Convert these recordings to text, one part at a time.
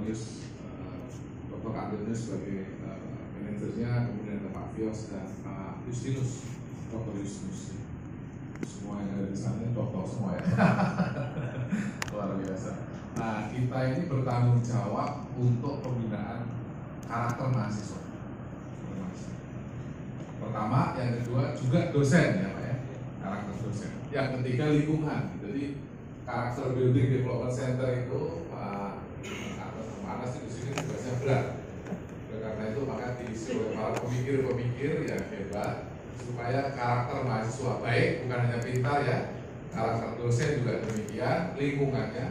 Antonius, uh, Dr. Sebagai uh, manajernya, kemudian ada Pak Fios dan Pak Justinus, Dr. Justinus. Semua yang ada di sana dokter semua ya. Luar biasa. Nah, kita ini bertanggung jawab untuk pembinaan karakter mahasiswa. Pertama, yang kedua juga dosen ya Pak ya, karakter dosen. Yang ketiga lingkungan. Jadi karakter building development center itu Sih di sini tugasnya berat. Oleh Karena itu maka diisi oleh para pemikir-pemikir yang hebat supaya karakter mahasiswa baik bukan hanya pintar ya, karakter dosen juga demikian, lingkungannya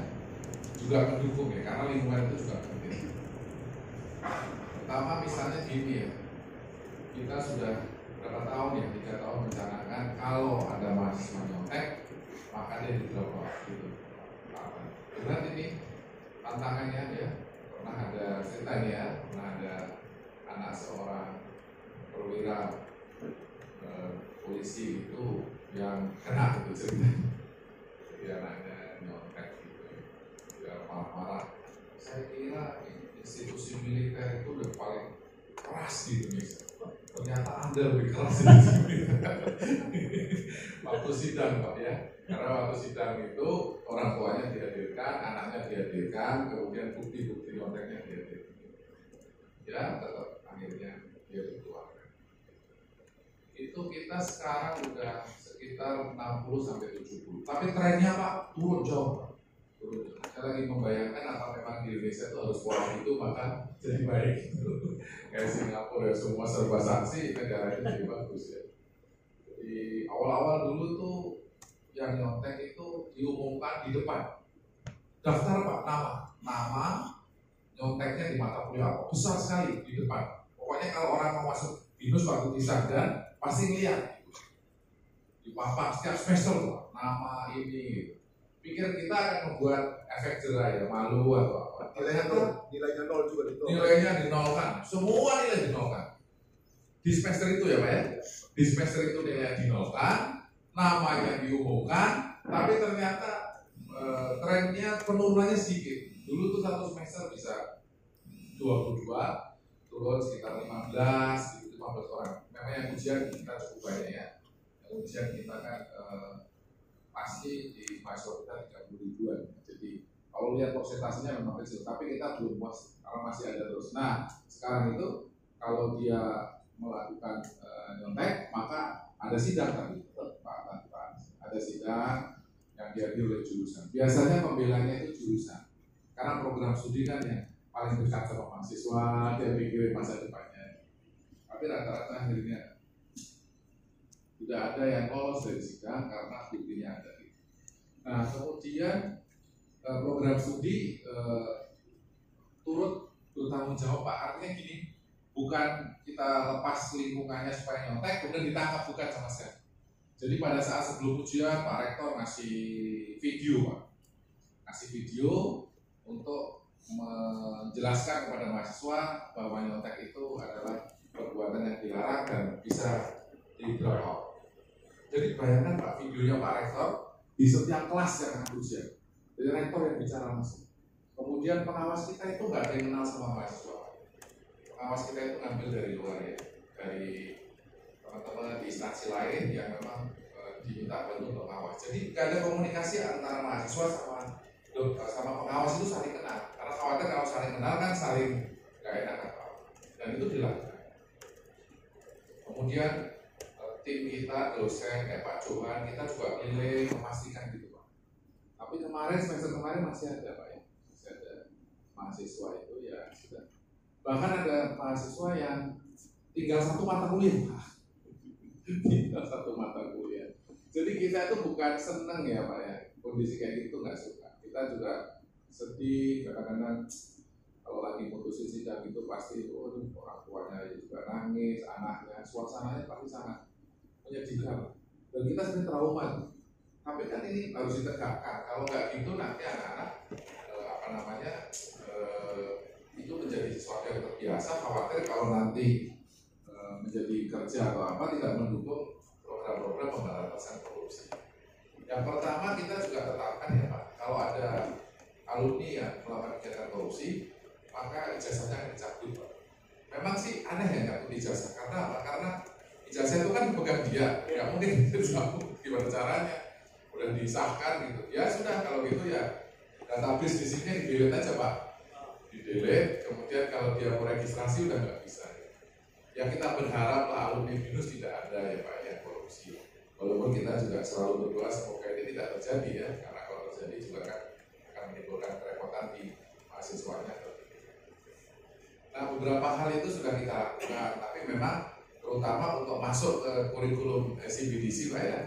juga mendukung ya karena lingkungan itu juga penting. Pertama misalnya gini ya, kita sudah berapa tahun ya, tiga tahun mencanangkan kalau ada mahasiswa nyontek maka dia di drop gitu. Berat ini tantangannya ya, pernah ada cerita ini ya, pernah ada anak seorang perwira eh, polisi itu yang kena itu cerita. Jadi anaknya nyontek gitu, ya marah-marah. Saya kira institusi militer itu udah paling keras di Indonesia ternyata anda lebih keras sini waktu sidang pak ya. Karena waktu sidang itu orang tuanya dihadirkan anaknya dihadirkan kemudian bukti-bukti konteknya dihadirkan. Ya tetap akhirnya dia dikeluarkan. Itu kita sekarang udah sekitar 60 sampai 70 tapi trennya pak turun jauh saya lagi membayangkan apa memang di Indonesia itu harus pola itu maka jadi baik. Kayak Singapura ya semua serba saksi negara itu jadi bagus ya. Jadi awal-awal dulu tuh yang nyontek itu diumumkan di depan. Daftar pak nama. Nama nyonteknya di mata kuliah apa besar sekali di depan. Pokoknya kalau orang mau masuk binus waktu di Sagdan pasti ngeliat. Di papan setiap semester nama ini gitu pikir kita akan membuat efek jerah ya malu atau apa. Nilainya nol nilainya nol juga itu nilainya dinolkan semua nilai dinolkan di semester itu ya pak ya? Di semester itu nilai dinolkan namanya diumumkan tapi ternyata e, trennya penurunannya sedikit. Dulu tuh satu semester bisa 22 turun sekitar 15 15 orang. Memang yang ujian kita cukup banyak ya. Yang ujian kita kan e, pasti di mahasiswa kita 30 ribuan. Jadi kalau lihat persentasenya memang kecil, tapi kita belum puas karena masih ada terus. Nah sekarang itu kalau dia melakukan e, nyontek, maka ada sidang tadi, Pak ada sidang yang dihadiri oleh jurusan. Biasanya pembelanya itu jurusan, karena program studi kan yang paling dekat sama mahasiswa, dia mikirin masa depannya. Tapi rata-rata akhirnya tidak ada yang lolos dari sidang karena buktinya ada. Nah kemudian eh, program studi eh, turut bertanggung jawab Pak artinya gini bukan kita lepas lingkungannya supaya nyontek kemudian ditangkap bukan sama sekali. Jadi pada saat sebelum ujian Pak Rektor ngasih video Pak, ngasih video untuk menjelaskan kepada mahasiswa bahwa nyontek itu adalah perbuatan yang dilarang dan bisa di drop out. Jadi bayangkan Pak videonya Pak Rektor di setiap kelas yang akan ujian. Jadi rektor yang bicara langsung. Kemudian pengawas kita itu nggak ada yang kenal sama mahasiswa. Pengawas kita itu ngambil dari luar ya, dari teman-teman di instansi lain yang memang e, diminta bantu untuk pengawas. Jadi nggak ada komunikasi antara mahasiswa sama sama pengawas itu saling kenal. Karena khawatir kalau saling kenal kan saling nggak enak apa. Dan itu dilakukan. Kemudian tim kita dosen kayak Pak Johan kita juga keliling memastikan gitu Pak. Tapi kemarin semester kemarin masih ada Pak ya, masih ada mahasiswa itu ya sudah. Bahkan ada mahasiswa yang tinggal satu mata kuliah Pak. tinggal satu mata kuliah. Jadi kita itu bukan seneng ya Pak ya kondisi kayak gitu nggak suka. Kita juga sedih kadang-kadang kalau lagi putusin sidang itu pasti oh, orang tuanya juga nangis, anaknya, suasananya pasti sangat menyedihkan dan kita sering trauma. Tapi kan ini harus ditegakkan. Kalau nggak gitu nanti anak-anak eh, apa namanya eh, itu menjadi sesuatu yang terbiasa khawatir kalau nanti eh, menjadi kerja atau apa tidak mendukung program-program pemberantasan korupsi. Yang pertama kita juga tetapkan ya Pak kalau ada alumni yang melakukan kegiatan korupsi maka ijazahnya akan dicabut Pak. Memang sih aneh ya nggak ijazah karena apa? Karena ijazah itu kan dipegang dia, nggak mungkin dicabut. Gimana caranya? Udah disahkan gitu. Ya sudah kalau gitu ya database di sini di delete aja Pak. Di delete, kemudian kalau dia mau registrasi udah nggak bisa. Ya kita berharap lah alumni binus tidak ada ya Pak yang korupsi. Walaupun kita juga selalu berdoa semoga ini tidak terjadi ya, karena kalau terjadi juga kan akan menimbulkan kerepotan di mahasiswanya. Nah beberapa hal itu sudah kita lakukan, tapi memang terutama untuk masuk ke kurikulum CBDC Pak ya,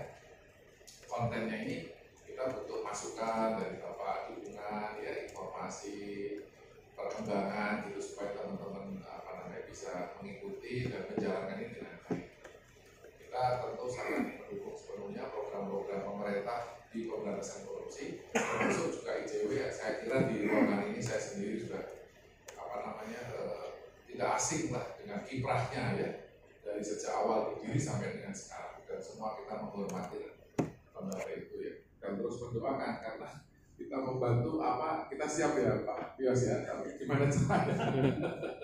kontennya ini kita butuh masukan dari Bapak, dukungan, ya informasi, perkembangan gitu supaya teman-teman apa namanya bisa mengikuti dan menjalankan ini dengan baik. Kita tentu sangat mendukung sepenuhnya program-program pemerintah di pemberantasan korupsi, termasuk juga ICW. Ya, saya kira di ruangan ini saya sendiri juga apa namanya eh, tidak asing lah dengan kiprahnya ya dari sejak awal berdiri sampai dengan sekarang. Dan semua kita menghormati lembaga itu ya. Dan terus mendoakan karena kita membantu apa kita siap ya Pak. Bios ya. Tapi gimana caranya?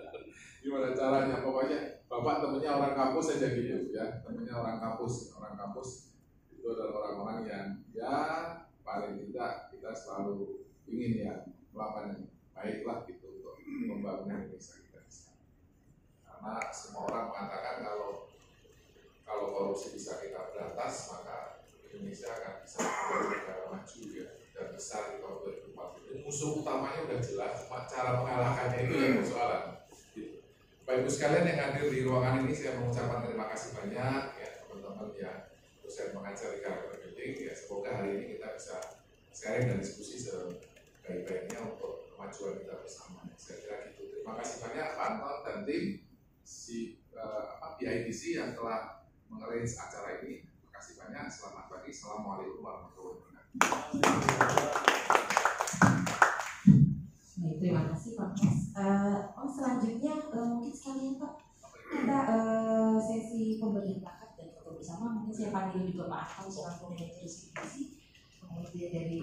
Gimana caranya? Pokoknya Bapak temennya orang kampus saja gitu ya. Temennya orang kampus. Orang kampus itu adalah orang-orang yang ya paling tidak kita selalu ingin ya melakukan baiklah gitu untuk membangun Indonesia. Karena semua orang mengatakan kalau kalau korupsi bisa kita berantas maka Indonesia akan bisa menjadi negara maju ya dan besar di tahun 2040 ini musuh utamanya udah jelas cuma cara mengalahkannya itu yang persoalan. Gitu. Bapak Ibu sekalian yang hadir di ruangan ini saya mengucapkan terima kasih banyak ya teman-teman yang dosen mengajar di karakter ya semoga hari ini kita bisa sharing dan diskusi sebaik-baiknya untuk kemajuan kita bersama. Saya kira gitu. Terima kasih banyak Pak Anton dan tim si uh, apa BIDC yang telah mengarrange acara ini. Terima kasih banyak. Selamat pagi. Assalamualaikum warahmatullahi wabarakatuh. Terima kasih Pak Mas. Eh, oh selanjutnya eh, mungkin sekalian Pak ada eh, sesi pemberian bakat dan foto bersama. Mungkin saya panggil juga Pak Akam selaku manajer distribusi, kemudian dari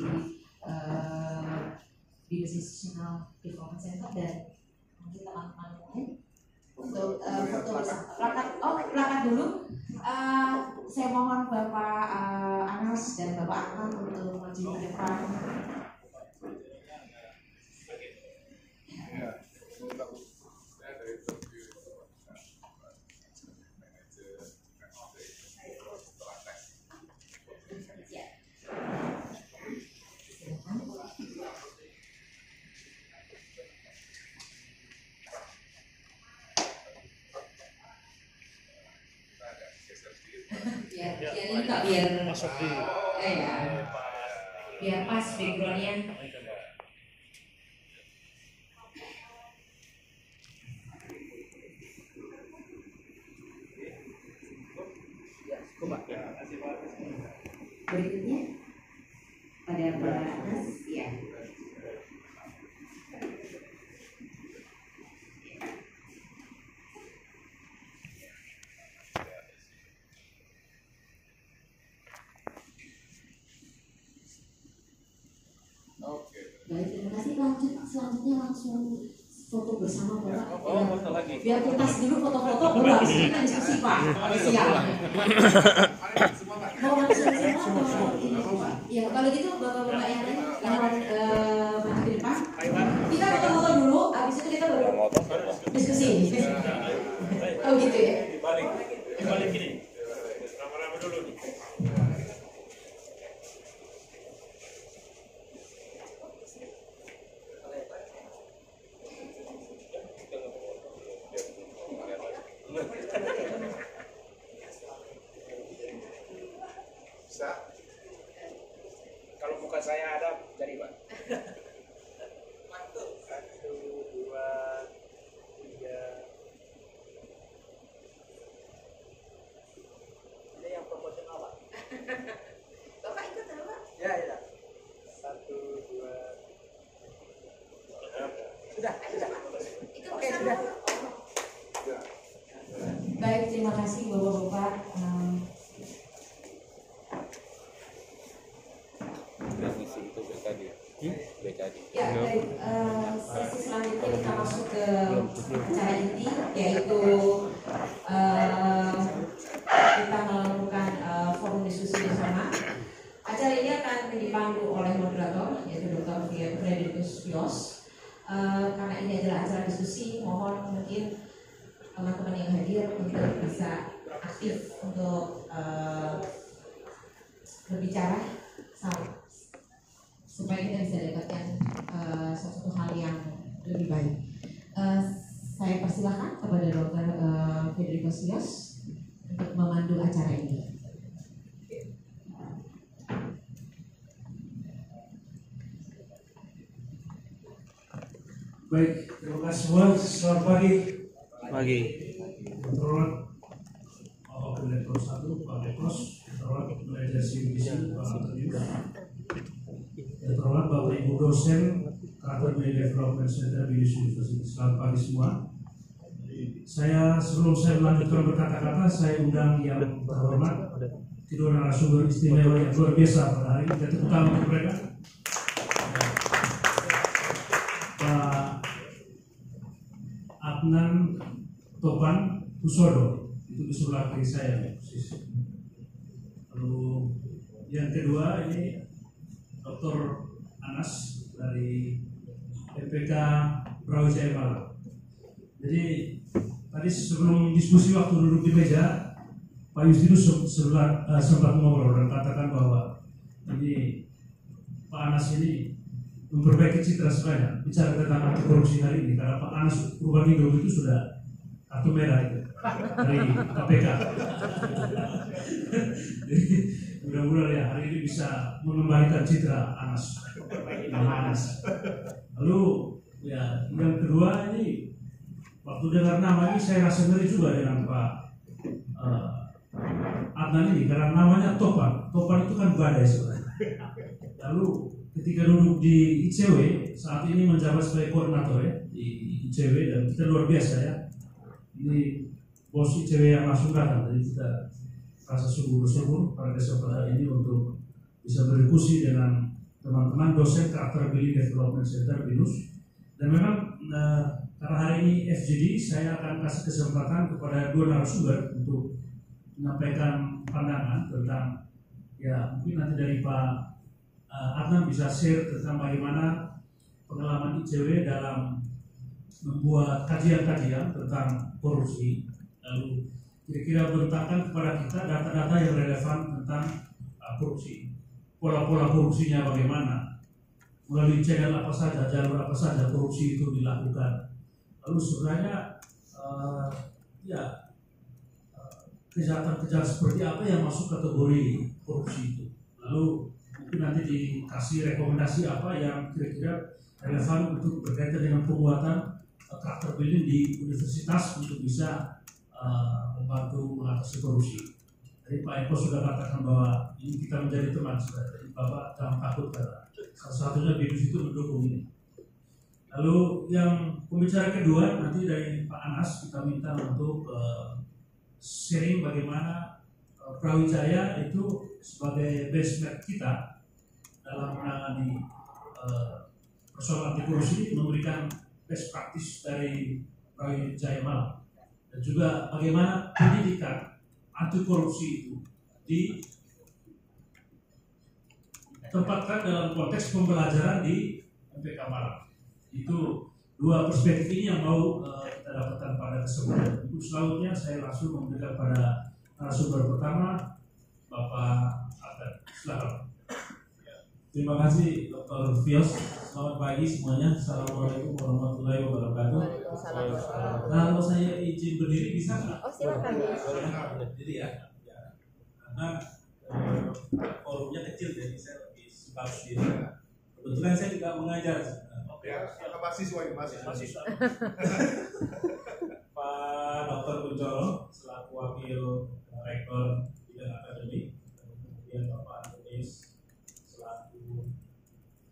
eh, Binus Institutional Development Center dan mungkin teman-teman lain untuk eh, foto. Plakat, oh plakat dulu. Eh, saya mohon Bapak eh, Anas dan Bapak Akam untuk maju ke depan. Saya dari Tokyo manajer setelah tes Ya. Silakan. kita agak geser sedikit biar biar ini kak biar masuk di eh ya. Biar pas backgroundnya. Berikutnya pada Anas ya oke baik terima kasih lanjut selanjutnya langsung foto bersama Bapak. Oh foto lagi. Biar tuntas dulu foto-foto baru habis itu kita diskusi Pak. Siap semua pak mau langsung semua Pak? Ya kalau gitu bapak-bapak yang lain Saya sebelum saya melanjutkan berkata-kata, saya undang yang terhormat kedua narasumber istimewa yang luar biasa pada hari ini. Kita tepuk tangan untuk mereka. Pak Adnan Topan Kusodo itu di sebelah kiri saya ya. Lalu yang kedua ini Dr. Anas dari MPK Brawijaya Malang. Jadi tadi sebelum diskusi waktu duduk di meja Pak Justinus se- sebelah, eh, sempat ngobrol dan katakan bahwa ini Pak Anas ini memperbaiki citra sebenarnya bicara tentang anti korupsi hari ini karena Pak Anas Purbaningrum itu sudah kartu merah itu dari KPK. Jadi mudah-mudahan ya hari ini bisa mengembalikan citra Anas, Anas. Lalu ya yang kedua ini waktu dengar nama ini saya rasa ngeri juga dengan Pak eh, Adnan ini karena namanya Topan. Topan itu kan badai sebenarnya. Lalu ketika duduk di ICW saat ini menjabat sebagai koordinator ya di ICW dan kita luar biasa ya. Ini bos ICW yang langsung datang jadi kita rasa sungguh bersyukur pada kesempatan ini untuk bisa berdiskusi dengan teman-teman dosen karakter Billing Development Center BINUS dan memang eh, karena hari ini FGD saya akan kasih kesempatan kepada dua narasumber untuk menyampaikan pandangan tentang ya mungkin nanti dari Pak uh, Adnan bisa share tentang bagaimana pengalaman ICW dalam membuat kajian-kajian tentang korupsi. Lalu kira-kira bentangkan kepada kita data-data yang relevan tentang uh, korupsi. Pola-pola korupsinya bagaimana? Melalui channel apa saja jalur apa saja korupsi itu dilakukan lalu sebenarnya uh, ya uh, kejahatan-kejahatan seperti apa yang masuk kategori korupsi itu lalu mungkin nanti dikasih rekomendasi apa yang kira-kira relevan untuk berkaitan dengan pembuatan uh, karakter building di universitas untuk bisa uh, membantu mengatasi korupsi. Jadi Pak Eko sudah katakan bahwa ini kita menjadi teman sudah. Jadi Bapak jangan takut karena salah satunya virus itu mendukung ini. Lalu yang pembicara kedua nanti dari Pak Anas kita minta untuk uh, sharing bagaimana uh, Brawijaya itu sebagai benchmark kita dalam menangani uh, persoalan anti korupsi memberikan best practice dari Brawijaya Malang dan juga bagaimana pendidikan anti korupsi itu ditempatkan dalam konteks pembelajaran di MPK Malang itu dua perspektif ini yang mau eh, kita dapatkan pada kesempatan untuk selanjutnya saya langsung memberikan pada narasumber pertama Bapak Adan silakan Terima kasih Dr. Fios. Selamat pagi semuanya. Assalamualaikum warahmatullahi wabarakatuh. Nah, kalau saya izin berdiri bisa nggak? Oh silakan. Berdiri ya. Ya. Karena eh, forumnya kecil jadi saya lebih suka berdiri. Kebetulan saya juga mengajar. Kita mahasiswa ini mahasiswa. Pak Dr. Kuncoro selaku wakil rektor bidang akademik, kemudian Bapak Antonius selaku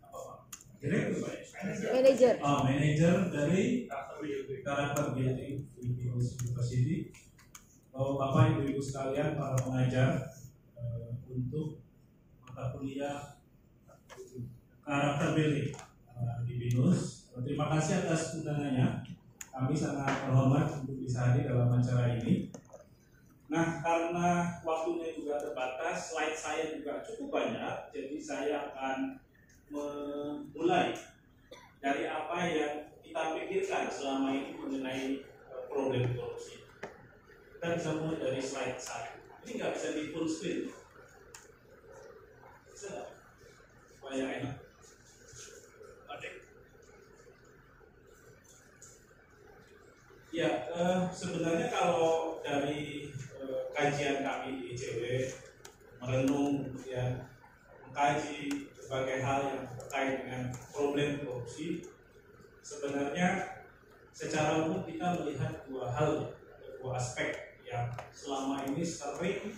apa Pak? Direktur ya? Manager. Oh, manager dari karakter building University. Bapak Bapak Ibu Ibu sekalian para pengajar eh, untuk mata kuliah karakter building eh, di BINUS Terima kasih atas undangannya. Kami sangat terhormat untuk bisa hadir dalam acara ini. Nah, karena waktunya juga terbatas, slide saya juga cukup banyak, jadi saya akan memulai dari apa yang kita pikirkan selama ini mengenai eh, problem korupsi. Kita bisa mulai dari slide satu. Ini nggak bisa di full screen. Bisa nggak? Enak. Oke. Ya, eh, sebenarnya kalau dari eh, kajian kami di ICW merenung ya mengkaji berbagai hal yang terkait dengan problem korupsi, sebenarnya secara umum kita melihat dua hal, dua aspek yang selama ini sering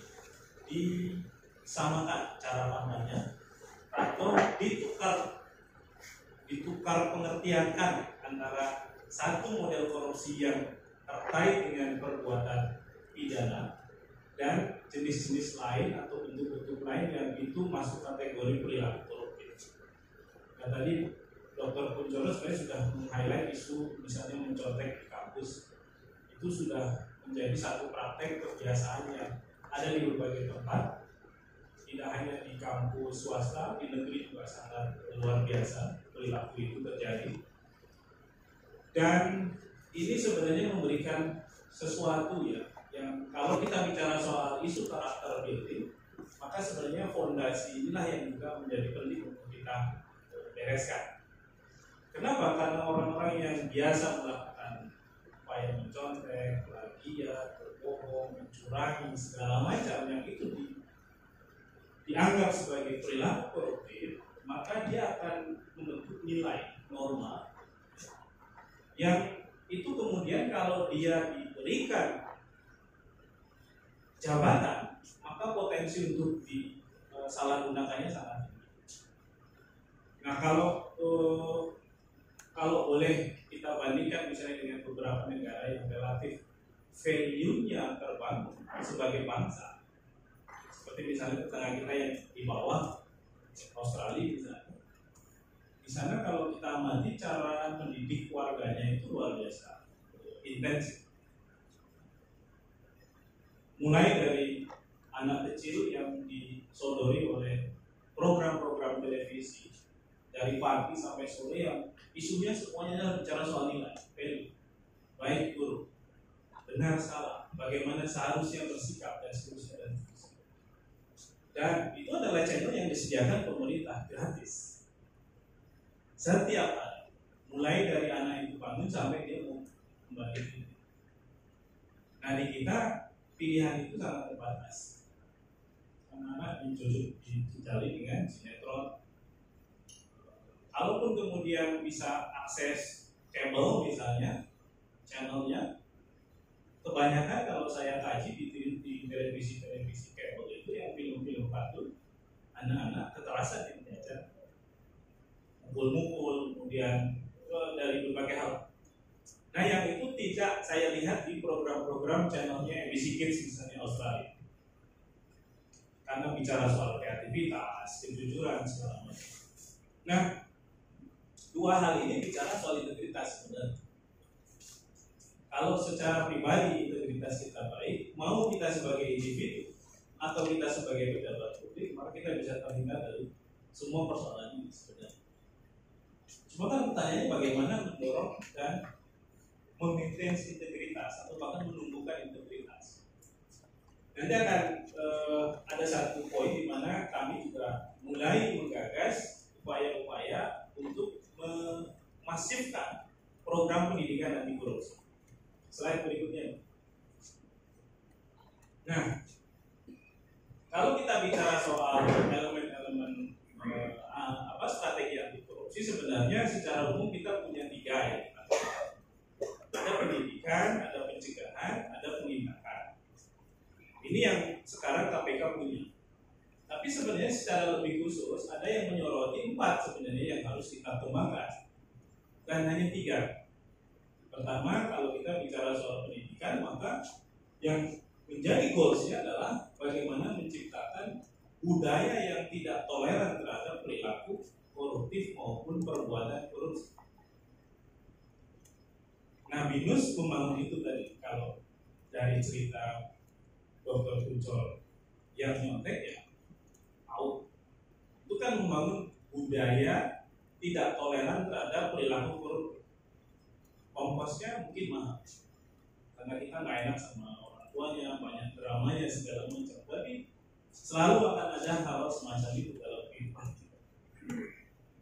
disamakan cara pandangnya. Atau ditukar ditukar pengertiankan antara satu model korupsi yang terkait dengan perbuatan pidana dan jenis-jenis lain atau bentuk-bentuk lain yang itu masuk kategori perilaku koruptif. Nah tadi Dr. Kuncoro sebenarnya sudah meng-highlight isu misalnya mencontek di kampus itu sudah menjadi satu praktek kebiasaan yang ada di berbagai tempat tidak hanya di kampus swasta di negeri juga sangat luar biasa perilaku itu terjadi dan ini sebenarnya memberikan sesuatu ya yang kalau kita bicara soal isu karakter building maka sebenarnya fondasi inilah yang juga menjadi penting untuk kita eh, bereskan. Kenapa? Karena orang-orang yang biasa melakukan upaya mencontek plagiat berbohong mencurangi segala macam yang itu di, dianggap sebagai perilaku koruptif maka dia akan membentuk nilai norma yang itu kemudian kalau dia diberikan jabatan maka potensi untuk disalahgunakannya sangat tinggi. Nah kalau eh, kalau boleh kita bandingkan misalnya dengan beberapa negara yang relatif value-nya terbangun sebagai bangsa, seperti misalnya tetangga kita yang di bawah Australia misalnya. Di sana kalau kita amati cara mendidik warganya itu luar biasa. Intensif mulai dari anak kecil yang disodori oleh program-program televisi dari pagi sampai sore yang isunya semuanya adalah bicara soal nilai, value, baik buruk, benar salah, bagaimana seharusnya bersikap dan seterusnya dan seterusnya. Dan itu adalah channel yang disediakan pemerintah gratis. Setiap hari, mulai dari anak itu bangun sampai dia mau kembali. Nah di kita pilihan itu sangat terbatas. Anak-anak dicucuk dicari dengan sinetron. Kalaupun kemudian bisa akses kabel misalnya, channelnya, kebanyakan kalau saya kaji di, di televisi-televisi kabel itu yang film-film kartun, anak-anak kekerasan yang diajar, mukul-mukul, kemudian dari berbagai hal Nah yang itu tidak saya lihat di program-program channelnya ABC Kids misalnya Australia. Karena bicara soal kreativitas, kejujuran segala macam. Nah dua hal ini bicara soal integritas sebenarnya. Kalau secara pribadi integritas kita baik, mau kita sebagai individu atau kita sebagai pejabat publik, maka kita bisa terhindar dari semua persoalan ini sebenarnya. Kan pertanyaannya bagaimana mendorong dan memaintain integritas atau bahkan menumbuhkan integritas. Nanti akan uh, ada satu poin di mana kami juga mulai menggagas upaya-upaya untuk memasifkan program pendidikan anti korupsi. Slide berikutnya. Nah, kalau kita bicara soal elemen-elemen uh, apa strategi korupsi, sebenarnya secara umum kita punya tiga ya ada pendidikan, ada pencegahan, ada penindakan. Ini yang sekarang KPK punya. Tapi sebenarnya secara lebih khusus ada yang menyoroti empat sebenarnya yang harus kita kembangkan. Dan hanya tiga. Pertama, kalau kita bicara soal pendidikan, maka yang menjadi goalsnya adalah bagaimana menciptakan budaya yang tidak toleran terhadap perilaku koruptif maupun perbuatan korupsi. Binus membangun itu tadi kalau dari cerita Dr. Pucol yang nyontek ya out itu kan membangun budaya tidak toleran terhadap perilaku korupsi ongkosnya mungkin mahal karena kita nggak enak sama orang tuanya banyak dramanya segala macam tapi selalu akan ada hal semacam itu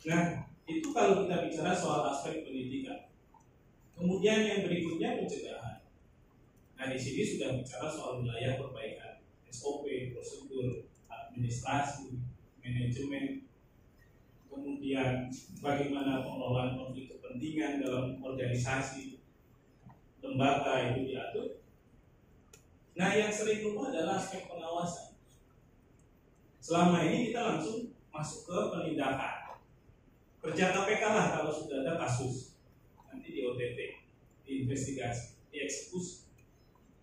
nah itu kalau kita bicara soal aspek pendidikan kemudian yang berikutnya pencegahan nah di sini sudah bicara soal wilayah perbaikan SOP prosedur administrasi manajemen kemudian bagaimana pengelolaan konflik kepentingan dalam organisasi lembaga itu diatur. Nah, yang sering lupa adalah aspek pengawasan. Selama ini kita langsung masuk ke penindakan. Kerja KPK lah kalau sudah ada kasus. Nanti di OTT, diinvestigasi, dieksekusi.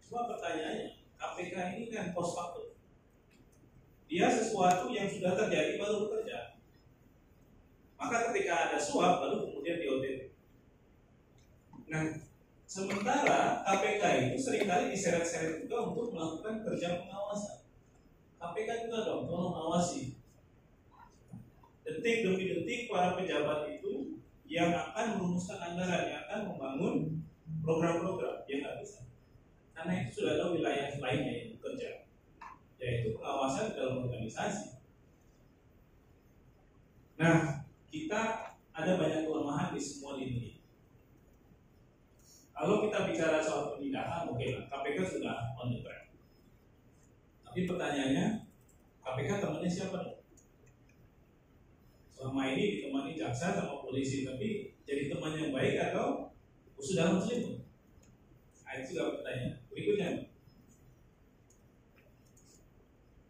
Cuma pertanyaannya, KPK ini kan post factum. Dia sesuatu yang sudah terjadi baru bekerja. Maka ketika ada suap baru kemudian di OTT. Nah, sementara KPK itu sering kali diseret-seret juga untuk melakukan kerja pengawasan. KPK juga dong, tolong awasi. Detik demi detik para pejabat itu yang akan merumuskan anggaran, yang akan membangun program-program, yang nggak bisa. Karena itu sudah ada wilayah lainnya yang bekerja, yaitu pengawasan dalam organisasi. Nah, kita ada banyak kelemahan di semua lini. Kalau kita bicara soal penindakan, oke lah, KPK sudah on the track. Tapi pertanyaannya, KPK temannya siapa dong? Selama ini ditemani jaksa sama polisi, tapi jadi teman yang baik atau sudah muslim? Nah, itu juga pertanyaan. Berikutnya.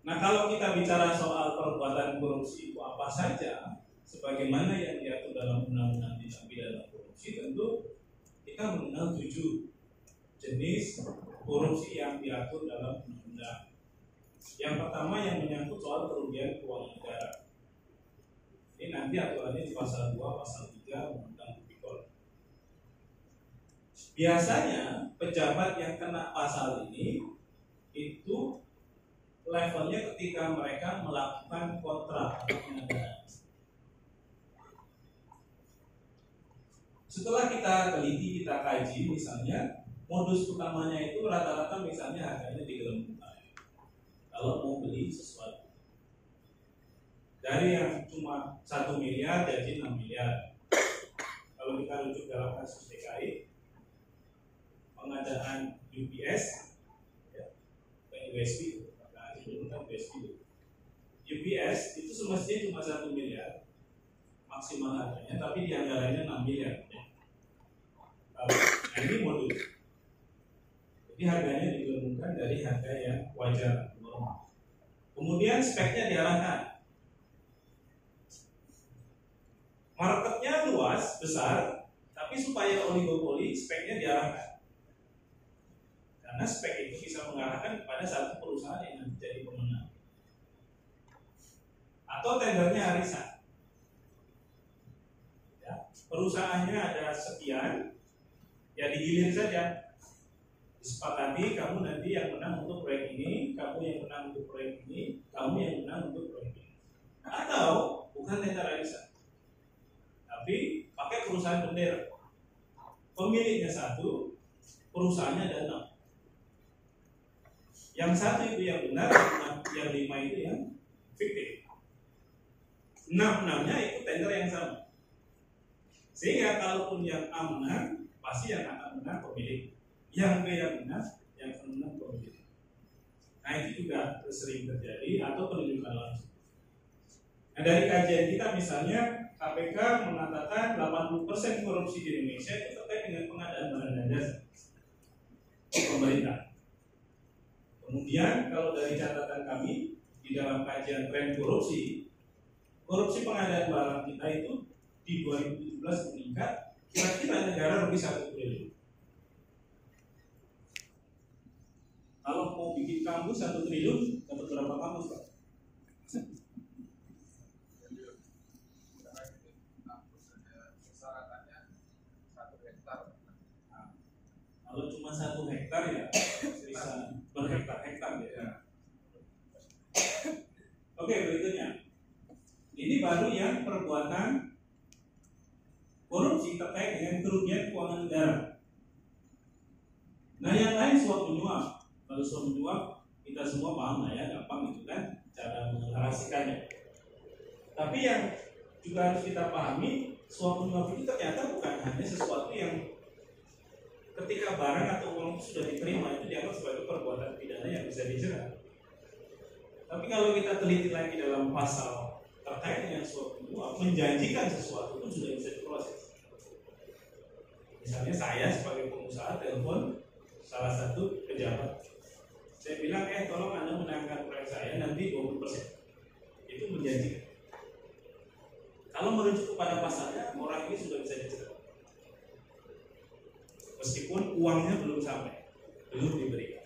Nah, kalau kita bicara soal perbuatan korupsi itu apa saja, sebagaimana yang diatur dalam undang-undang tindak pidana korupsi tentu kita mengenal tujuh jenis korupsi yang diatur dalam undang-undang. Yang pertama yang menyangkut soal kerugian keuangan negara. Ini nanti aturannya di pasal 2, pasal 3 Undang-Undang Tipikor. Biasanya pejabat yang kena pasal ini itu levelnya ketika mereka melakukan kontrak. Setelah kita teliti, kita kaji misalnya modus utamanya itu rata-rata misalnya harganya digelembungkan. Kalau mau beli sesuatu dari yang cuma satu miliar jadi 6 miliar. Kalau kita rujuk dalam kasus DKI, pengadaan UPS, ya, USB, maka itu kan USB. UPS itu semestinya cuma satu miliar maksimal harganya, tapi di anggarannya 6 miliar. Nah ini modul. Jadi harganya digabungkan dari harga yang wajar normal. Kemudian speknya diarahkan. Marketnya luas, besar, tapi supaya oligopoli speknya diarahkan. Karena spek itu bisa mengarahkan kepada satu perusahaan yang nanti jadi pemenang. Atau tendernya arisan. Ya, perusahaannya ada sekian, ya digilir saja disepakati kamu nanti yang menang untuk proyek ini kamu yang menang untuk proyek ini kamu yang menang untuk proyek ini atau bukan tender arisan tapi pakai perusahaan bendera pemiliknya satu perusahaannya ada enam. Yang satu itu yang benar yang lima itu yang fiktif. Enam enamnya itu tender yang sama. Sehingga kalaupun yang A menang pasti yang akan menang pemilik. Yang B yang menang yang akan menang pemilik. Nah itu juga sering terjadi atau penunjukan langsung. Nah dari kajian kita misalnya KPK mengatakan 80% korupsi di Indonesia itu terkait dengan pengadaan barang dan jasa pemerintah kemudian kalau dari catatan kami di dalam kajian tren korupsi korupsi pengadaan barang kita itu di 2017 meningkat kira-kira negara rugi satu triliun. Kalau mau bikin kampus satu triliun, dapat berapa kampus pak? Kalau cuma satu hektar ya bisa berhektar-hektar ya. Oke berikutnya, ini baru yang perbuatan korupsi terkait dengan kerugian keuangan negara. Nah yang lain suap menyuap. Kalau suap menyuap kita semua paham lah ya, gampang itu kan cara mengarasikannya. Tapi yang juga harus kita pahami, suap menyuap itu ternyata bukan hanya sesuatu yang ketika barang atau uang itu sudah diterima itu dianggap sebagai perbuatan pidana yang bisa dijerat. Tapi kalau kita teliti lagi dalam pasal terkait dengan suap menyuap, menjanjikan sesuatu pun sudah bisa diproses. Misalnya saya sebagai pengusaha telepon salah satu pejabat. Saya bilang, eh tolong Anda menangkan proyek saya nanti 20%. Itu menjanjikan. Kalau merujuk kepada pasalnya, orang ini sudah bisa dijerat. Meskipun uangnya belum sampai, belum diberikan.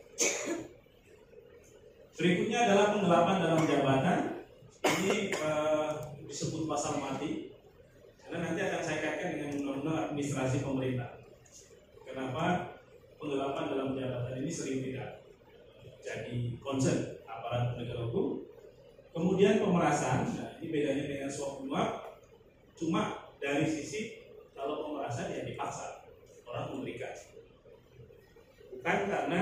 Berikutnya adalah penggelapan dalam jabatan. Ini eh, disebut pasal mati. Karena nanti akan saya kaitkan dengan undang-undang administrasi pemerintah. Kenapa penggelapan dalam jabatan ini sering tidak jadi concern aparat penegak hukum. Kemudian pemerasan, nah ini bedanya dengan suap menyuap, cuma dari sisi kalau pemerasan ya dipaksa orang memberikan, bukan karena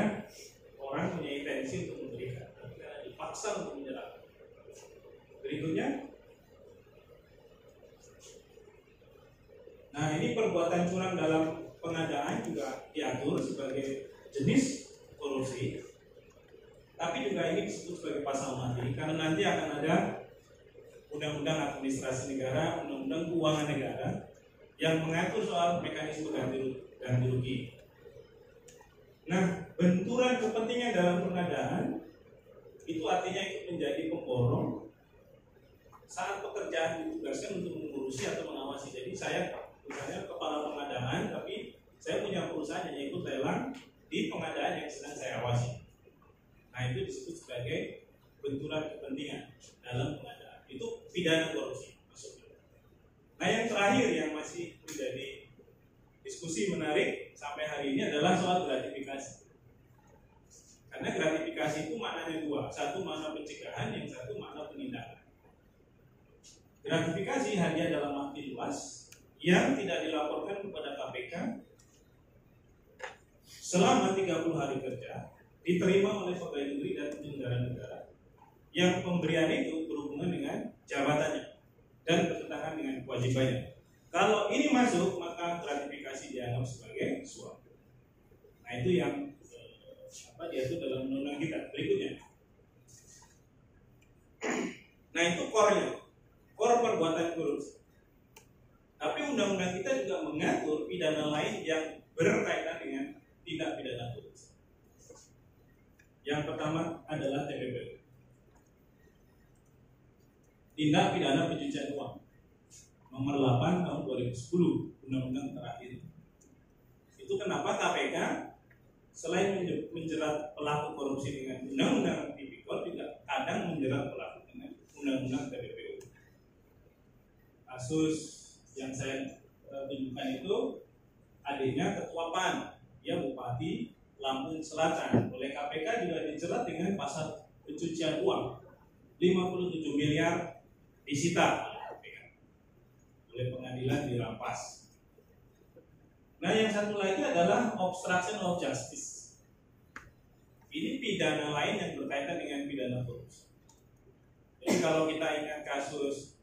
orang punya intensi untuk memberikan, tapi karena dipaksa untuk menyerah. Berikutnya, nah ini perbuatan curang dalam pengadaan juga diatur sebagai jenis korupsi. Tapi juga ini disebut sebagai pasal mati karena nanti akan ada undang-undang administrasi negara, undang-undang keuangan negara yang mengatur soal mekanisme ganti, ganti rugi. Nah, benturan kepentingan dalam pengadaan itu artinya ikut menjadi pemborong saat pekerjaan ditugaskan untuk mengurusi atau mengawasi. Jadi saya misalnya kepala pengadaan, tapi saya punya perusahaan yang ikut lelang di pengadaan yang sedang saya awasi. Nah itu disebut sebagai benturan kepentingan dalam pengadaan. Itu pidana korupsi maksudnya. Nah yang terakhir yang masih menjadi diskusi menarik sampai hari ini adalah soal gratifikasi. Karena gratifikasi itu maknanya dua, satu makna pencegahan, yang satu makna penindakan. Gratifikasi hanya dalam arti luas yang tidak dilaporkan kepada KPK selama 30 hari kerja diterima oleh pegawai negeri dan penyelenggara negara yang pemberian itu berhubungan dengan jabatannya dan bertentangan dengan kewajibannya. Kalau ini masuk maka gratifikasi dianggap sebagai suap. Nah itu yang eh, apa diatur dalam undang-undang kita. Berikutnya. Nah itu core-nya, core perbuatan korupsi. Tapi undang-undang kita juga mengatur pidana lain yang berkaitan dengan tindak pidana korupsi. Yang pertama adalah TPP. Tindak pidana pencucian uang. Nomor 8 tahun 2010 undang-undang terakhir. Itu kenapa KPK selain menjerat pelaku korupsi dengan undang-undang tipikor juga kadang menjerat pelaku dengan undang-undang TPPU. Kasus yang saya tunjukkan itu adiknya ketua PAN, dia bupati Lampung Selatan oleh KPK juga dijerat dengan pasal pencucian uang 57 miliar disita oleh pengadilan dirampas. Nah yang satu lagi adalah obstruction of justice. Ini pidana lain yang berkaitan dengan pidana korupsi. Jadi kalau kita ingat kasus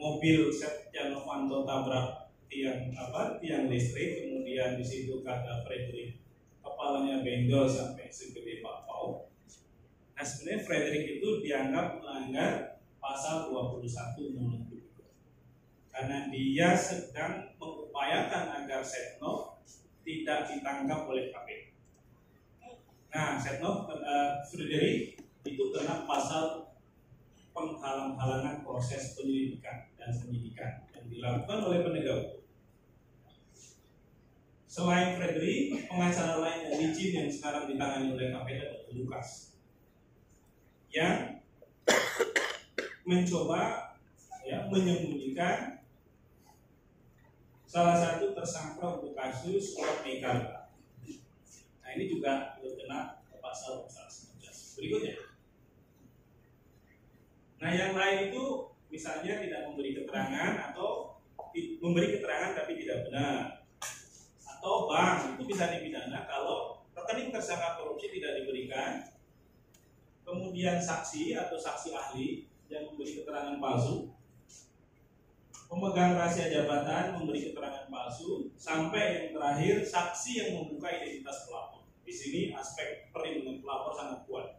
mobil Setia Novanto tabrak tiang apa tiang listrik kemudian di situ kata Frederick kepalanya benjol sampai segede bakpao nah sebenarnya Frederick itu dianggap melanggar pasal 21 undang-undang karena dia sedang mengupayakan agar Setnov tidak ditangkap oleh KPK. Nah, Setnov uh, Frederick itu kena pasal penghalang-halangan proses penyelidikan dan penyidikan yang dilakukan oleh penegak hukum. Selain Frederick, pengacara lain yang licin yang sekarang ditangani oleh KPK adalah Lukas yang mencoba ya menyembunyikan salah satu tersangka untuk kasus suap mekarta. Nah ini juga kena pasal pasal 19. Berikutnya. Nah yang lain itu misalnya tidak memberi keterangan atau memberi keterangan tapi tidak benar atau bank itu bisa dipidana kalau rekening tersangka korupsi tidak diberikan kemudian saksi atau saksi ahli yang memberi keterangan palsu pemegang rahasia jabatan memberi keterangan palsu sampai yang terakhir saksi yang membuka identitas pelapor di sini aspek perlindungan pelapor sangat kuat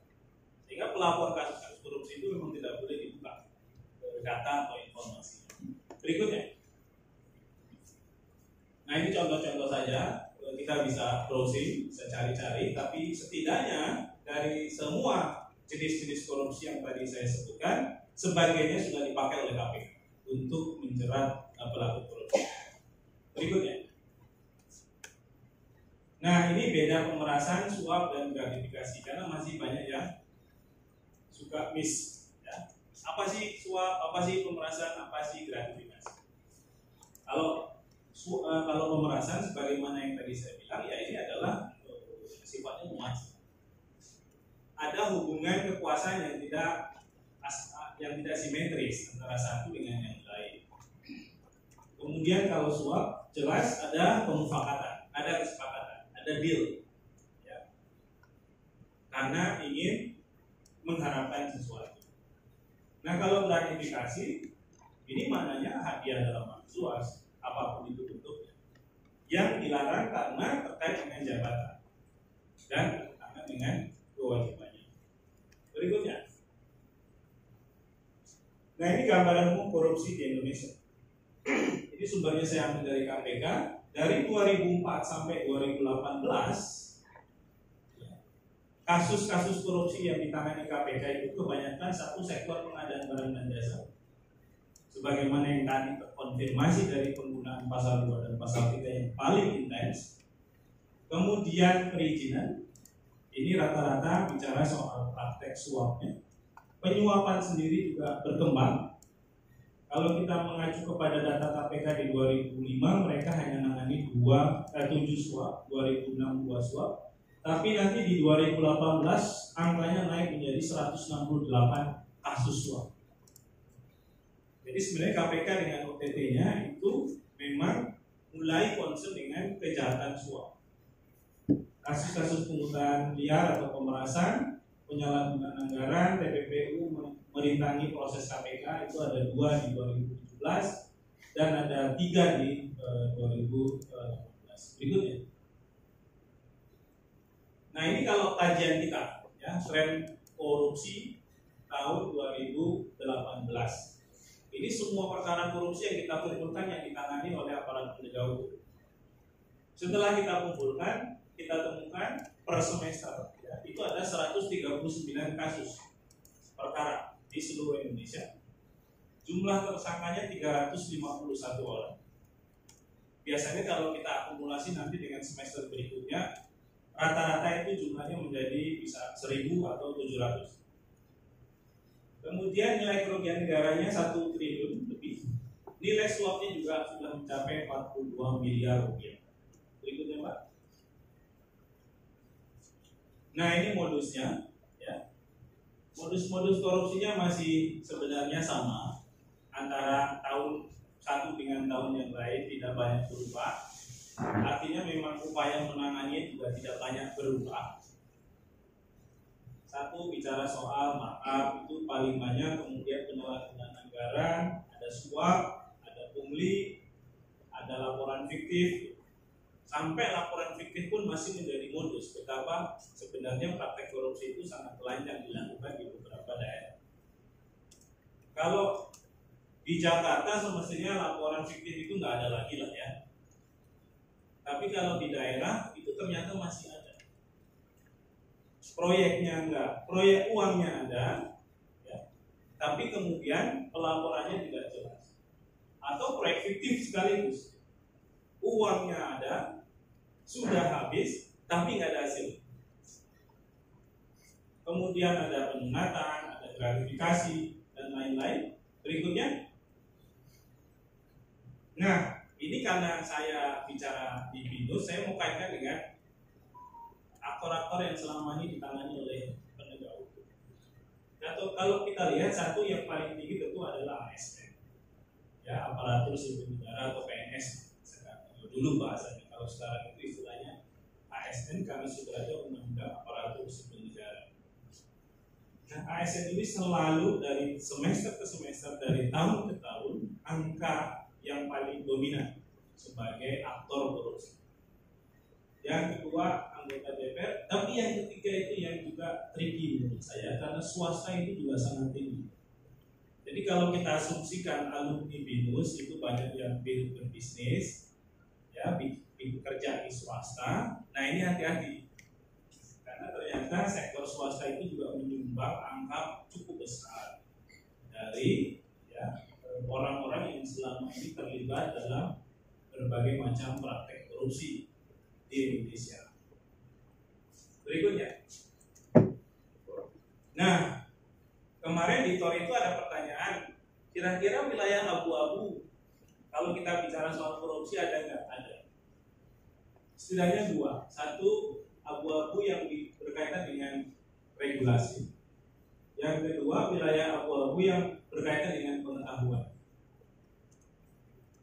sehingga pelapor kasus-kasus korupsi itu memang tidak boleh dibuka data atau informasi. Berikutnya. Nah ini contoh-contoh saja kita bisa browsing, bisa cari-cari, tapi setidaknya dari semua jenis-jenis korupsi yang tadi saya sebutkan, sebagainya sudah dipakai oleh KPK untuk menjerat pelaku korupsi. Berikutnya. Nah ini beda pemerasan, suap dan gratifikasi karena masih banyak yang suka miss apa sih suap, apa sih pemerasan, apa sih gratifikasi. Kalau su, uh, kalau pemerasan sebagaimana yang tadi saya bilang ya ini adalah uh, sifatnya luas. Ada hubungan kekuasaan yang tidak yang tidak simetris antara satu dengan yang. Kemudian kalau suap jelas ada pemufakatan, ada kesepakatan, ada deal. Ya. Karena ingin mengharapkan sesuatu. Nah kalau gratifikasi ini maknanya hadiah dalam luas apa pun itu bentuknya yang dilarang karena terkait dengan jabatan dan bertentangan dengan kewajibannya. Berikutnya. Nah ini gambaran umum korupsi di Indonesia. Ini sumbernya saya ambil dari KPK dari 2004 sampai 2018 kasus-kasus korupsi yang ditangani KPK itu kebanyakan satu sektor pengadaan barang dan jasa. Sebagaimana yang tadi terkonfirmasi dari penggunaan pasal 2 dan pasal 3 yang paling intens. Kemudian perizinan, ini rata-rata bicara soal praktek suapnya. Penyuapan sendiri juga berkembang. Kalau kita mengacu kepada data KPK di 2005, mereka hanya menangani 2, eh, 7 suap, 2006 2 suap, tapi nanti di 2018 angkanya naik menjadi 168 kasus suap. Jadi sebenarnya KPK dengan OTT-nya itu memang mulai concern dengan kejahatan suap. Kasus-kasus pungutan liar atau pemerasan, penyalahgunaan anggaran, TPPU merintangi proses KPK itu ada dua di 2017 dan ada tiga di uh, 2018. Berikutnya. Nah ini kalau kajian kita ya tren korupsi tahun 2018. Ini semua perkara korupsi yang kita kumpulkan yang ditangani oleh aparat penegak hukum. Setelah kita kumpulkan, kita temukan per semester ya, itu ada 139 kasus perkara di seluruh Indonesia. Jumlah tersangkanya 351 orang. Biasanya kalau kita akumulasi nanti dengan semester berikutnya rata-rata itu jumlahnya menjadi bisa 1000 atau 700 kemudian nilai kerugian negaranya 1 triliun lebih. Nilai suapnya juga sudah mencapai 42 miliar rupiah. Berikutnya Pak. Nah ini modusnya. ya modus-modus korupsinya masih sebenarnya sama. Antara tahun satu dengan tahun yang lain tidak banyak berubah. Artinya memang upaya menangannya juga tidak banyak berubah. Satu bicara soal maaf itu paling banyak, kemudian penyalahgunaan anggaran, ada suap, ada pungli, ada laporan fiktif, sampai laporan fiktif pun masih menjadi modus. Betapa sebenarnya praktek korupsi itu sangat telanjang dilakukan di beberapa daerah. Kalau di Jakarta semestinya laporan fiktif itu nggak ada lagi lah ya tapi kalau di daerah itu ternyata masih ada. Proyeknya enggak, proyek uangnya ada, ya. tapi kemudian pelaporannya tidak jelas. Atau proyek fiktif sekaligus. Uangnya ada, sudah habis, tapi nggak ada hasil. Kemudian ada peningkatan, ada gratifikasi, dan lain-lain. Berikutnya, nah ini karena saya bicara di Binus, saya mau kaitkan dengan aktor-aktor yang selama ini ditangani oleh penegak hukum. Atau kalau kita lihat satu yang paling tinggi tentu adalah ASN, ya aparatur sipil negara atau PNS. Dulu bahasanya, kalau sekarang itu istilahnya ASN karena sudah ada undang-undang aparatur sipil negara. Nah, ASN ini selalu dari semester ke semester, dari tahun ke tahun, angka yang paling dominan sebagai aktor korupsi. Yang kedua anggota DPR, tapi yang ketiga itu yang juga tricky menurut saya karena swasta itu juga sangat tinggi. Jadi kalau kita asumsikan alumni BINUS itu banyak yang berbisnis, ya bekerja di swasta. Nah ini hati-hati karena ternyata sektor swasta itu juga menyumbang angka cukup besar dari ya orang-orang yang selama ini terlibat dalam berbagai macam praktek korupsi di Indonesia. Berikutnya. Nah, kemarin di Tor itu ada pertanyaan, kira-kira wilayah abu-abu kalau kita bicara soal korupsi ada nggak? Ada. Setidaknya dua. Satu, abu-abu yang berkaitan dengan regulasi. Yang kedua, wilayah abu-abu yang berkaitan dengan pengetahuan.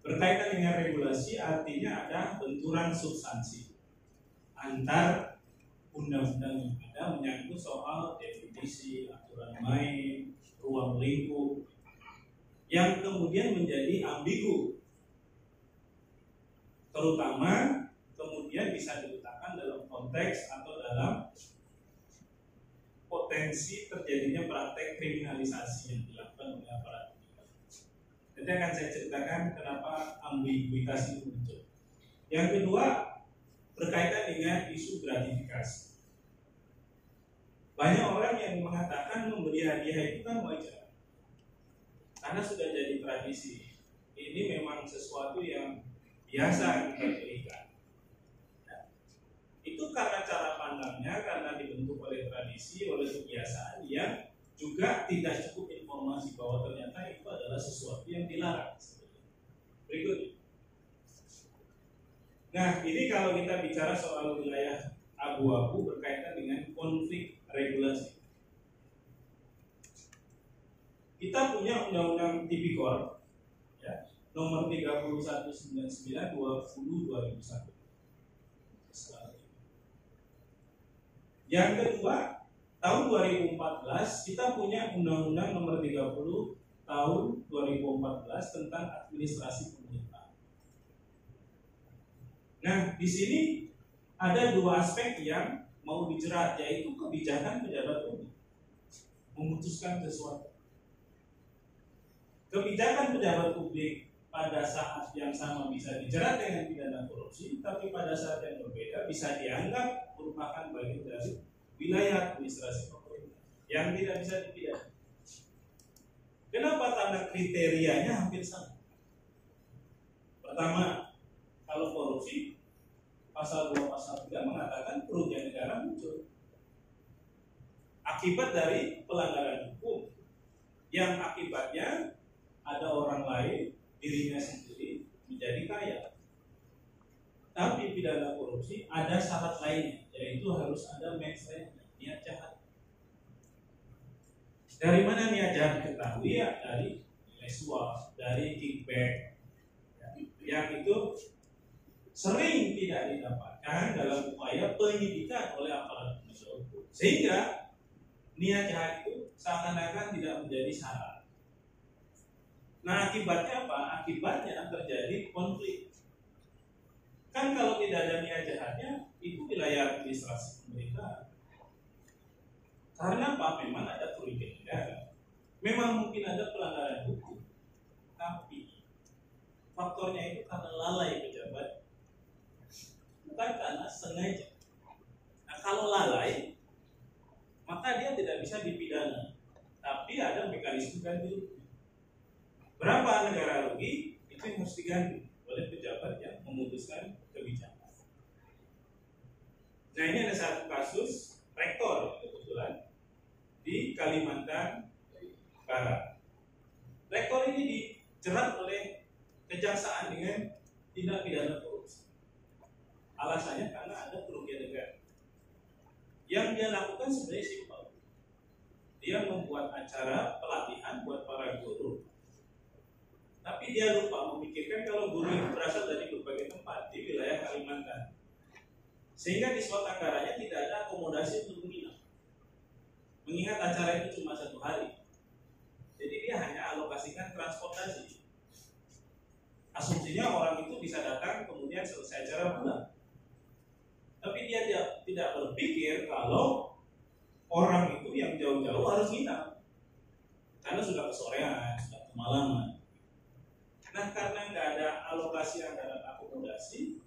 Berkaitan dengan regulasi artinya ada benturan substansi antar undang-undang yang ada menyangkut soal definisi, aturan main, ruang lingkup yang kemudian menjadi ambigu terutama kemudian bisa diletakkan dalam konteks atau dalam potensi terjadinya praktek kriminalisasi yang dilakukan oleh aparat Nanti akan saya ceritakan kenapa ambiguitas itu muncul. Yang kedua berkaitan dengan isu gratifikasi. Banyak orang yang mengatakan memberi hadiah itu kan wajar, karena sudah jadi tradisi. Ini memang sesuatu yang biasa kita berikan. Itu karena cara pandangnya, karena dibentuk oleh tradisi, oleh kebiasaan yang juga tidak cukup informasi bahwa ternyata itu adalah sesuatu yang dilarang. Berikutnya. Nah, ini kalau kita bicara soal wilayah abu-abu berkaitan dengan konflik regulasi. Kita punya undang-undang tipikor ya, nomor 3199 20 2001. Yang kedua, tahun 2014 kita punya Undang-Undang Nomor 30 tahun 2014 tentang administrasi pemerintah. Nah, di sini ada dua aspek yang mau dijerat yaitu kebijakan pejabat publik memutuskan sesuatu. Kebijakan pejabat publik pada saat yang sama bisa dijerat dengan pidana korupsi, tapi pada saat yang berbeda bisa dianggap merupakan bagian dari wilayah administrasi pemerintah yang tidak bisa dipidana. Kenapa karena kriterianya hampir sama? Pertama, kalau korupsi pasal 2 pasal 3 mengatakan kerugian negara muncul akibat dari pelanggaran hukum yang akibatnya ada orang lain dirinya sendiri menjadi kaya. Tapi pidana korupsi ada syarat lainnya yaitu harus ada mindset niat jahat. Dari mana niat jahat diketahui ya dari nilai suap, dari kickback, ya, yang itu sering tidak didapatkan dalam upaya penyidikan oleh aparat penegak hukum. Sehingga niat jahat itu seakan-akan tidak menjadi syarat. Nah akibatnya apa? Akibatnya terjadi konflik. Kan kalau tidak ada niat jahatnya, itu wilayah administrasi pemerintah. Karena apa? Memang ada kerugian negara. Memang mungkin ada pelanggaran hukum. Tapi faktornya itu karena lalai pejabat. Bukan karena sengaja. Nah kalau lalai, maka dia tidak bisa dipidana. Tapi ada mekanisme ganti. Berapa negara rugi? Itu yang harus diganti oleh pejabat yang memutuskan kebijakan. Nah ini ada satu kasus rektor kebetulan di Kalimantan Barat. Rektor ini dijerat oleh kejaksaan dengan tindak pidana korupsi. Alasannya karena ada kerugian negara. Yang dia lakukan sebenarnya simpel. Dia membuat acara pelatihan buat para guru. Tapi dia lupa memikirkan kalau guru itu berasal dari berbagai tempat di wilayah Kalimantan. Sehingga di slot anggarannya tidak ada akomodasi untuk menginap. Mengingat acara itu cuma satu hari. Jadi dia hanya alokasikan transportasi. Asumsinya orang itu bisa datang kemudian selesai acara pulang. Tapi dia tidak, tidak berpikir kalau orang itu yang jauh-jauh harus nginap. Karena sudah kesorean, sudah kemalaman. Nah karena nggak ada alokasi anggaran akomodasi,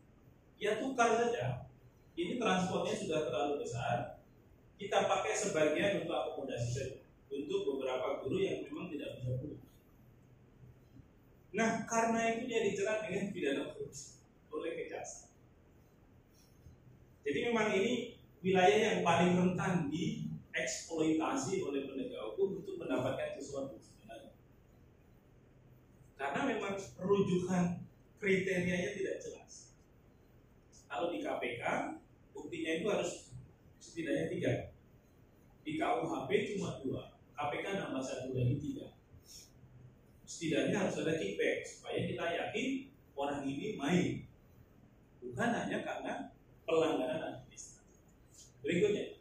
ya tukar saja. Ini transportnya sudah terlalu besar, kita pakai sebagian untuk akomodasi saja untuk beberapa guru yang memang tidak bisa pulang. Nah, karena itu dia dijerat dengan pidana korupsi oleh kejaksaan. Jadi memang ini wilayah yang paling rentan dieksploitasi oleh penegak hukum untuk mendapatkan sesuatu. Karena memang rujukan kriterianya tidak jelas. Kalau di KPK, buktinya itu harus setidaknya tiga. Di KUHP cuma dua, KPK nambah satu lagi tiga. Setidaknya harus ada kickback supaya kita yakin orang ini main, bukan hanya karena pelanggaran administrasi. Berikutnya.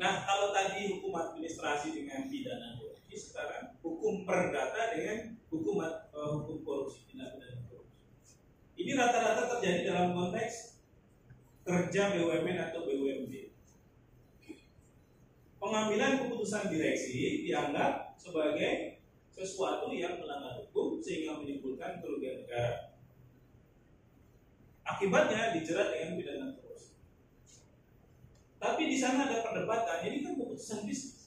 Nah, kalau tadi hukum administrasi dengan pidana sekarang hukum perdata dengan hukum uh, hukum korupsi, tindak pidana korupsi. Ini rata-rata terjadi dalam konteks kerja BUMN atau BUMD. Pengambilan keputusan direksi dianggap sebagai sesuatu yang melanggar hukum sehingga menimbulkan kerugian negara. Akibatnya dijerat dengan pidana korupsi. Tapi di sana ada perdebatan, ini kan keputusan bisnis.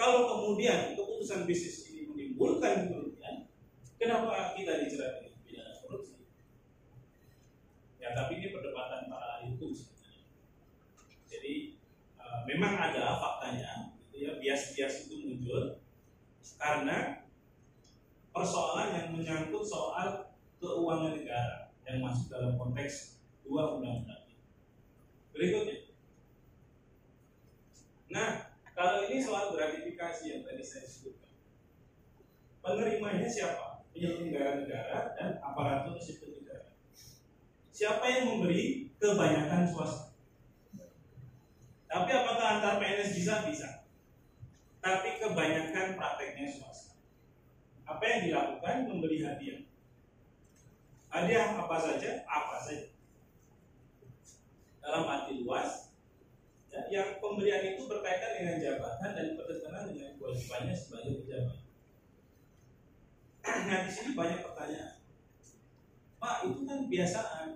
Kalau kemudian keputusan bisnis ini menimbulkan kerugian, kenapa kita dijerat dengan pidana korupsi? Ya, tapi ini perdebatan para ahli hukum sebenarnya. Jadi uh, memang ada faktanya, gitu ya, bias-bias itu muncul karena persoalan yang menyangkut soal keuangan negara yang masuk dalam konteks dua undang-undang ini. Berikutnya. Nah, kalau ini soal gratifikasi yang tadi saya sebutkan. Penerimanya siapa? Penyelenggara negara dan aparatur sipil negara. Siapa yang memberi? Kebanyakan swasta. Tapi apakah antar PNS bisa? Bisa. Tapi kebanyakan prakteknya swasta. Apa yang dilakukan? Memberi hadiah. Hadiah apa saja? Apa saja. Dalam arti luas, ya, yang pemberian itu berkaitan dengan jabatan dan bertentangan dengan kewajibannya sebagai pejabat. Nah di sini banyak pertanyaan. Pak itu kan biasaan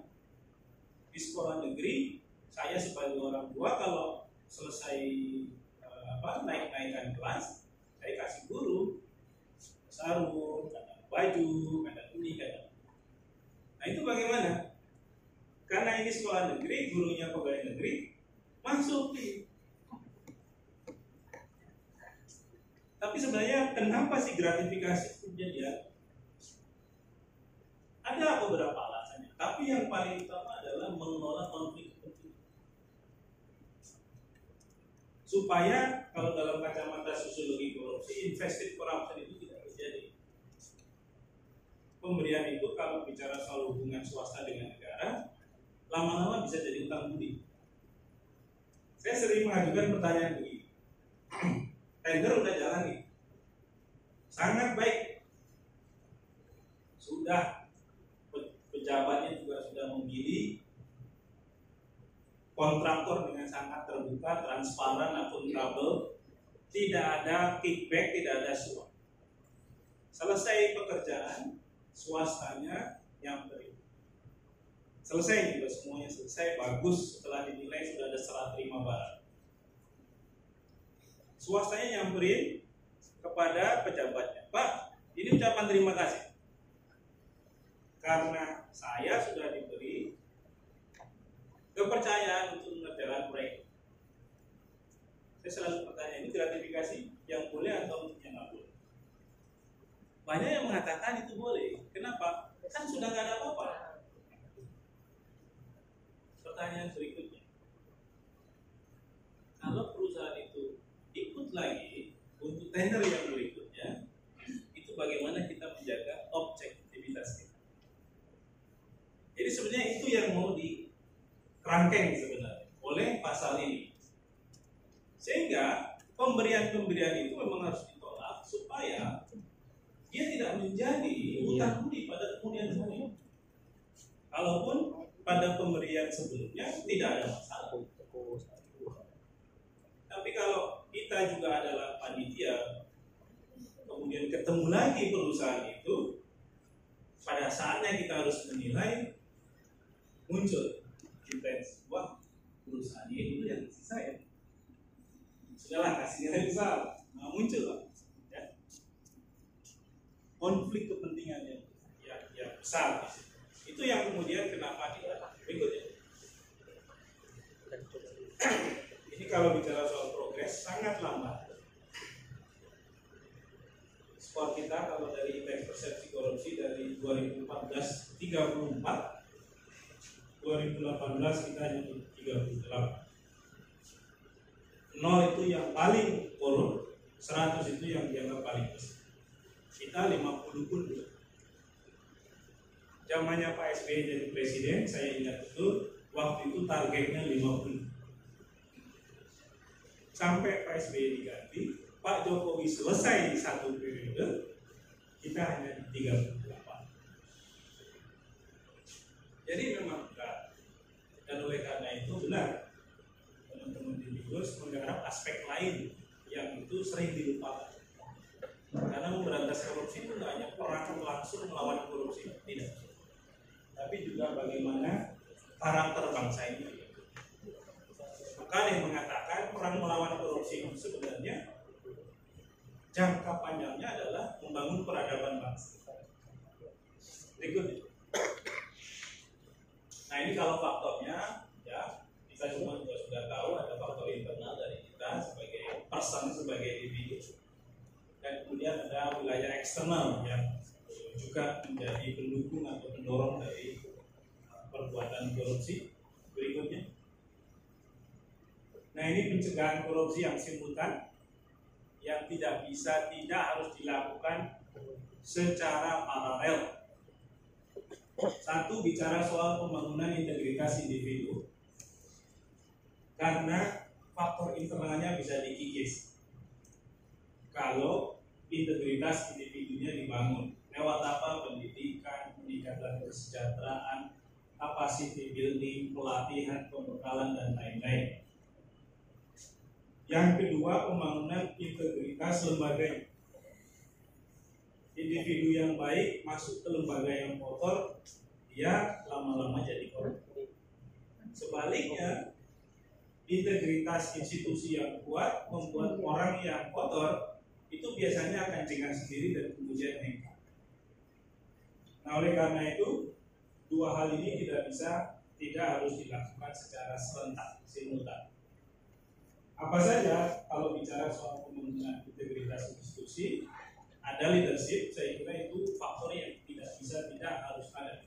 di sekolah negeri saya sebagai orang tua kalau selesai eh, apa naik naikkan kelas saya kasih guru sarung kadang baju kadang ini kadang nah itu bagaimana karena ini sekolah negeri gurunya pegawai negeri masuk nih tapi sebenarnya kenapa sih gratifikasi itu jadi ada beberapa alasannya tapi yang paling utama adalah mengelola konflik kepentingan supaya kalau dalam kacamata sosiologi korupsi invested corruption itu tidak terjadi. Pemberian itu kalau bicara soal hubungan swasta dengan negara lama-lama bisa jadi utang budi saya sering mengajukan pertanyaan begini tender udah jalan nih sangat baik sudah pejabatnya juga sudah memilih kontraktor dengan sangat terbuka, transparan, akuntabel, tidak ada kickback, tidak ada suap. Selesai pekerjaan, swastanya yang beri. Selesai juga semuanya selesai, bagus setelah dinilai sudah ada serah terima barang. Swastanya nyamperin kepada pejabatnya, Pak, ini ucapan terima kasih karena saya sudah diberi kepercayaan untuk mengerjakan proyek. Saya selalu bertanya ini gratifikasi yang boleh atau yang nggak boleh. Banyak yang mengatakan itu boleh, Kenapa? Kan sudah nggak ada apa-apa. Pertanyaan berikutnya. Kalau perusahaan itu ikut lagi untuk tender yang berikutnya, itu bagaimana kita menjaga objektivitas kita. Jadi sebenarnya itu yang mau dikerangkeng sebenarnya oleh pasal ini. Sehingga pemberian-pemberian itu memang harus ditolak supaya dia tidak menjadi utang budi pada kemudian hari. Kalaupun pada pemberian sebelumnya tidak ada masalah. Tapi kalau kita juga adalah panitia, kemudian ketemu lagi perusahaan itu, pada saatnya kita harus menilai muncul intens. Wah, perusahaan ini dulu yang kasih saya. Sudahlah kasih nilai besar. Nah, muncul lah. Ya. Konflik kepentingan yang, yang, yang besar. di situ. Itu yang kemudian kenapa kita berikutnya. Ini kalau bicara soal progres sangat lambat. Skor kita kalau dari indeks persepsi korupsi dari 2014 34 2018 kita hanya 38 nol itu yang paling korup 100 itu yang dianggap paling bersih kita 50 pun belum zamannya Pak SBY jadi presiden saya ingat betul waktu itu targetnya 50 sampai Pak SBY diganti Pak Jokowi selesai di satu periode kita hanya di 38 jadi memang berat. Dan oleh karena itu benar teman-teman di Bigos menggarap aspek lain yang itu sering dilupakan. Karena memberantas korupsi itu tidak hanya perang langsung melawan korupsi tidak tapi juga bagaimana karakter bangsa ini? Maka yang mengatakan perang melawan korupsi itu sebenarnya jangka panjangnya adalah membangun peradaban bangsa. Berikutnya nah ini kalau faktornya ya kita semua juga sudah tahu ada faktor internal dari kita sebagai person sebagai individu. Dan kemudian ada wilayah eksternal yang juga menjadi pendukung atau pendorong dari perbuatan korupsi berikutnya. Nah ini pencegahan korupsi yang simultan yang tidak bisa tidak harus dilakukan secara paralel. Satu bicara soal pembangunan integritas individu karena faktor internalnya bisa dikikis. Kalau integritas individunya dibangun lewat apa pendidikan, peningkatan kesejahteraan, capacity building, pelatihan, pembekalan dan lain-lain. Yang kedua pembangunan integritas lembaga individu yang baik masuk ke lembaga yang kotor, dia lama-lama jadi korup. Sebaliknya, integritas institusi yang kuat membuat orang yang kotor itu biasanya akan jengah sendiri dan kemudian hengkang. Nah, oleh karena itu, dua hal ini tidak bisa tidak harus dilakukan secara serentak, simultan. Apa saja kalau bicara soal pembangunan integritas institusi, ada leadership, saya kira itu faktor yang tidak bisa tidak harus ada.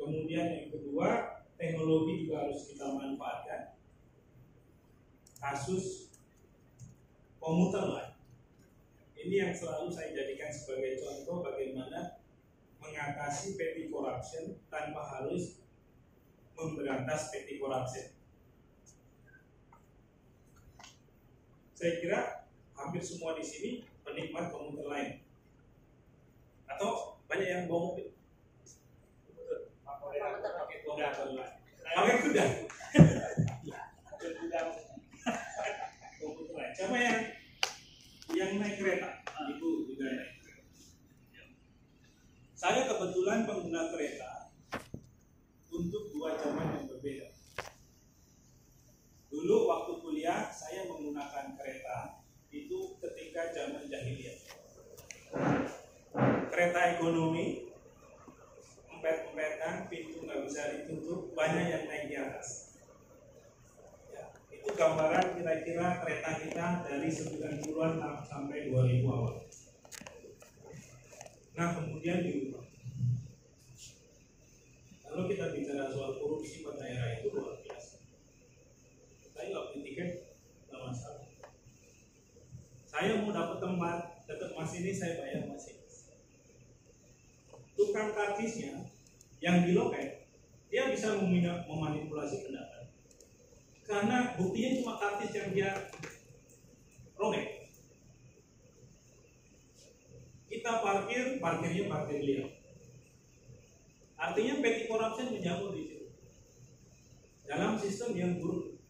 Kemudian yang kedua, teknologi juga harus kita manfaatkan. Kasus komuter lain. Ini yang selalu saya jadikan sebagai contoh bagaimana mengatasi petty corruption tanpa harus memberantas petty corruption. Saya kira hampir semua di sini penikmat komuter lain. Atau banyak yang bawa mobil. Pakai kuda. Pakai kuda komuter lain. Siapa yang yang naik kereta ibu juga naik kereta saya kebetulan pengguna kereta untuk dua zaman yang berbeda dulu waktu kuliah saya menggunakan kereta itu ketika zaman jahiliyah. Kereta ekonomi, empet-empetan, pintu nggak bisa ditutup, banyak yang naik di atas. Ya, itu gambaran kira-kira kereta kita dari 90-an sampai 2000 awal. Nah kemudian diubah. Kalau kita bicara soal korupsi pada era itu luar biasa. Saya nggak beli tiket, masalah. Saya mau dapat tempat dekat mas ini saya bayar masih. Tukang karcisnya yang di loket, dia bisa memanipulasi pendapat. Karena buktinya cuma kartis yang dia robek. Kita parkir, parkirnya parkir liar. Artinya petty corruption menjamur di situ. Dalam sistem yang buruk.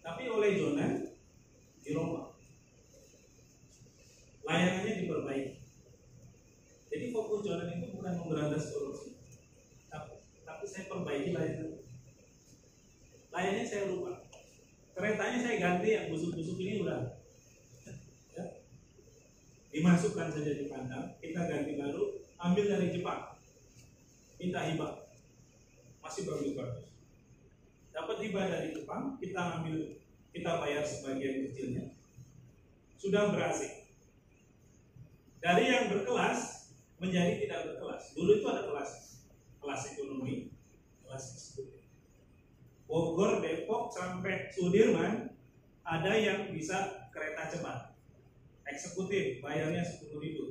Tapi oleh Jonan dirombak. Layanannya diperbaiki. Jadi fokus Jonan itu bukan memberantas korupsi, tapi, tapi saya perbaiki layanan. Layanannya saya rubah. Keretanya saya ganti yang busuk-busuk ini udah. Dimasukkan saja di kandang, kita ganti baru, ambil dari Jepang, minta hibah, masih bagus-bagus. Dapat hibah dari Jepang, kita ambil, kita bayar sebagian kecilnya, sudah berhasil. Dari yang berkelas menjadi tidak berkelas. Dulu itu ada kelas, kelas ekonomi, kelas eksekutif. Bogor, Depok sampai Sudirman ada yang bisa kereta cepat eksekutif bayarnya sepuluh ribu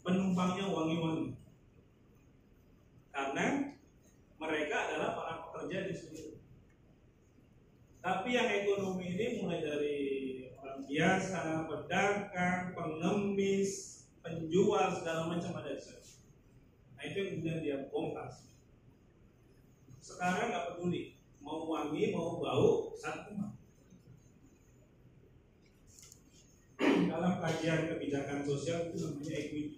penumpangnya wangi-wangi karena mereka adalah para pekerja di Sudirman tapi yang ekonomi ini mulai dari orang biasa, pedagang, pengemis, penjual segala macam ada di sana. Nah itu yang kemudian dia bongkar. Sekarang nggak peduli mau wangi mau bau satu mah. Dalam kajian kebijakan sosial itu namanya equity.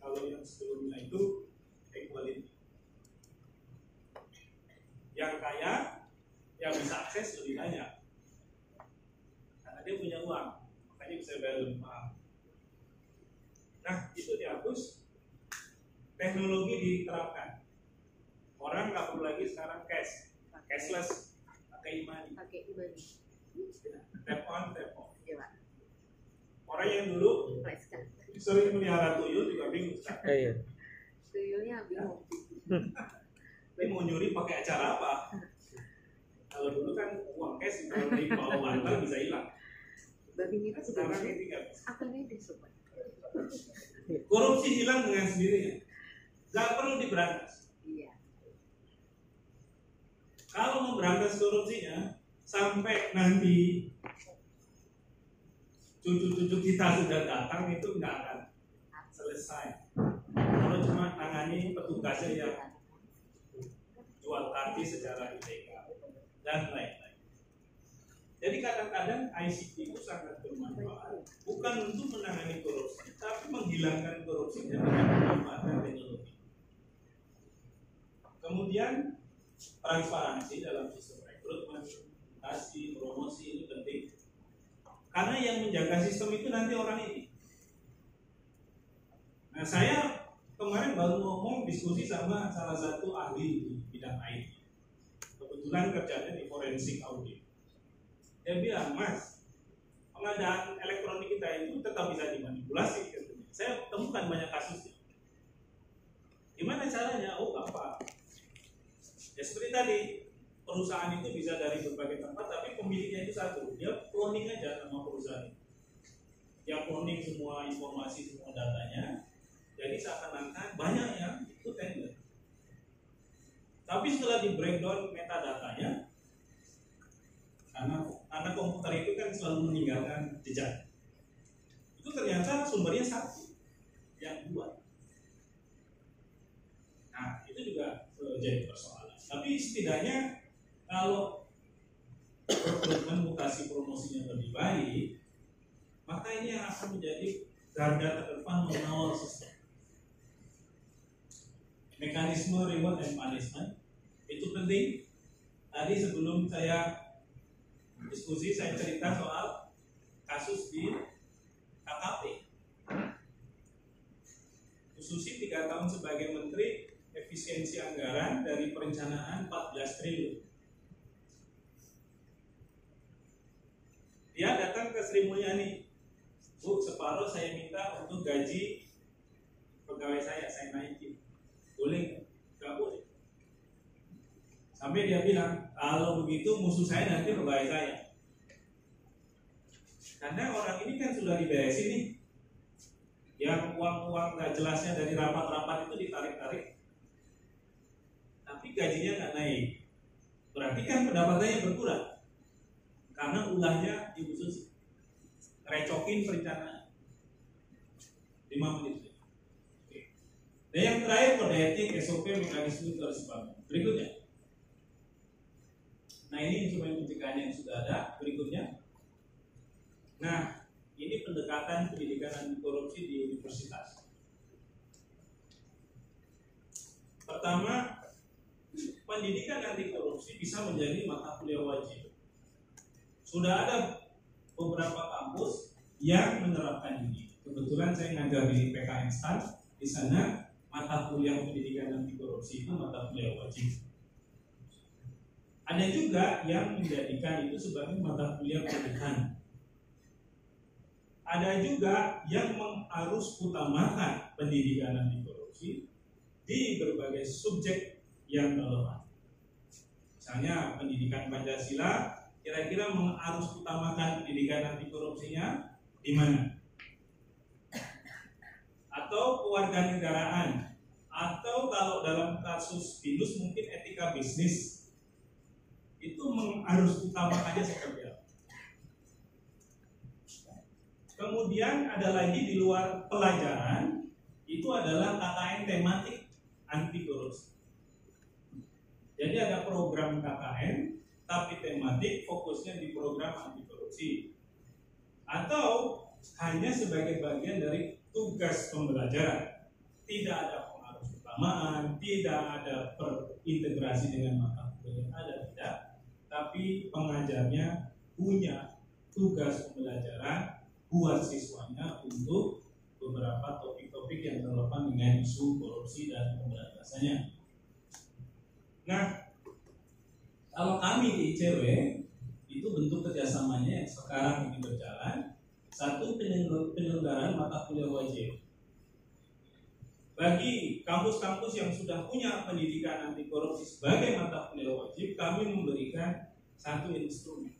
Kalau yang sebelumnya itu equality. Yang kaya yang bisa akses lebih banyak karena dia punya uang makanya bisa bayar lebih mahal. Nah itu dihapus teknologi diterapkan orang nggak perlu lagi sekarang cash cashless pakai imani pakai imani tap on tap off pak orang yang dulu kan sering melihara tuyul juga bingung sekarang. Iya. tuyulnya bingung. Ini mau nyuri pakai acara apa? Kalau dulu kan uang cash kalau di bawah bantal bisa hilang. Babinya itu sekarang ini nggak bisa apa nih sobat korupsi hilang dengan sendirinya. Nggak perlu diberantas. Iya. Kalau memberantas korupsinya sampai nanti cucu-cucu kita sudah datang itu nggak akan selesai. Kalau cuma tangani petugasnya yang jual kartis secara ilegal dan lain-lain. Jadi kadang-kadang ICT itu sangat bermanfaat bukan untuk menangani korupsi tapi menghilangkan korupsi dengan memanfaatkan teknologi. Kemudian transparansi dalam sistem rekrutmen, kasih, promosi ini penting. Karena yang menjaga sistem itu nanti orang ini. Nah saya kemarin baru ngomong diskusi sama salah satu ahli di bidang IT. Kebetulan kerjanya di forensik audit. Dia bilang, Mas, pengadaan elektronik kita itu tetap bisa dimanipulasi. Saya temukan banyak kasusnya. Gimana caranya? Oh, gampang. Ya seperti tadi, perusahaan itu bisa dari berbagai tempat, tapi pemiliknya itu satu. Dia cloning aja nama perusahaan itu. Dia cloning semua informasi, semua datanya. Jadi seakan-akan banyak yang itu tender. Tapi setelah di breakdown metadatanya, karena karena komputer itu kan selalu meninggalkan jejak. Itu ternyata sumbernya satu, yang dua. Nah, itu juga eh, jadi persoalan. Tapi setidaknya kalau rekrutmen mutasi promosinya lebih baik, maka ini yang akan menjadi garda terdepan mengawal sistem. Mekanisme reward and punishment itu penting. Tadi sebelum saya diskusi saya cerita soal kasus di KKP. Susi tiga tahun sebagai menteri efisiensi anggaran dari perencanaan 14 triliun. Dia datang ke Sri Mulyani, Bu, separuh saya minta untuk gaji pegawai saya, saya naikin. Boleh nggak? Boleh. Sampai dia bilang, kalau begitu musuh saya nanti pegawai saya. Karena orang ini kan sudah diberesin nih. Yang uang-uang nggak jelasnya dari rapat-rapat itu ditarik-tarik. Tapi gajinya nggak naik. Berarti kan pendapatannya berkurang. Karena ulahnya Ibu Susi. Recokin perencanaan. 5 menit. Oke. Dan yang terakhir kode etik, SOP, mekanisme itu harus dibangun. Berikutnya. Nah ini instrumen pencegahan yang sudah ada. Berikutnya. Nah, ini pendekatan pendidikan anti korupsi di universitas. Pertama, pendidikan anti korupsi bisa menjadi mata kuliah wajib. Sudah ada beberapa kampus yang menerapkan ini. Kebetulan saya ngajar di PKN STAN, di sana mata kuliah pendidikan anti korupsi itu mata kuliah wajib. Ada juga yang menjadikan itu sebagai mata kuliah pilihan. Ada juga yang mengharus utamakan pendidikan anti korupsi di berbagai subjek yang relevan. Misalnya pendidikan Pancasila, kira-kira mengharus utamakan pendidikan anti korupsinya di mana? Atau kewarganegaraan, atau kalau dalam kasus BINUS mungkin etika bisnis, itu harus utamakannya seperti apa? Kemudian ada lagi di luar pelajaran itu adalah KKN tematik anti korupsi. Jadi ada program KKN tapi tematik fokusnya di program anti korupsi. Atau hanya sebagai bagian dari tugas pembelajaran. Tidak ada pengaruh utamaan, tidak ada terintegrasi dengan mata kuliah yang ada tidak, tapi pengajarnya punya tugas pembelajaran buat siswanya untuk beberapa topik-topik yang relevan dengan isu korupsi dan pemberantasannya. Nah, kalau kami di ICW itu bentuk kerjasamanya yang sekarang ini berjalan satu penyelenggaraan mata kuliah wajib bagi kampus-kampus yang sudah punya pendidikan anti korupsi sebagai mata kuliah wajib kami memberikan satu instrumen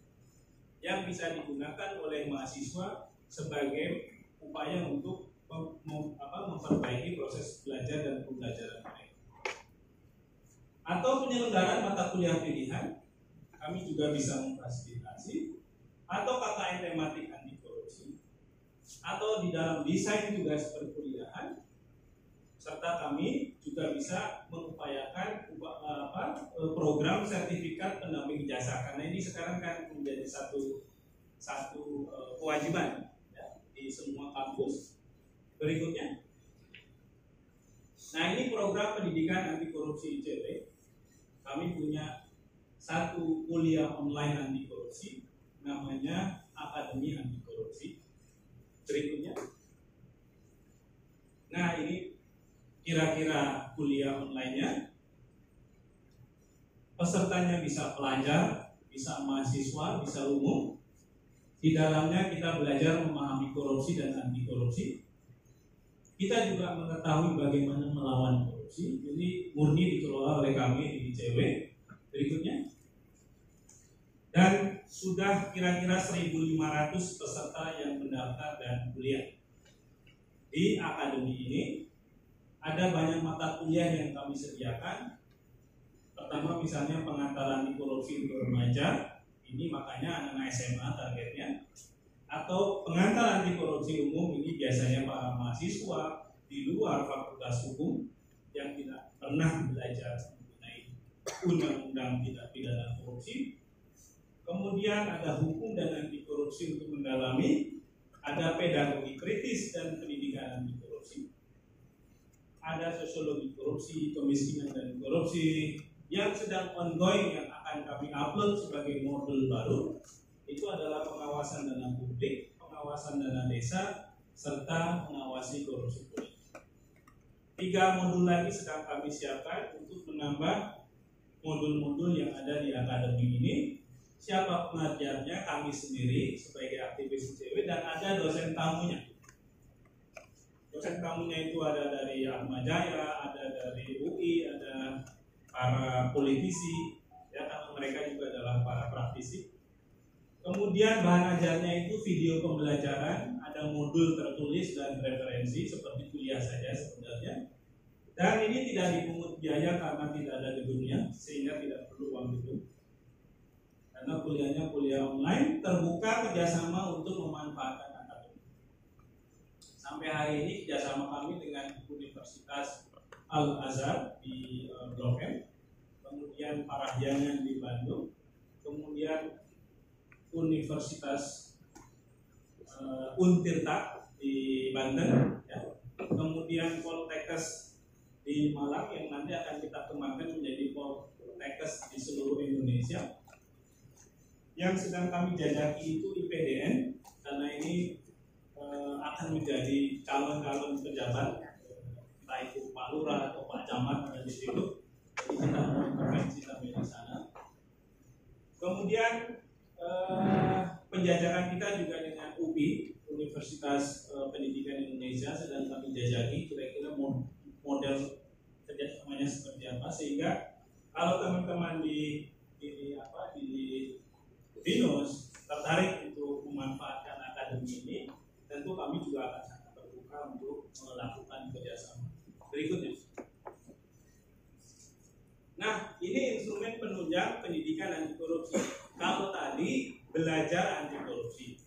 yang bisa digunakan oleh mahasiswa sebagai upaya untuk mem, apa, memperbaiki proses belajar dan pembelajaran mereka. Atau penyelenggaraan mata kuliah pilihan, kami juga bisa memfasilitasi. Atau KKN tematik anti korupsi. Atau di dalam desain tugas perkuliahan. Serta kami juga bisa mengupayakan apa, program sertifikat pendamping jasa. Karena ini sekarang kan menjadi satu satu kewajiban di semua kampus. Berikutnya, nah ini program pendidikan anti korupsi ICW. Kami punya satu kuliah online anti korupsi, namanya Akademi Anti Korupsi. Berikutnya, nah ini kira-kira kuliah online-nya. Pesertanya bisa pelajar, bisa mahasiswa, bisa umum, di dalamnya kita belajar memahami korupsi dan anti korupsi. Kita juga mengetahui bagaimana melawan korupsi. Ini murni dikelola oleh kami di ICW. Berikutnya. Dan sudah kira-kira 1.500 peserta yang mendaftar dan kuliah. Di akademi ini ada banyak mata kuliah yang kami sediakan. Pertama misalnya pengantaran korupsi untuk remaja, ini makanya anak-anak SMA targetnya atau pengantar korupsi umum ini biasanya para mahasiswa di luar fakultas hukum yang tidak pernah belajar mengenai undang-undang tidak pidana korupsi. Kemudian ada hukum dan anti korupsi untuk mendalami, ada pedagogi kritis dan pendidikan anti korupsi, ada sosiologi korupsi, kemiskinan dan korupsi yang sedang ongoing yang akan kami upload sebagai modul baru itu adalah pengawasan dana publik, pengawasan dana desa, serta mengawasi korupsi politik. Tiga modul lagi sedang kami siapkan untuk menambah modul-modul yang ada di akademi ini. Siapa pengajarnya? Kami sendiri sebagai aktivis ICW dan ada dosen tamunya. dosen tamunya itu ada dari Atmajaya, ada dari UI, ada para politisi, ya karena mereka juga adalah para praktisi. Kemudian bahan ajarnya itu video pembelajaran, ada modul tertulis dan referensi seperti saja sebenarnya. Dan ini tidak dipungut biaya karena tidak ada gedungnya, sehingga tidak perlu uang gedung. Karena kuliahnya kuliah online, terbuka kerjasama untuk memanfaatkan akademik. Sampai hari ini kerjasama kami dengan Universitas Al Azhar di eh, Blok M, kemudian Parahyangan di Bandung, kemudian Universitas eh, Untirta di Banten, ya. Kemudian Poltekkes di Malang yang nanti akan kita kembangkan menjadi Poltekkes di seluruh Indonesia. Yang sedang kami jajaki itu IPDN karena ini eh, akan menjadi calon-calon pejabat entah itu Pak Lurah atau Pak Camat ada di situ. Jadi kita mau intervensi di sana. Kemudian eh, penjajakan kita juga dengan UPI Universitas eh, Pendidikan Indonesia sedang kami jajaki kira-kira mo- model kerjasamanya seperti apa sehingga kalau teman-teman di di apa di Binus tertarik untuk memanfaatkan akademi ini tentu kami juga akan sangat terbuka untuk melakukan kerjasama berikutnya Nah, ini instrumen penunjang pendidikan anti korupsi. Kalau tadi belajar anti korupsi.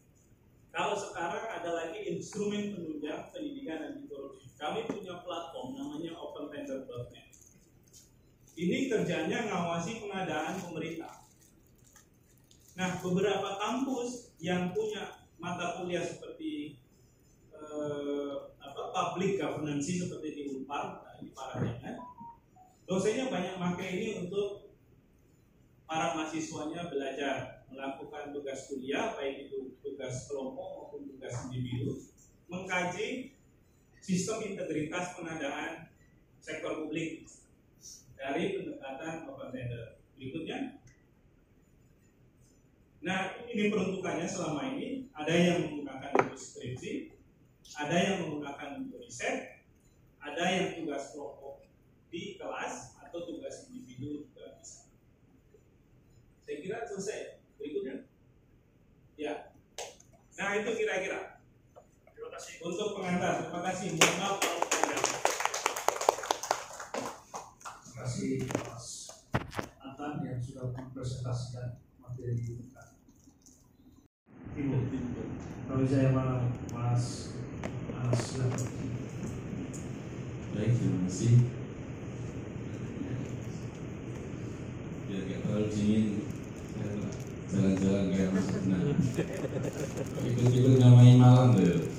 Kalau sekarang ada lagi instrumen penunjang pendidikan anti korupsi. Kami punya platform namanya opentender.net. Ini kerjanya ngawasi pengadaan pemerintah. Nah, beberapa kampus yang punya mata kuliah seperti eh, apa public governance seperti di Unpar, nah, di Parahyangan, dosennya banyak pakai ini untuk para mahasiswanya belajar melakukan tugas kuliah baik itu tugas kelompok maupun tugas individu mengkaji sistem integritas pengadaan sektor publik dari pendekatan open tender berikutnya nah ini peruntukannya selama ini ada yang menggunakan untuk skripsi ada yang menggunakan untuk riset ada yang tugas kelompok di kelas atau tugas individu juga bisa. Saya kira selesai. Berikutnya. Ya. Nah itu kira-kira. Terima kasih. Untuk pengantar, terima kasih. Mohon maaf kalau panjang. Terima kasih Mas Atan yang sudah mempresentasikan materi kita. Timur. Kalau saya malam Mas silakan. Baik, terima kasih. Biar gak terlalu dingin, jalan-jalan kayak Mas Nah. Ikut-ikut main malam tuh,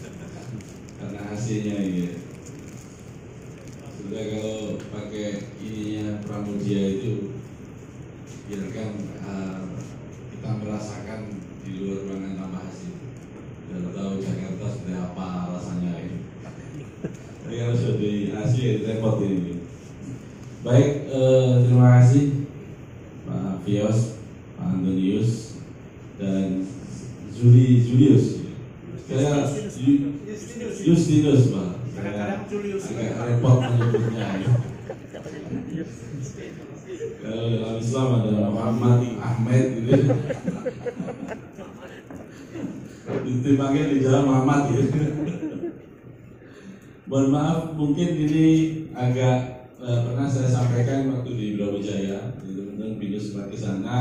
karena hasilnya ini. Sudah kalau pakai ininya Pramudia itu, biarkan uh, kita merasakan di luar ruangan tanpa hasil. Biar tahu Jakarta seperti apa rasanya ini. Ini harus lebih asli repot ini. Baik, eh, terima kasih Pak Fios, Pak Antonius, dan Juli Julius. Saya Ju- Justinus Pak. Saya Kadang-kadang Julius. agak repot menyebutnya. Kalau dalam Islam ada Muhammad Ahmed gitu. Dipanggil di jalan Muhammad gitu. Mohon maaf, mungkin ini agak eh, pernah saya sampaikan waktu di Brawijaya, teman-teman sempat ke sana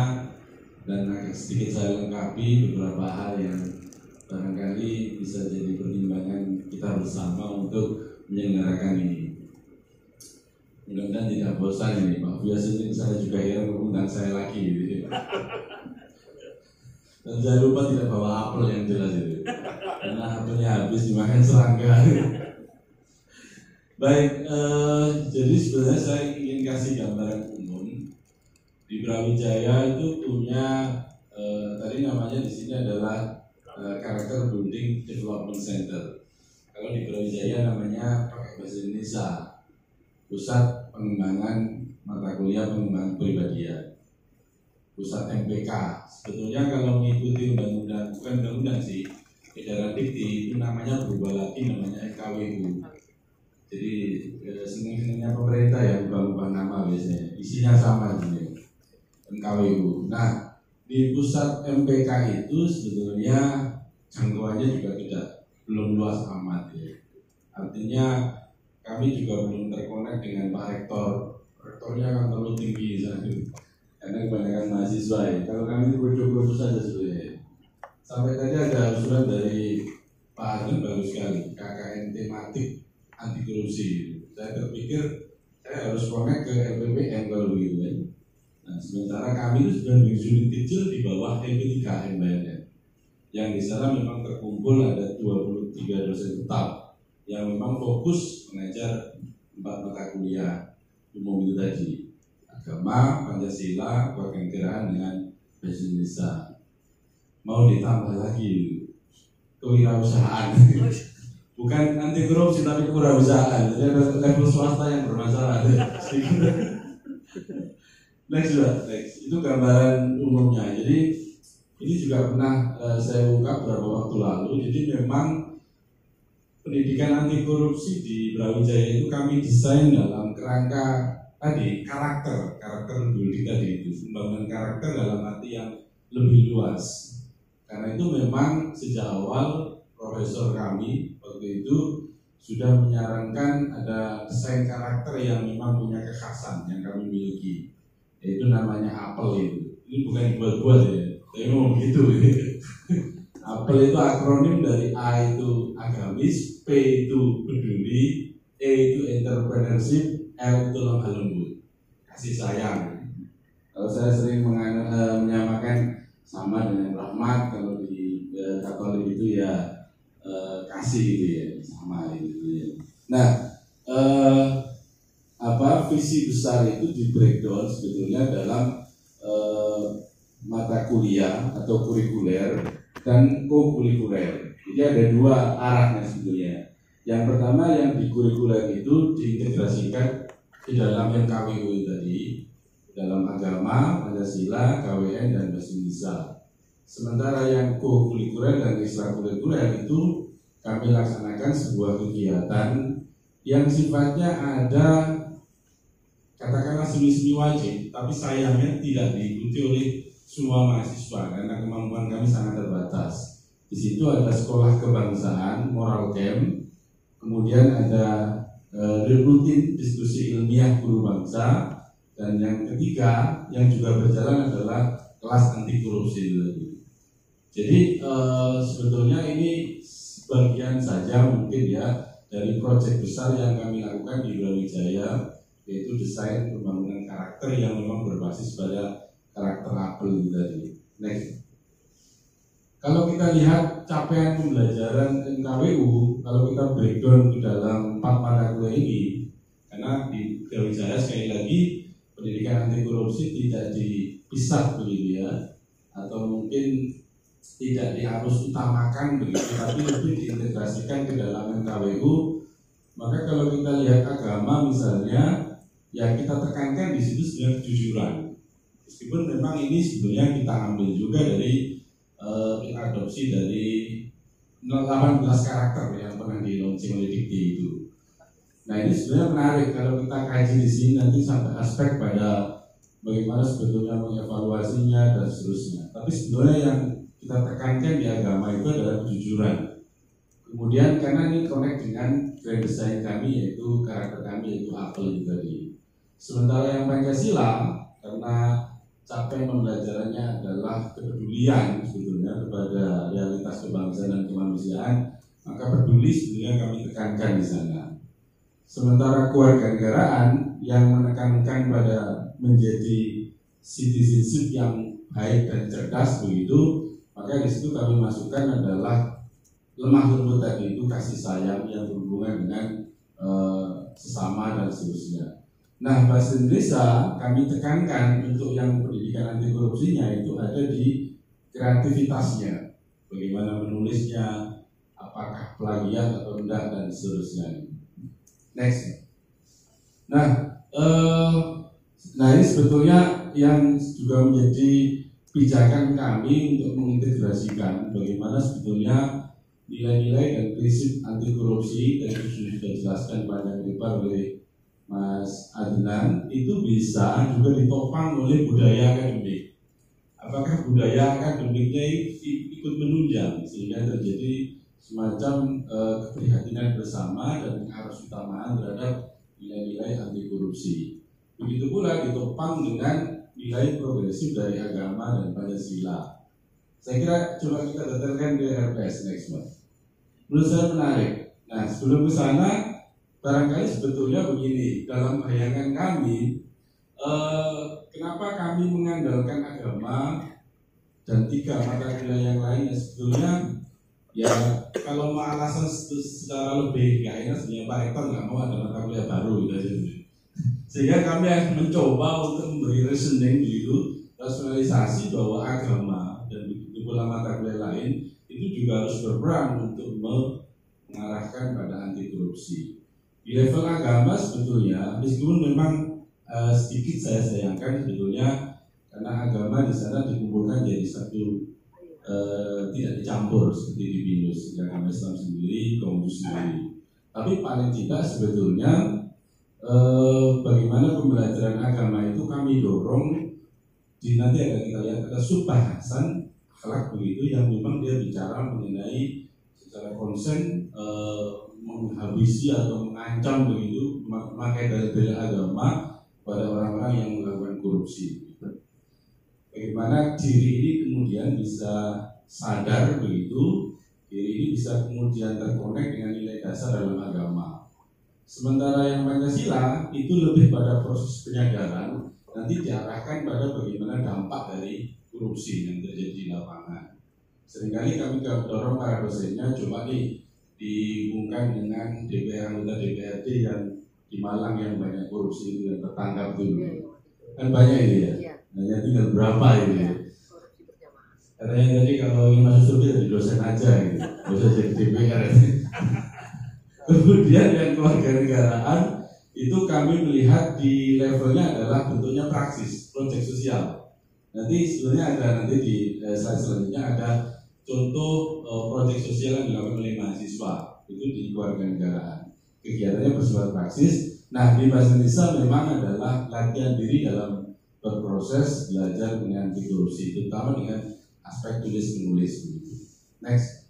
dan agak sedikit saya lengkapi beberapa hal yang barangkali bisa jadi pertimbangan kita bersama untuk menyelenggarakan ini. Mudah-mudahan tidak bosan ini Pak Fias ini saya juga heran mengundang saya lagi gitu. Dan jangan lupa tidak bawa apel yang jelas itu Karena apelnya habis dimakan serangga Baik, eh, jadi sebenarnya saya ingin kasih gambaran umum di Brawijaya itu punya eh, tadi namanya di sini adalah karakter building development center. Kalau di Brawijaya namanya pakai bahasa Indonesia pusat pengembangan mata kuliah pengembangan pribadian. Pusat MPK. Sebetulnya kalau mengikuti undang-undang bukan undang-undang sih, edaran dikti itu namanya berubah lagi namanya FKWU Jadi eh, seneng-senengnya pemerintah ya ubah-ubah nama biasanya. Isinya sama gitu. NKWU. Nah, di pusat MPK itu sebetulnya jangkauannya juga tidak belum luas amat ya. Artinya kami juga belum terkonek dengan Pak Rektor. Rektornya kan terlalu tinggi sana. Karena kebanyakan mahasiswa ya. Kalau kami bodoh-bodoh saja sebenarnya. Sampai tadi ada usulan dari Pak Arden bagus sekali, KKN tematik anti korupsi. Saya berpikir saya harus connect ke LPPM kalau begitu kan. Nah, sementara kami itu sudah unit kecil di bawah LP3M bayarnya. Yang di sana memang terkumpul ada 23 dosen tetap yang memang fokus mengajar empat mata kuliah umum itu tadi agama, Pancasila, kewarganegaraan dengan bahasa Indonesia. Mau ditambah lagi kewirausahaan. Bukan anti korupsi tapi kewirausahaan. Jadi ada level swasta yang bermasalah. next juga, next. Itu gambaran umumnya. Jadi ini juga pernah eh, saya ungkap beberapa waktu lalu. Jadi memang pendidikan anti korupsi di Brawijaya itu kami desain dalam kerangka tadi karakter. Karakter building tadi itu membangun karakter dalam arti yang lebih luas. Karena itu memang sejak awal profesor kami waktu itu sudah menyarankan ada desain karakter yang memang punya kekhasan yang kami miliki. Yaitu namanya apel itu. Ini bukan dibuat-buat ya tapi mau begitu apel itu akronim dari A itu agamis P itu peduli E itu entrepreneurship L itu lemah lembut. Kasih sayang. Kalau saya sering eh, menyamakan sama dengan rahmat kalau di eh, Katolik itu ya eh, kasih gitu ya sama gitu ya. Nah apa visi besar itu di breakdown sebetulnya dalam mata kuliah atau kurikuler dan kokurikuler jadi ada dua arahnya sebetulnya yang pertama yang di kurikuler itu diintegrasikan di dalam NKWU tadi dalam agama, Pancasila, KWN dan bahasa Indonesia. Sementara yang kokurikuler dan ekstrakurikuler itu kami laksanakan sebuah kegiatan yang sifatnya ada katakanlah semi-semi wajib, tapi sayangnya tidak diikuti oleh semua mahasiswa karena kemampuan kami sangat terbatas. Di situ ada sekolah kebangsaan, moral camp, kemudian ada eh, rutin diskusi ilmiah guru bangsa, dan yang ketiga yang juga berjalan adalah kelas anti korupsi tadi. Jadi eh, sebetulnya ini sebagian saja mungkin ya dari proyek besar yang kami lakukan di Brawijaya yaitu desain pembangunan karakter yang memang berbasis pada karakter apel tadi. Next. Kalau kita lihat capaian pembelajaran NKWU, kalau kita breakdown ke dalam empat mata kuliah ini, karena di Brawijaya sekali lagi pendidikan anti korupsi tidak dipisah begitu ya, atau mungkin tidak diharus utamakan begitu, tapi lebih diintegrasikan ke dalam NKWU. Maka kalau kita lihat agama misalnya, yang kita tekankan di situ sebenarnya kejujuran. Meskipun memang ini sebenarnya kita ambil juga dari eh, adopsi dari 18 karakter yang pernah di launching oleh Dikti itu. Nah ini sebenarnya menarik kalau kita kaji di sini nanti sampai aspek pada bagaimana sebetulnya mengevaluasinya dan seterusnya. Tapi sebenarnya yang kita tekankan di agama itu adalah kejujuran. Kemudian karena ini connect dengan grand design kami yaitu karakter kami yaitu apel itu tadi. Sementara yang Pancasila karena capaian pembelajarannya adalah kepedulian sebetulnya kepada realitas kebangsaan dan kemanusiaan, maka peduli sebetulnya kami tekankan di sana. Sementara kewarganegaraan yang menekankan pada menjadi citizenship yang baik dan cerdas begitu, maka di situ kami masukkan adalah lemah lembut tadi itu kasih sayang yang berhubungan dengan eh, sesama dan seterusnya. Nah, bahasa Indonesia kami tekankan untuk yang pendidikan anti korupsinya itu ada di kreativitasnya. Bagaimana menulisnya, apakah plagiat atau tidak dan seterusnya. Next. Nah, eh, nah ini sebetulnya yang juga menjadi pijakan kami untuk mengintegrasikan bagaimana sebetulnya nilai-nilai dan prinsip anti korupsi tadi sudah dijelaskan banyak lebar oleh Mas Adnan itu bisa juga ditopang oleh budaya akademik. Apakah budaya akademiknya ikut menunjang sehingga terjadi semacam eh, keprihatinan bersama dan arus utamaan terhadap nilai-nilai anti korupsi. Begitu pula ditopang dengan nilai progresif dari agama dan Pancasila. Saya kira coba kita detailkan di RPS next month. Menurut saya menarik. Nah sebelum ke sana barangkali sebetulnya begini dalam bayangan kami eh, kenapa kami mengandalkan agama dan tiga mata kuliah yang lain? Yang sebetulnya ya kalau mau alasan se- secara lebih nggak enak sebenarnya. Pak Rektor nggak mau ada mata kuliah baru gitu aja. Sehingga kami mencoba untuk memberi reasoning begitu rasionalisasi bahwa agama dan pula mata kuliah lain itu juga harus berperan untuk mengarahkan pada anti korupsi di level agama sebetulnya meskipun memang eh, sedikit saya sayangkan sebetulnya karena agama di sana dikumpulkan jadi satu eh, tidak dicampur seperti di BINUS agama Islam sendiri, Konghucu sendiri. Tapi paling tidak sebetulnya eh, bagaimana pembelajaran agama itu kami dorong di nanti akan kita lihat ada subbahasan akhlak begitu yang memang dia bicara mengenai secara konsen eh, menghabisi atau mengancam begitu memakai dalil-dalil agama pada orang-orang yang melakukan korupsi bagaimana diri ini kemudian bisa sadar begitu, diri ini bisa kemudian terkonek dengan nilai dasar dalam agama. Sementara yang Pancasila itu lebih pada proses penyadaran, nanti diarahkan pada bagaimana dampak dari korupsi yang terjadi di lapangan. Seringkali kami dorong para dosennya coba nih dihubungkan dengan DPR anggota DPRD yang di Malang yang banyak korupsi itu yang tertangkap dulu. Kan banyak ini ya. Iya. Hanya tinggal berapa ini ya. Katanya tadi kalau ingin masuk survei jadi dosen aja gitu. Usah jadi DPR. Kemudian yang keluarga negaraan itu kami melihat di levelnya adalah bentuknya praksis, proyek sosial. Nanti sebenarnya ada nanti di eh, slide selanjutnya ada contoh eh, proyek sosial yang dilakukan oleh mahasiswa itu di keluarga negaraan. Kegiatannya bersifat praksis. Nah di bahasa Indonesia memang adalah latihan diri dalam berproses belajar dengan korupsi, terutama dengan aspek tulis menulis. Next.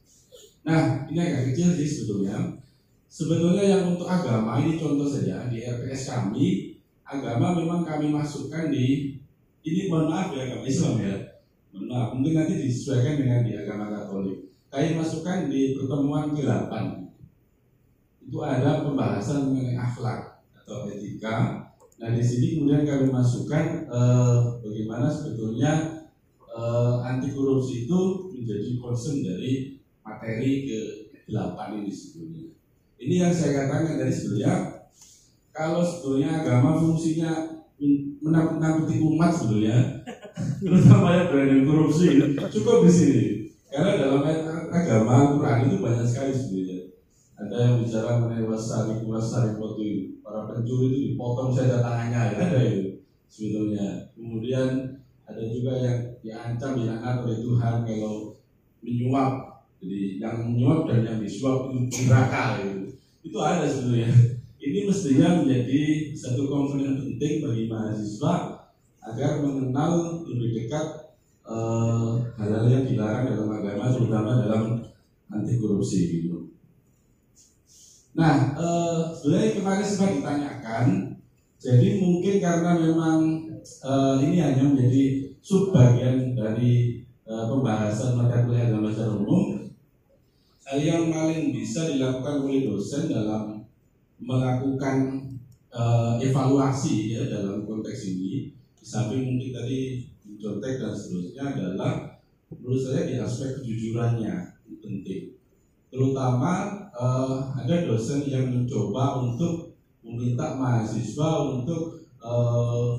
Nah, ini agak kecil sih sebetulnya. Sebetulnya yang untuk agama ini contoh saja di RPS kami, agama memang kami masukkan di ini mohon maaf ya agama Islam ya. Maaf, mungkin nanti disesuaikan dengan di agama Katolik. Kami masukkan di pertemuan ke-8 itu ada pembahasan mengenai akhlak atau etika Nah di sini kemudian kami masukkan eh, bagaimana sebetulnya eh, anti korupsi itu menjadi concern dari materi ke 8 ini sebetulnya. Ini yang saya katakan dari sebelumnya kalau sebetulnya agama fungsinya menakut-nakuti umat sebetulnya terutama yang berani korupsi. Cukup di sini. Karena dalam agama Al-Quran itu banyak sekali sebetulnya ada yang bicara mengenai wasari wasari itu. Para pencuri itu dipotong saja tangannya. Ada itu sebetulnya. Kemudian ada juga yang diancam dilaknat oleh Tuhan kalau menyuap. Jadi yang menyuap dan yang disuap itu neraka itu itu ada sebetulnya ini mestinya menjadi satu komponen penting bagi mahasiswa agar mengenal lebih dekat eh, hal-hal yang dilarang dalam agama terutama dalam anti korupsi gitu. Nah, eh, sebenarnya kemarin sempat ditanyakan, jadi mungkin karena memang eh, ini hanya menjadi subbagian dari eh, pembahasan mata kuliah dalam secara umum, hal yang paling bisa dilakukan oleh dosen dalam melakukan eh, evaluasi ya dalam konteks ini, di mungkin tadi contek dan seterusnya adalah menurut saya di aspek kejujurannya itu penting. Terutama eh, ada dosen yang mencoba untuk meminta mahasiswa untuk eh,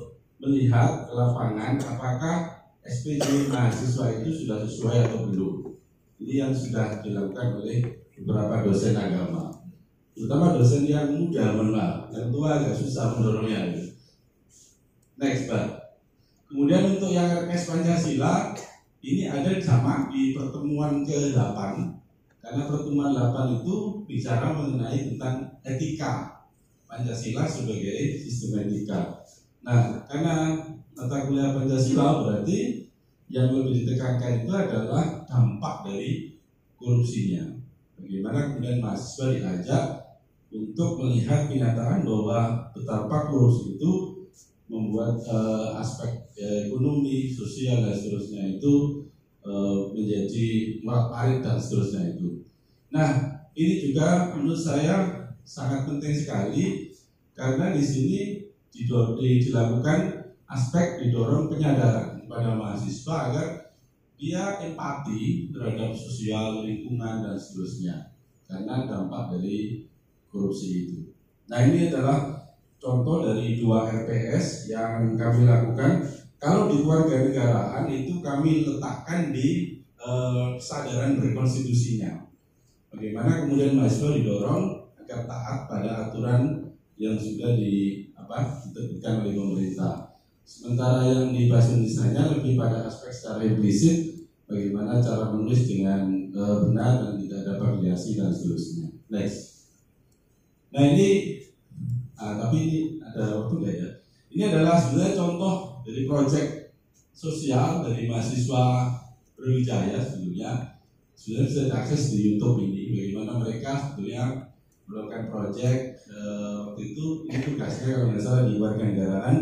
melihat ke lapangan apakah SPJ mahasiswa itu sudah sesuai atau belum. Ini yang sudah dilakukan oleh beberapa dosen agama, terutama dosen yang muda, maaf, yang tua agak susah mendorongnya. Next, Pak. Kemudian untuk yang RKS Pancasila ini ada sama di pertemuan ke-8 Karena pertemuan 8 itu bicara mengenai tentang etika Pancasila sebagai sistem etika. Nah, karena mata kuliah Pancasila berarti yang lebih ditekankan itu adalah dampak dari korupsinya. Bagaimana kemudian mahasiswa diajak untuk melihat kenyataan bahwa betapa korupsi itu membuat eh, aspek eh, ekonomi, sosial dan seterusnya itu eh, menjadi morat marit dan seterusnya itu. Nah, ini juga menurut saya sangat penting sekali karena di sini dilakukan aspek didorong penyadaran kepada mahasiswa agar dia empati terhadap sosial lingkungan dan seterusnya karena dampak dari korupsi itu. Nah ini adalah contoh dari dua RPS yang kami lakukan. Kalau di keluarga negaraan itu kami letakkan di eh, kesadaran berkonstitusinya. Bagaimana kemudian mahasiswa didorong agar taat pada aturan yang sudah di apa diterbitkan oleh pemerintah. Sementara yang di bahasa Indonesia lebih pada aspek secara implisit bagaimana cara menulis dengan eh, benar dan tidak ada variasi dan seterusnya. Next. Nah ini, ah, tapi ini ada waktu nggak ya? Ini adalah sebenarnya contoh dari proyek sosial dari mahasiswa Brawijaya sebelumnya. Sudah bisa diakses di YouTube ini bagaimana mereka sebetulnya melakukan proyek eh, waktu itu ini tugasnya kalau nggak salah di warga negaraan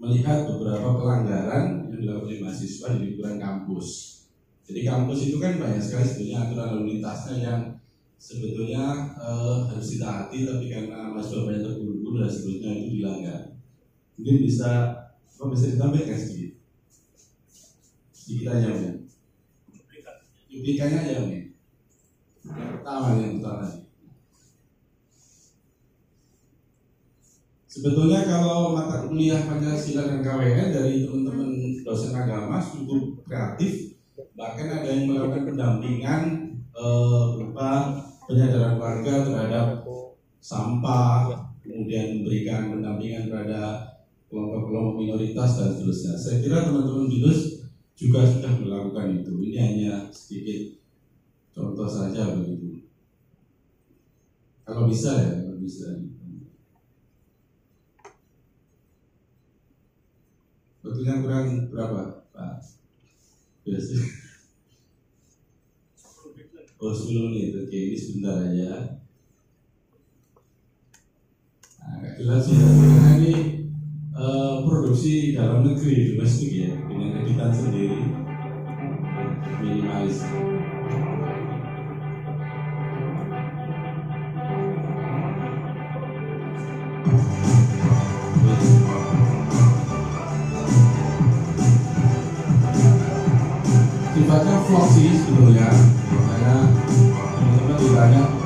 melihat beberapa pelanggaran yang dilakukan oleh mahasiswa di lingkungan kampus. Jadi kampus itu kan banyak sekali sebetulnya aturan lalu lintasnya yang sebetulnya eh, harus ditaati tapi karena mahasiswa banyak terburu-buru dan seterusnya itu dilanggar. Mungkin bisa apa bisa ditampilkan sedikit? Sedikit aja ya. Cuplikannya aja nih. Yang pertama yang pertama. Sebetulnya kalau mata kuliah Pancasila dan KWN dari teman-teman dosen agama cukup kreatif, bahkan ada yang melakukan pendampingan eh, berupa penyadaran warga terhadap sampah, kemudian memberikan pendampingan terhadap kelompok-kelompok minoritas dan seterusnya. Saya kira teman-teman BINUS juga sudah melakukan itu. Ini hanya sedikit contoh saja begitu. Kalau bisa ya, kalau bisa. Betulnya kurang berapa, Pak? Biasa. Oh, 10 menit. Oke, ini sebentar aja. Nah, agak jelas ya, karena ini eh, produksi dalam negeri domestik ya, dengan editan sendiri minimalis. Sifatnya vlog sih sebetulnya. Karena teman-teman apakah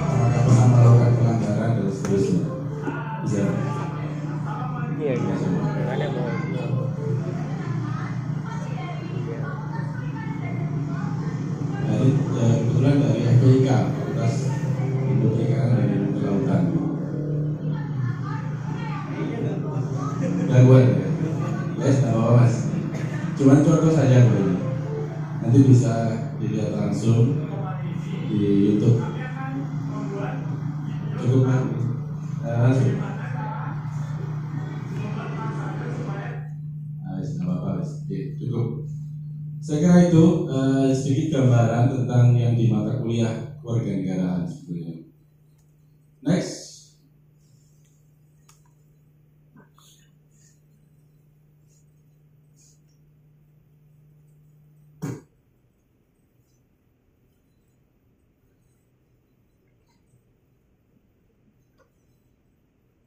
saya kira itu eh, sedikit gambaran tentang yang di mata kuliah kewarganegaraan sebetulnya. Next.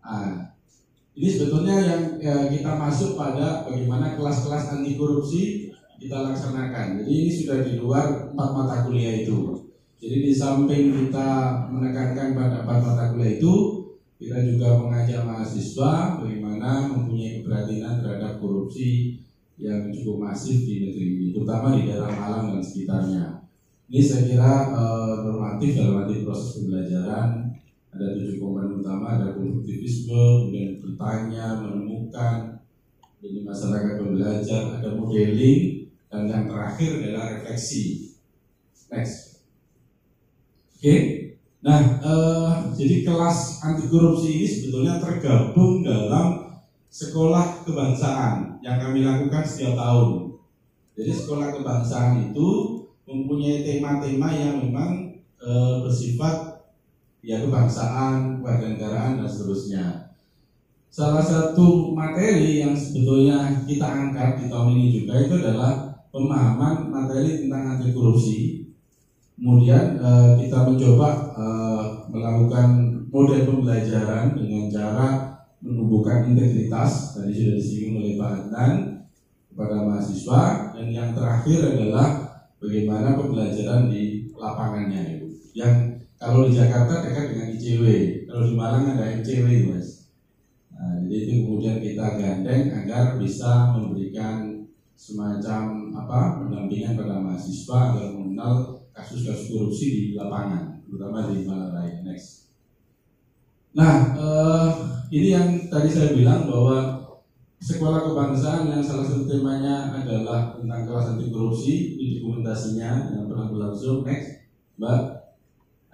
Ah, ini sebetulnya yang eh, kita masuk pada bagaimana kelas-kelas anti korupsi kita laksanakan. Jadi ini sudah di luar empat mata kuliah itu. Jadi di samping kita menekankan pada empat mata kuliah itu, kita juga mengajak mahasiswa bagaimana mempunyai keprihatinan terhadap korupsi yang cukup masif di negeri ini, terutama di daerah Malang dan sekitarnya. Ini saya kira eh, normatif dalam arti proses pembelajaran ada tujuh komponen utama ada konstruktivisme kemudian bertanya menemukan jadi masyarakat belajar ada modeling dan yang terakhir adalah refleksi next Oke, nah eh, jadi kelas anti korupsi ini sebetulnya tergabung dalam sekolah kebangsaan yang kami lakukan setiap tahun. Jadi sekolah kebangsaan itu mempunyai tema-tema yang memang eh, bersifat ya kebangsaan, kewarganegaraan dan seterusnya. Salah satu materi yang sebetulnya kita angkat di tahun ini juga itu adalah pemahaman materi tentang anti korupsi Kemudian uh, kita mencoba uh, melakukan model pembelajaran dengan cara menumbuhkan integritas tadi sudah disinggung oleh Pak Adnan kepada mahasiswa dan yang terakhir adalah bagaimana pembelajaran di lapangannya itu. Yang kalau di Jakarta dekat dengan ICW, kalau di Malang ada MCW mas. Nah, jadi itu kemudian kita gandeng agar bisa memberikan semacam apa pendampingan pada mahasiswa agar mengenal kasus-kasus korupsi di lapangan, terutama di Malang Next. Nah, eh, ini yang tadi saya bilang bahwa sekolah kebangsaan yang salah satu temanya adalah tentang kelas anti korupsi, di dokumentasinya yang pernah berlangsung. Next, Mbak.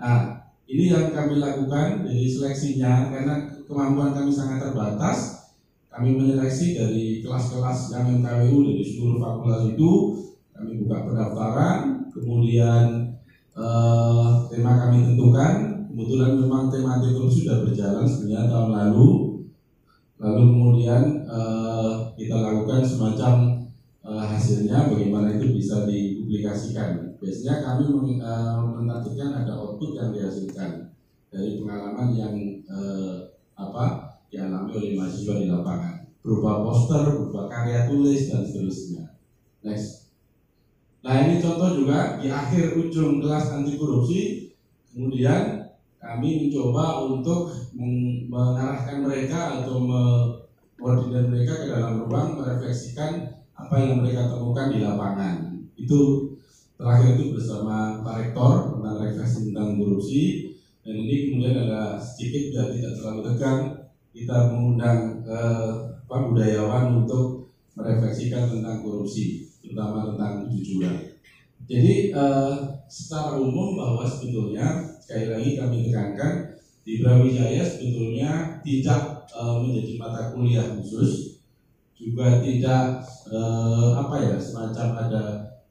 Nah, ini yang kami lakukan dari seleksinya karena kemampuan kami sangat terbatas. Kami menyeleksi dari kelas-kelas yang MKWU dari seluruh fakultas itu, kami buka pendaftaran, kemudian eh, tema kami tentukan. Kebetulan memang tema korupsi sudah berjalan sebenarnya tahun lalu. Lalu kemudian eh, kita lakukan semacam eh, hasilnya bagaimana itu bisa dipublikasikan. Biasanya kami eh, menentukan ada output yang dihasilkan dari pengalaman yang eh, apa dialami oleh mahasiswa di lapangan berupa poster, berupa karya tulis dan seterusnya. Next. Nah ini contoh juga di akhir ujung kelas anti korupsi, kemudian kami mencoba untuk mengarahkan mereka atau mengkoordinir mereka ke dalam ruang merefleksikan apa yang mereka temukan di lapangan. Itu terakhir itu bersama Pak Rektor tentang refleksi tentang korupsi dan ini kemudian ada sedikit biar tidak terlalu tegang kita mengundang eh, Pak budayawan untuk merefleksikan tentang korupsi terutama tentang kejujuran. Jadi uh, secara umum bahwa sebetulnya sekali lagi kami tekankan di Brawijaya sebetulnya tidak uh, menjadi mata kuliah khusus, juga tidak uh, apa ya semacam ada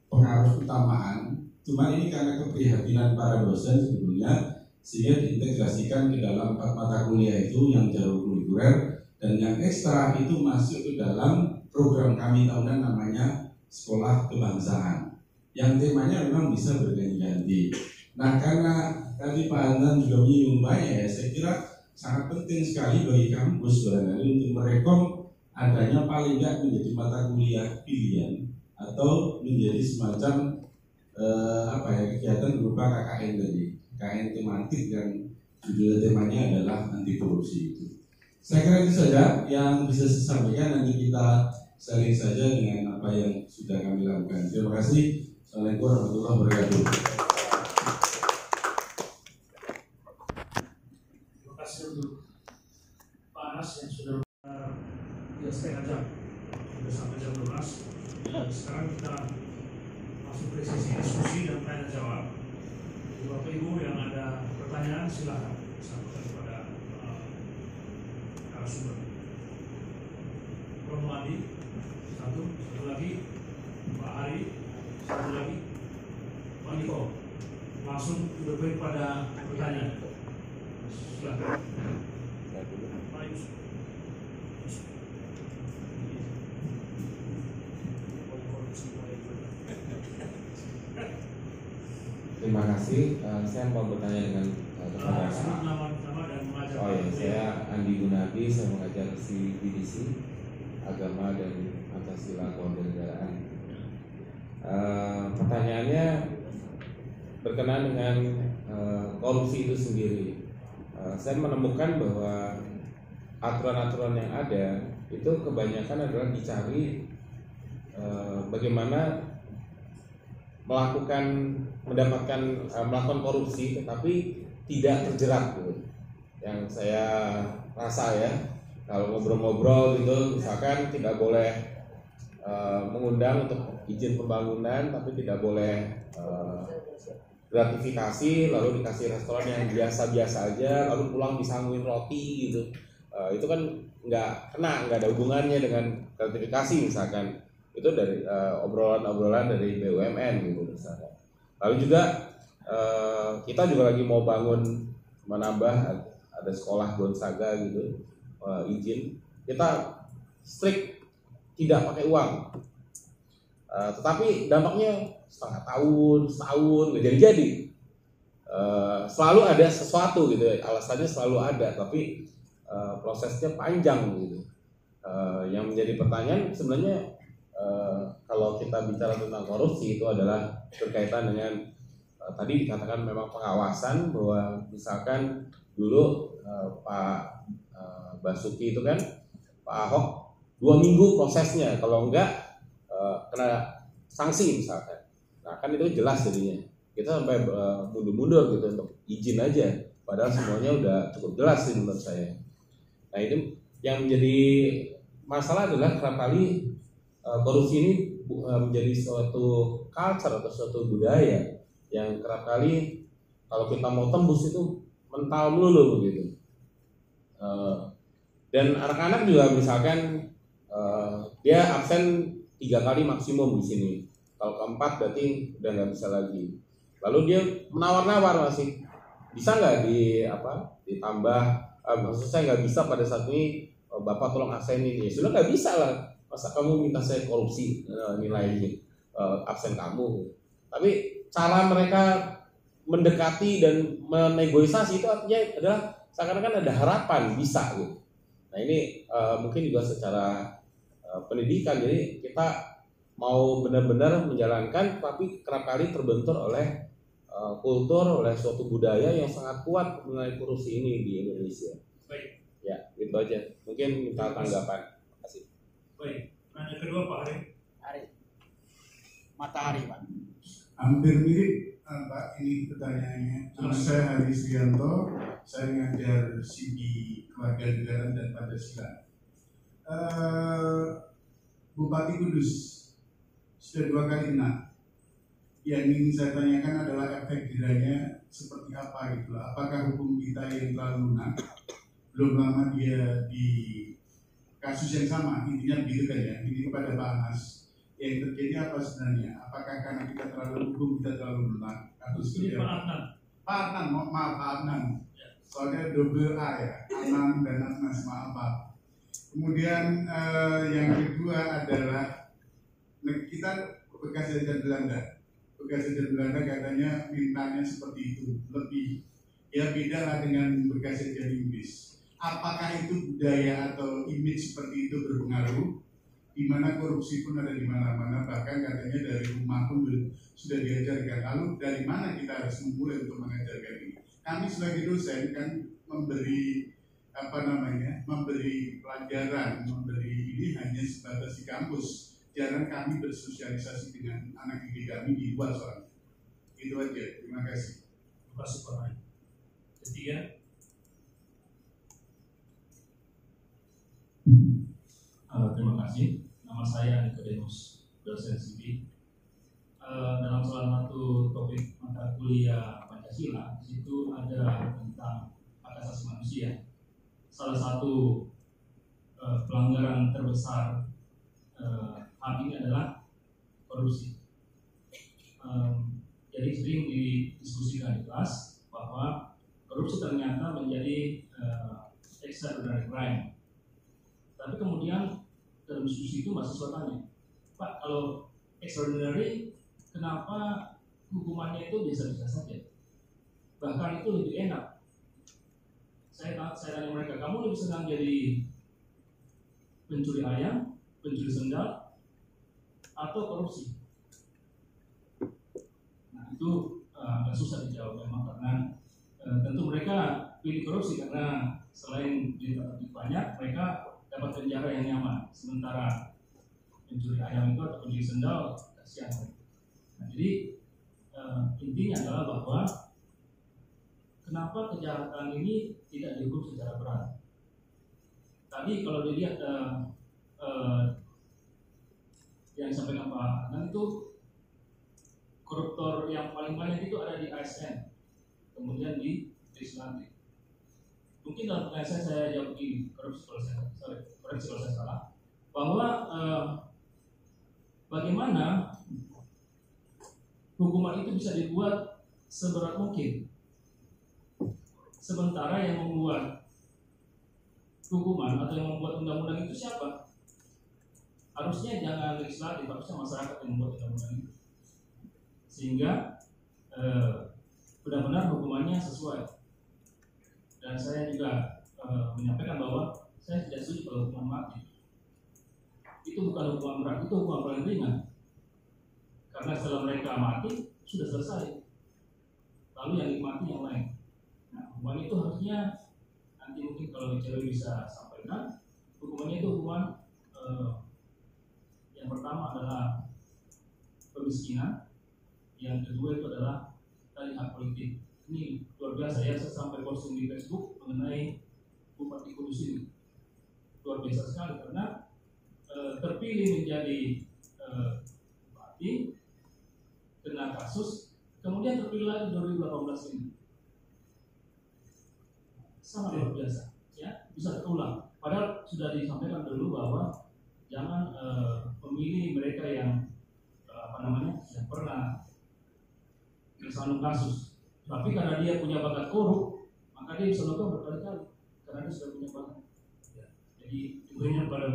pengaruh utamaan. Cuma ini karena keprihatinan para dosen sebetulnya sehingga diintegrasikan ke dalam empat mata kuliah itu yang jalur kulikuler dan yang ekstra itu masuk ke dalam program kami tahunan namanya sekolah kebangsaan yang temanya memang bisa berganti-ganti. Nah karena tadi Pak Andan juga menyinggung banyak ya, saya kira sangat penting sekali bagi kampus barangkali untuk merekom adanya paling tidak menjadi mata kuliah pilihan atau menjadi semacam eh, apa ya kegiatan berupa KKN tadi, KKN tematik yang judul temanya adalah anti korupsi itu. Saya kira itu saja yang bisa saya sampaikan nanti kita sharing saja dengan apa yang sudah kami lakukan. Terima kasih. Assalamualaikum warahmatullahi wabarakatuh. Terima kasih untuk Pak yang sudah ya setengah jam sudah sampai jam 12 dan sekarang kita masuk ke sesi diskusi dan tanya jawab. Bapak Ibu yang ada pertanyaan silakan sampaikan kepada narasumber. Romo Adi satu satu lagi. Pak Hari satu lagi. Pak Niko langsung berbaik pada pertanyaan. Silakan Pak Yusuf Terima kasih. Uh, saya mau bertanya dengan uh, kepada uh, nama. Oh iya, saya Andi Gunadi, saya mengajar di BDC Agama dan Pancasila Kewarganegaraan. Uh, pertanyaannya berkenaan dengan uh, korupsi itu sendiri. Uh, saya menemukan bahwa aturan-aturan yang ada itu kebanyakan adalah dicari uh, bagaimana melakukan mendapatkan uh, melakukan korupsi tetapi tidak terjerat gitu. Yang saya rasa ya kalau ngobrol-ngobrol gitu misalkan tidak boleh uh, mengundang untuk izin pembangunan tapi tidak boleh uh, gratifikasi lalu dikasih restoran yang biasa-biasa aja lalu pulang disangguin roti gitu. Eh, itu kan nggak kena nggak ada hubungannya dengan gratifikasi misalkan. Itu dari obrolan-obrolan dari BUMN gitu misalkan. Lalu juga eh, kita juga lagi mau bangun menambah ada sekolah Gonzaga gitu eh, izin kita strict tidak pakai uang. Eh, tetapi dampaknya setengah tahun setahun nggak jadi jadi selalu ada sesuatu gitu alasannya selalu ada tapi eh, prosesnya panjang gitu. Eh, yang menjadi pertanyaan sebenarnya eh, kalau kita bicara tentang korupsi itu adalah berkaitan dengan eh, tadi dikatakan memang pengawasan bahwa misalkan dulu eh, Pak eh, Basuki itu kan Pak Ahok dua minggu prosesnya. Kalau enggak eh, kena sanksi misalkan. Nah kan itu jelas jadinya. Kita sampai mundur-mundur gitu untuk izin aja. Padahal semuanya udah cukup jelas sih menurut saya. Nah itu yang menjadi masalah adalah kerap kali eh, korupsi ini menjadi suatu culture atau suatu budaya yang kerap kali kalau kita mau tembus itu mental melulu begitu Eh, dan anak-anak juga misalkan eh, dia absen tiga kali maksimum di sini. Kalau keempat berarti udah nggak bisa lagi. Lalu dia menawar-nawar masih. Bisa nggak di apa ditambah? Eh, maksud saya nggak bisa pada saat ini eh, bapak tolong absenin. Ya sudah nggak bisa lah. Masa kamu minta saya korupsi eh, nilainya eh, absen kamu? Tapi cara mereka mendekati dan menegosiasi itu artinya adalah seakan-akan ada harapan bisa gitu nah ini eh, mungkin juga secara eh, pendidikan jadi kita mau benar-benar menjalankan tapi kerap kali terbentur oleh eh, kultur oleh suatu budaya yang sangat kuat mengenai korupsi ini di Indonesia. Baik. Ya, itu aja. Mungkin minta tanggapan. Terima kasih. Baik. Nanya kedua Pak Hari. Hari. Matahari, Pak. Hampir mirip eh, Pak ini pertanyaannya. Nama saya Hari Srianto, saya ngajar sigi kewarganegaraan dan Pancasila. Eh, Bupati Kudus sudah dua kali kena. Yang ingin saya tanyakan adalah efek jerahnya seperti apa gitu. loh. Apakah hukum kita yang terlalu lunak? Belum lama dia di kasus yang sama, intinya begitu kan ya. Ini kepada Pak Anas yang terjadi apa sebenarnya? Apakah karena kita terlalu hukum kita terlalu lunak atau seperti Pak apa? Adnan. Pak Adnan, ma- maaf Pak Adnan. Soalnya double A ya, Adnan dan Adnas, maaf Pak. Kemudian eh, yang kedua adalah kita bekas jajan Belanda. Bekas jajan Belanda katanya mintanya seperti itu, lebih ya beda lah dengan bekas jajan Inggris. Apakah itu budaya atau image seperti itu berpengaruh? Di mana korupsi pun ada di mana-mana bahkan katanya dari rumah pun sudah diajarkan. Lalu dari mana kita harus memulai untuk mengajarkan ini? Kami sebagai dosen kan memberi apa namanya memberi pelajaran memberi ini hanya sebatas di kampus. Jarang kami bersosialisasi dengan anak didik kami di luar soalnya itu aja. Terima kasih. Terima kasih Pak. Ketiga. Eh, terima kasih. Nama saya Nikodemus, dosen CV. Eh, dalam salah satu topik mata kuliah Pancasila, di situ ada tentang hak asasi manusia. Salah satu eh, pelanggaran terbesar eh, hak ini adalah korupsi. Jadi sering didiskusikan di kelas bahwa korupsi ternyata menjadi eh, extraordinary crime tapi kemudian dalam diskusi itu mahasiswa tanya, Pak kalau extraordinary kenapa hukumannya itu biasa-biasa saja? Bahkan itu lebih enak. Saya saya tanya mereka, kamu lebih senang jadi pencuri ayam, pencuri sendal, atau korupsi? Nah itu eh, agak susah dijawab memang karena eh, tentu mereka pilih korupsi karena selain duit banyak, mereka dapat penjara yang nyaman. Sementara pencuri ayam itu atau pencuri sendal kasihan mereka. Nah, jadi eh, intinya adalah bahwa kenapa kejahatan ini tidak dihukum secara berat. Tadi kalau dilihat eh, eh, yang disampaikan Pak Adnan itu koruptor yang paling banyak itu ada di ASN, kemudian di legislatif. Mungkin dalam pertanyaan saya saya jawab begini, korupsi kalau saya sorry, koreksi kalau saya salah, bahwa eh, bagaimana hukuman itu bisa dibuat seberat mungkin. Sementara yang membuat hukuman atau yang membuat undang-undang itu siapa? Harusnya jangan legislatif, harusnya masyarakat yang membuat undang-undang itu. Sehingga eh, benar-benar hukumannya sesuai. Dan saya juga eh, menyampaikan bahwa saya tidak setuju kalau hukuman mati. Itu bukan hukuman berat, itu hukuman paling ringan. Karena setelah mereka mati sudah selesai. Lalu yang nikmati yang lain. Nah, hukuman itu harusnya nanti mungkin kalau bicara bisa sampaikan hukumannya itu hukuman eh, yang pertama adalah kemiskinan, yang kedua itu adalah tadi hak politik. Ini luar biasa ya, saya sampai posting di Facebook mengenai Bupati Kudus ini. Luar biasa sekali karena eh, terpilih menjadi eh, bupati kena kasus, kemudian terpilih lagi 2018 ini. Sangat luar biasa, ya bisa terulang. Padahal sudah disampaikan dulu bahwa jangan eh, memilih mereka yang eh, apa namanya yang pernah tersandung kasus. Tapi karena dia punya bakat korup, maka dia bisa nonton berkali-kali karena dia sudah punya bakat. Ya. Jadi Intinya pada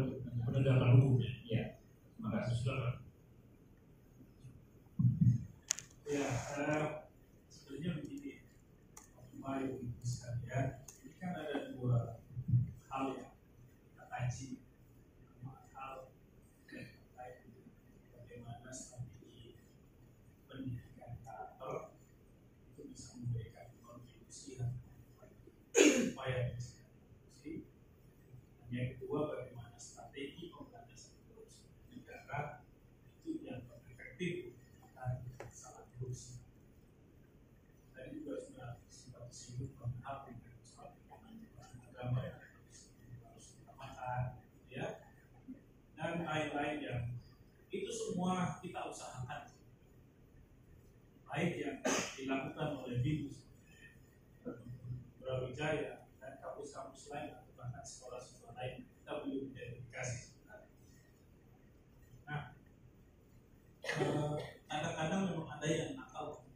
penegakan hukum ya. ya, terima kasih sudah. Ya, eh, sebenarnya begini, Bapak Ibu sekalian, ini kan ada dua hal yang kita kaji. Dua hal terkait dengan bagaimana strategi pendidikan karakter itu bisa memberikan kontribusi yang baik upaya kontribusi. Dan yang kedua, bagaimana strategi pemberantasan korupsi di negara itu yang efektif akan salah korupsi. Tadi juga sudah sempat disinggung mengenai dengan soal agama yang harus diutamakan, ya, dan lain-lain yang itu semua kita usahakan, baik yang dilakukan oleh BINUS, Brawijaya, dan kampus-kampus lain atau bahkan sekolah-sekolah lain kita belum identifikasi. Sebenarnya. Nah, eh, kadang-kadang memang ada yang nakal.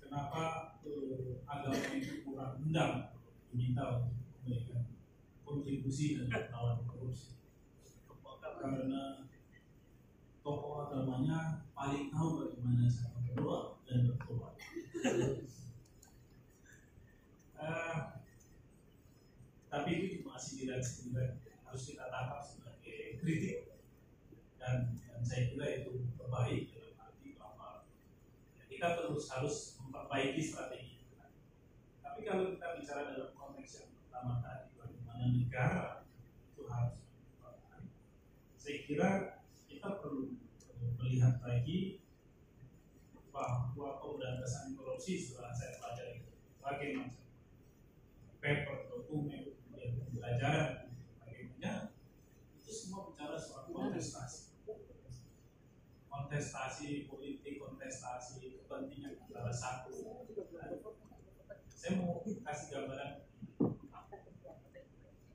Kenapa eh, agama itu kurang undang diminta untuk memberikan kontribusi dan melawan korupsi? Karena tokoh agamanya paling tahu bagaimana cara berdoa dan bertobat Eh, tapi itu tidak sebenarnya harus kita tangkap sebagai kritik dan, dan saya kira itu terbaik dalam arti bahwa ya, kita terus harus memperbaiki strategi kita. Tapi kalau kita bicara dalam konteks yang pertama tadi, bagaimana negara itu harus saya kira melihat lagi bahwa pemberantasan korupsi setelah saya pelajari berbagai macam paper, dokumen, kemudian pembelajaran, bagaimana itu semua bicara soal kontestasi. Kontestasi politik, kontestasi kepentingan antara satu. Saya mau kasih gambaran.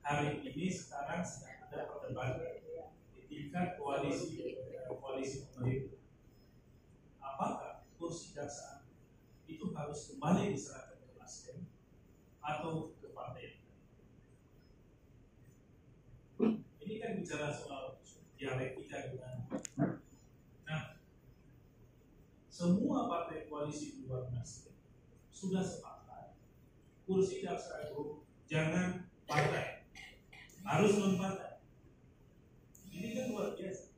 Hari ini sekarang sedang ada perdebatan di tingkat koalisi apakah kursi jaksa itu harus kembali diserahkan ke Nasdem atau ke partai ini kan bicara soal dialektika dengan nah semua partai koalisi di luar Nasdem sudah sepakat kursi jaksa agung jangan partai harus non partai ini kan luar biasa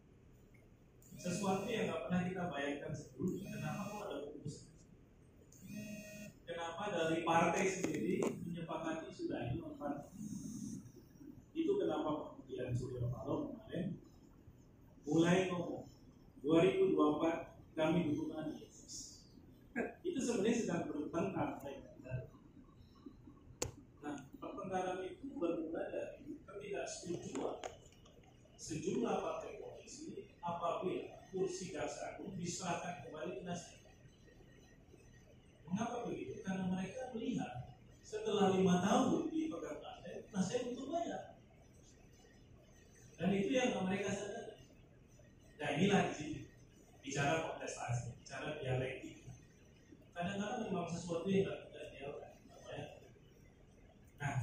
sesuatu yang nggak pernah kita bayangkan sebelumnya kenapa kok ada putusan kenapa dari partai sendiri menyepakati sudah ini partai itu kenapa kemudian Surya Paloh kemarin mulai ngomong 2024 kami dukung Anies. Itu sebenarnya sedang bertengkar nah pertengkaran itu bermula dari ketidaksetujuan sejumlah partai koalisi apabila kursi jaksa agung diserahkan kembali ke Nasdem. Mengapa begitu? Karena mereka melihat setelah lima tahun di pegang Nasdem, Nasdem butuh banyak. Dan itu yang mereka sadari. Nah inilah di sini bicara kontestasi, bicara dialektika. Kadang-kadang memang sesuatu yang tidak tidak dialog. Nah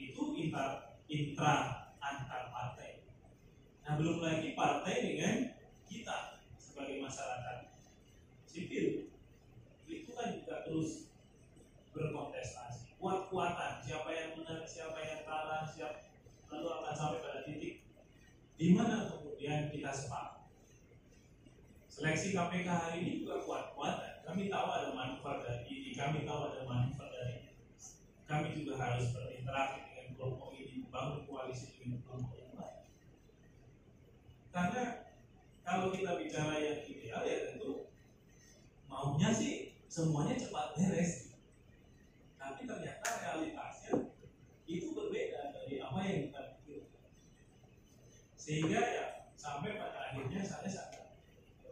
itu intra intra antar partai. Nah belum lagi partai dengan kita sebagai masyarakat sipil itu kan juga terus berkontestasi. Kuat-kuatan siapa yang benar siapa yang kalah siapa lalu akan sampai pada titik di mana kemudian kita sepakat. Seleksi KPK hari ini juga kuat-kuatan. Kami tahu ada manuver dari ini kami tahu ada manuver dari ini. kami juga harus berinteraksi dengan kelompok ini membangun koalisi dengan kelompok yang lain. Karena kalau kita bicara yang ideal ya tentu maunya sih semuanya cepat beres. Tapi ternyata realitasnya itu berbeda dari apa yang kita pikirkan. Sehingga ya sampai pada akhirnya saya sangat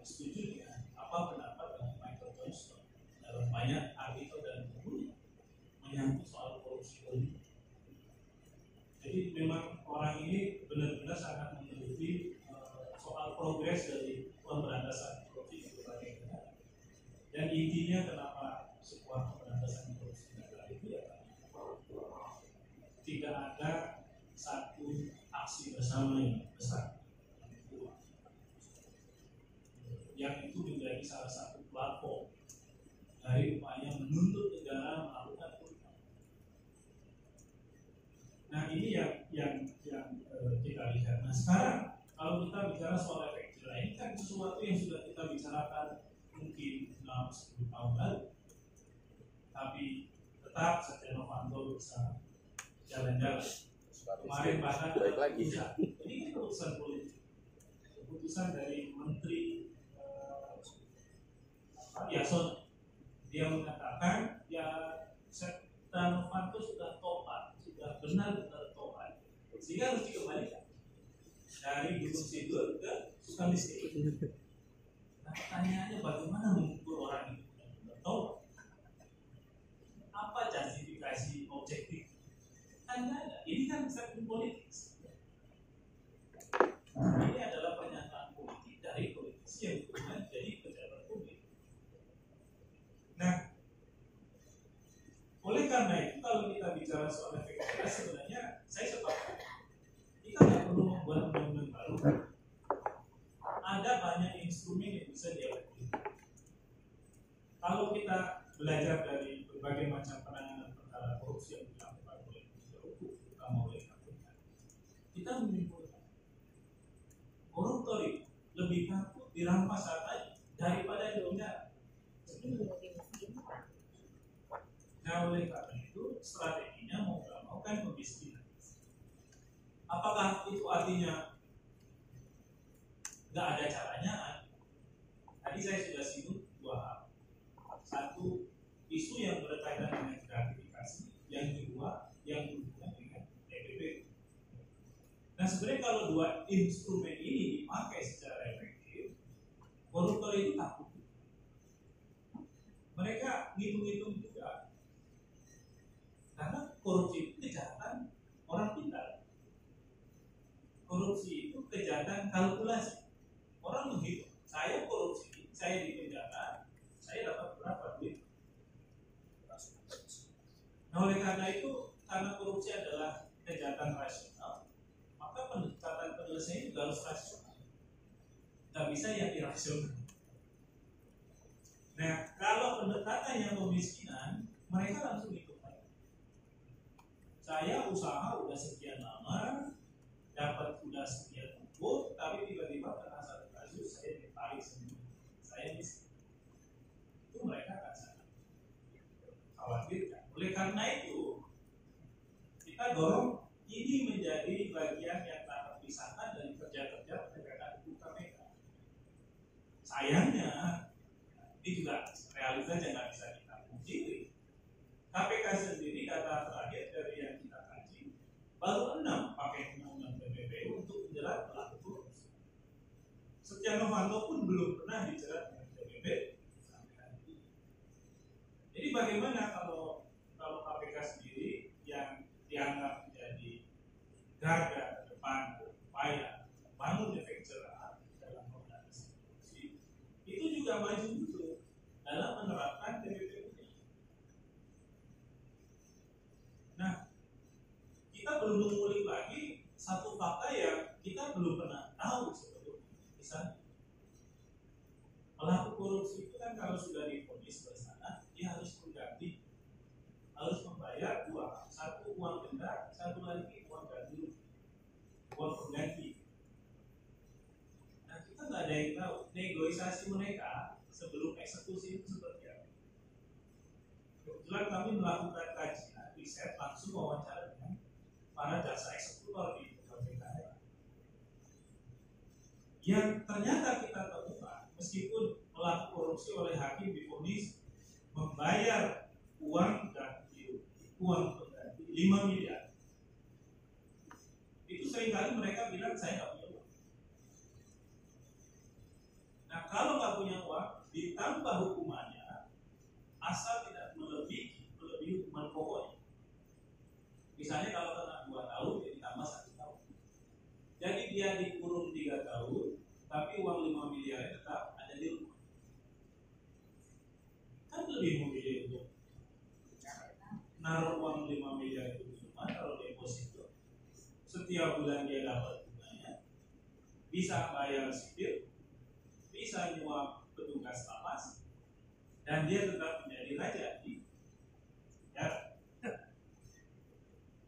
setuju dengan apa pendapat dari Michael Johnston dalam banyak artikel dan bukunya menyangkut soal korupsi politik. Jadi memang orang ini benar-benar sangat progres dari pemberantasan korupsi di berbagai negara dan intinya kenapa sebuah pemberantasan korupsi negara itu ya tidak ada satu aksi bersama yang besar yang itu menjadi salah satu platform dari upaya menuntut negara melakukan perubahan. Nah ini yang yang yang eh, kita lihat. Nah sekarang kalau kita bicara soal efek jerah ini kan sesuatu yang sudah kita bicarakan mungkin dalam 10 tahun lalu tapi tetap Setia Novanto bisa jalan-jalan. Kemarin bahkan Baik lagi. bisa. ini kan keputusan politik. Keputusan dari Menteri eh, apa, Yasona. Dia mengatakan ya Setia Novanto sudah tobat sudah benar-benar tobat. Sehingga harus dikembalikan dari Gunung Sindur ke Sukamiskin Nah, pertanyaannya bagaimana mengukur orang itu ternyata kita temukan meskipun pelaku korupsi oleh hakim difonis membayar uang ganti uang pengganti 5 miliar. Itu sering kali mereka bilang saya nggak punya uang. Nah kalau nggak punya uang ditambah hukumannya asal tidak melebihi melebihi hukuman pokoknya. Misalnya kalau kena 2 tahun jadi ditambah satu tahun. Jadi dia di tapi uang 5 miliar tetap ada di rumah. Kan lebih memilih untuk naruh uang 5 miliar itu di rumah kalau deposito. Setiap bulan dia dapat bunganya bisa bayar sipir bisa nyuap petugas lapas dan dia tetap menjadi raja di ya.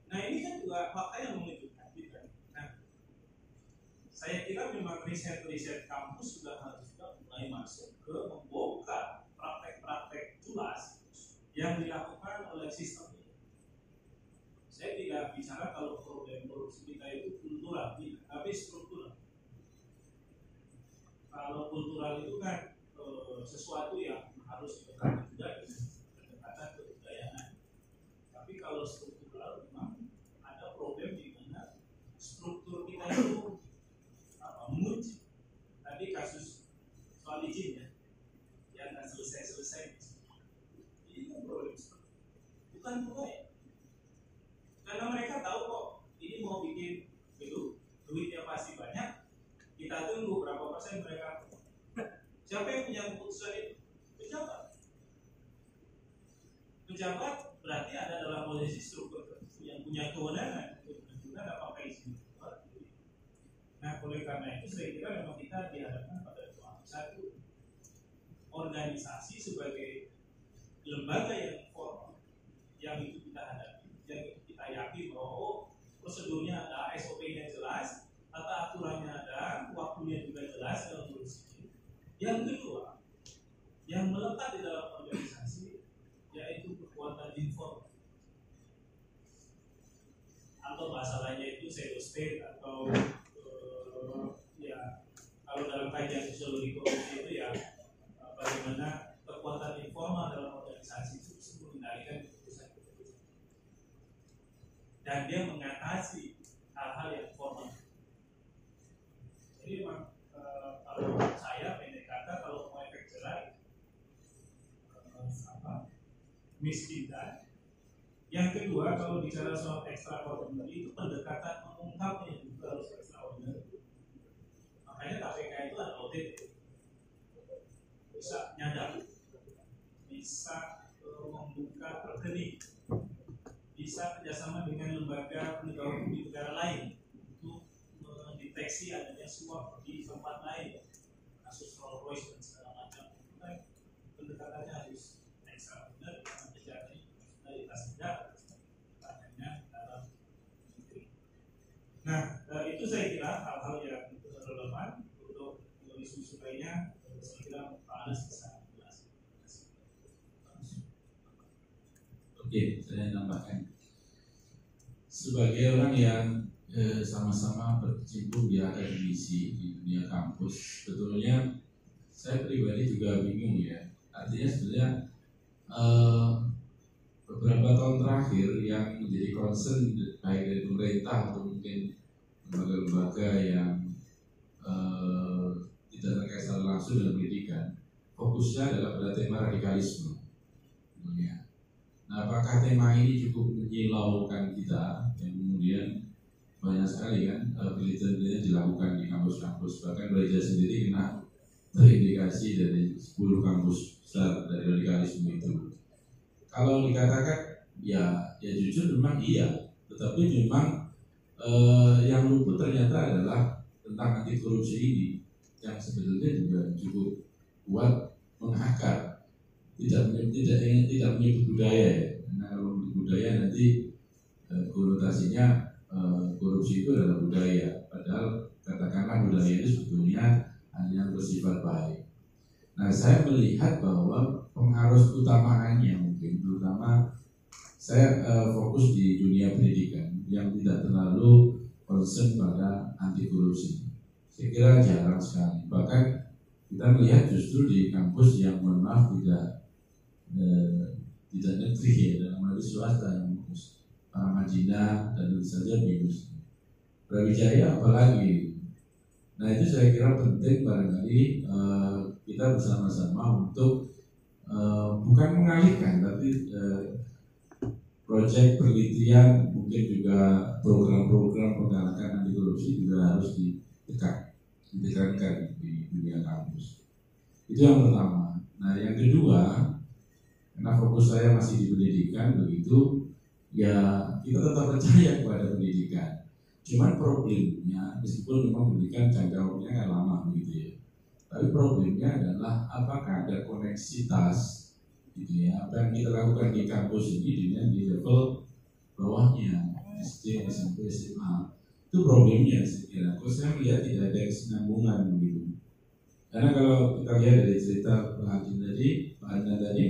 nah ini kan juga fakta yang mengejutkan saya kira memang riset riset kampus terms of declaration of extra juga bingung ya. Artinya sebenarnya uh, beberapa tahun terakhir yang menjadi concern baik dari pemerintah atau mungkin lembaga-lembaga yang uh, tidak terkait secara langsung dalam pendidikan fokusnya adalah pada tema radikalisme. Ya. Nah, apakah tema ini cukup menyilaukan kita? Yang kemudian banyak sekali kan eh, penelitian-penelitian dilakukan di kampus-kampus. Bahkan belajar sendiri kena terindikasi dari 10 kampus besar dari radikalisme itu. Kalau dikatakan ya ya jujur memang iya, tetapi memang eh, yang luput ternyata adalah tentang anti korupsi ini yang sebetulnya juga cukup kuat mengakar. Tidak tidak tidak menyebut budaya ya. Karena kalau menyebut budaya nanti eh, konotasinya eh, korupsi itu adalah budaya. Padahal katakanlah budaya itu sebetulnya yang bersifat baik. Nah saya melihat bahwa pengaruh utamaannya mungkin terutama saya eh, fokus di dunia pendidikan yang tidak terlalu concern pada anti korupsi. Saya kira jarang sekali. Bahkan kita melihat justru di kampus yang mohon maaf tidak eh, tidak negeri ya dalam hal swasta yang bagus. Madinah dan tentu saja BINUS Brawijaya apalagi nah itu saya kira penting barangkali eh, kita bersama-sama untuk eh, bukan mengalihkan tapi eh, proyek penelitian mungkin juga program-program pengalakan anti korupsi juga harus ditekan ditekankan di dunia kampus. Itu yang pertama. Nah, yang kedua, karena fokus saya masih di pendidikan begitu, ya kita tetap percaya kepada pendidikan. Cuman problemnya, meskipun memang pendidikan jangka waktunya lama begitu ya, tapi problemnya adalah apakah ada koneksitas gitu ya, apa yang kita lakukan di kampus ini dengan di level bawahnya, SD, SMP, SMA itu problemnya saya kira. Kalau saya melihat tidak ada kesinambungan begitu. Karena kalau kita lihat dari cerita Pak tadi, Pak tadi,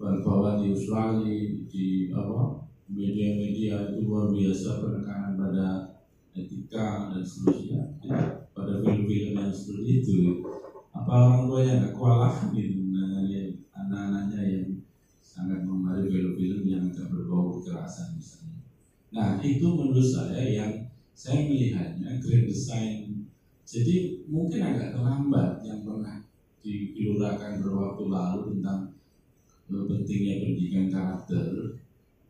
bahwa di Australia di apa media-media itu luar biasa penekanan pada etika dan seterusnya. Ya, pada film-film yang seperti itu apa orang tuanya nggak kewalahan gitu menangani anak-anaknya yang sangat memari film-film yang agak berbau kekerasan misalnya. Nah itu menurut saya yang saya melihatnya grand design. Jadi mungkin agak terlambat yang pernah digelurakan beberapa waktu lalu tentang eh, pentingnya pendidikan karakter.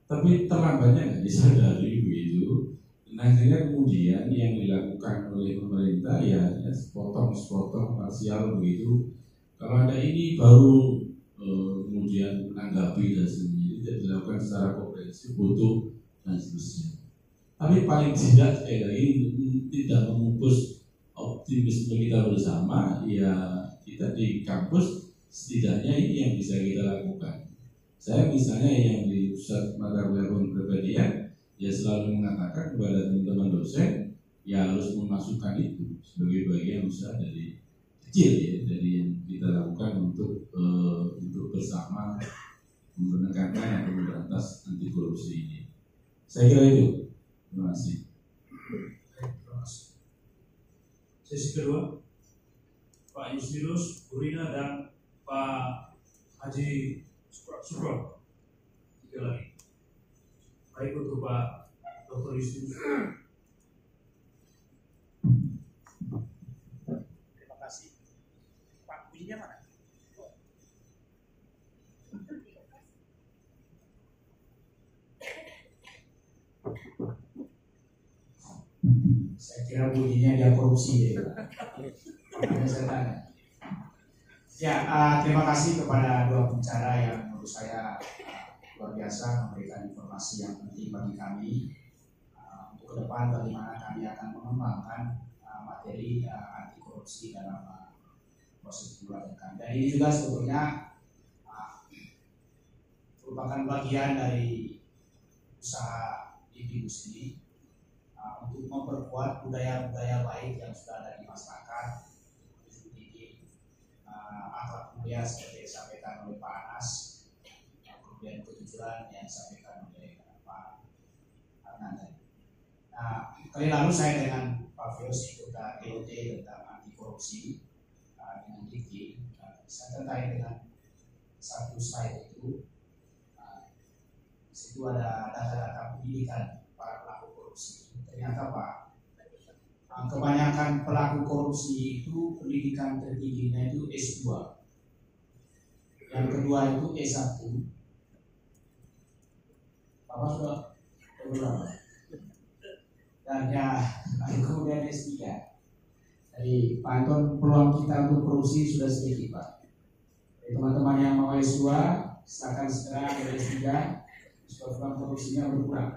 Tapi terlambatnya nggak disadari begitu dan akhirnya kemudian yang dilakukan oleh pemerintah ya, ya sepotong sepotong parsial begitu. Kalau ada ini baru eh, kemudian menanggapi dan sendiri tidak dilakukan secara komprehensif butuh dan seterusnya. Tapi paling tidak sekali lagi tidak memupus optimisme kita bersama ya kita di kampus setidaknya ini yang bisa kita lakukan. Saya misalnya yang di pusat mata kuliah kepribadian ya selalu mengatakan kepada teman-teman dosen ya harus memasukkan itu sebagai bagian usaha dari kecil ya dari yang kita lakukan untuk uh, untuk bersama menekankan atau memberantas anti korupsi ini saya kira itu Terima kasih. Sesi kedua, Pak Yustinus, Bu Rina, dan Pak Haji Sukro. Tiga lagi. Baik untuk Pak Dr. Yustinus. Terima kasih. Pak bunyinya mana? Saya kira bunyinya dia korupsi ya. Makanya saya tanya. Ya, uh, terima kasih kepada dua pembicara yang menurut saya uh, luar biasa memberikan informasi yang penting bagi kami uh, untuk ke depan bagaimana kami akan mengembangkan uh, materi uh, anti korupsi dalam uh, proses kami. Dan ini juga sebetulnya merupakan bagian dari usaha Ibibus ini untuk memperkuat budaya-budaya baik yang sudah ada di masyarakat akhlak mulia seperti yang disampaikan oleh Pak Anas kemudian ketujuan yang disampaikan oleh Pak Adnan tadi. Nah, kali lalu saya dengan Pak Fios ikut DOT tentang anti korupsi uh, dengan Diki uh, saya terkait dengan satu slide itu. Uh, di situ ada data-data pendidikan para pelaku korupsi. Ternyata Pak uh, kebanyakan pelaku korupsi itu pendidikan tertingginya itu S2 yang kedua itu S1 Bapak sudah berapa? Dan ya, lalu kemudian S3 Jadi Pak Anton peluang kita untuk korupsi sudah sedikit Pak. Jadi teman-teman yang mau S2 silakan segera ke S3 supaya peluang korupsinya berkurang.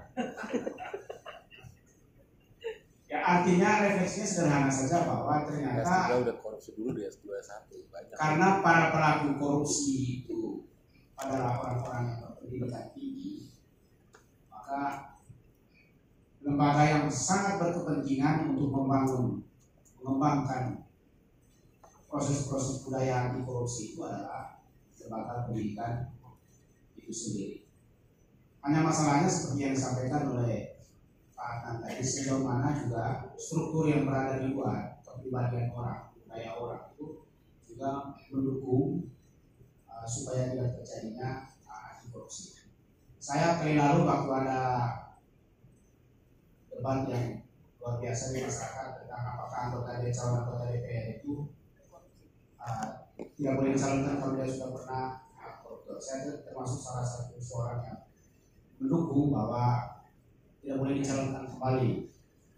Ya artinya refleksinya sederhana saja bahwa ternyata S3 udah korupsi dulu di S2 S1 banyak. karena para pelaku korupsi itu adalah orang-orang yang berpendidikan tinggi, maka lembaga yang sangat berkepentingan untuk membangun, mengembangkan proses-proses budaya anti korupsi itu adalah lembaga pendidikan itu sendiri. Hanya masalahnya seperti yang disampaikan oleh Pak Adnan tadi sejauh mana juga struktur yang berada di luar kepribadian orang, budaya orang itu juga mendukung uh, supaya tidak terjadinya. Saya kali lalu waktu ada debat yang luar biasa di masyarakat tentang apakah anggota DPR calon anggota DPR itu uh, tidak boleh dicalonkan kalau dia sudah pernah koruptor. Saya termasuk salah satu seorang yang mendukung bahwa tidak boleh dicalonkan kembali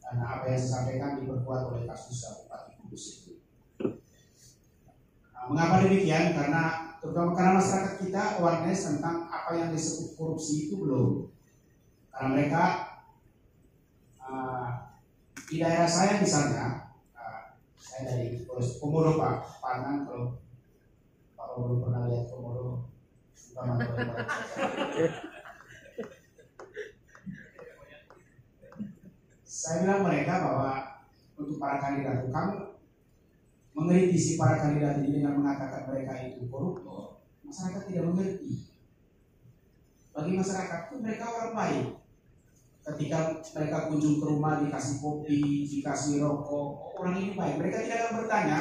karena apa yang saya sampaikan diperkuat oleh kasus Bupati Kudus itu. Nah, mengapa demikian? Karena terutama karena masyarakat kita awareness tentang apa yang disebut korupsi itu belum. Karena mereka uh, di daerah saya misalnya, uh, saya dari Komodo Pak, Pangan kalau Pak belum pernah lihat Komodo, saya bilang mereka bahwa untuk para kandidat kamu mengkritisi para kandidat ini dengan mengatakan mereka itu koruptor, masyarakat tidak mengerti. Bagi masyarakat itu mereka orang baik. Ketika mereka kunjung ke rumah dikasih kopi, dikasih rokok, orang ini baik. Mereka tidak akan bertanya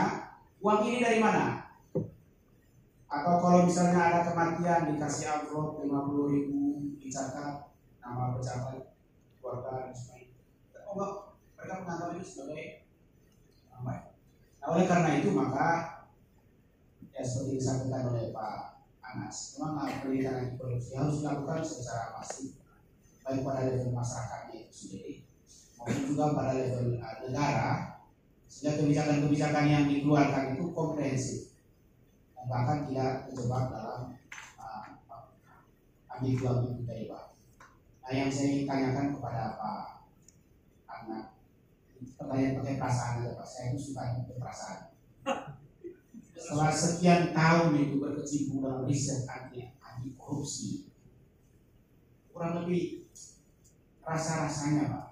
uang ini dari mana. Atau kalau misalnya ada kematian dikasih amplop 50 ribu dicatat nama pejabat keluarga dan sebagainya. Mereka menganggap itu sebagai baik. Nah, oleh karena itu maka ya seperti disampaikan oleh Pak Anas, memang anti korupsi harus dilakukan secara masif baik pada level masyarakatnya itu sendiri maupun juga pada level uh, negara sehingga kebijakan-kebijakan yang dikeluarkan itu komprehensif dan bahkan tidak terjebak dalam uh, ambigu-ambigu dari Pak. Nah yang saya ingin tanyakan kepada Pak pertanyaan pakai perasaan aja Pak. Saya itu suka pakai perasaan. Setelah sekian tahun itu berkecimpung dalam riset anti anti korupsi, kurang lebih rasa-rasanya Pak,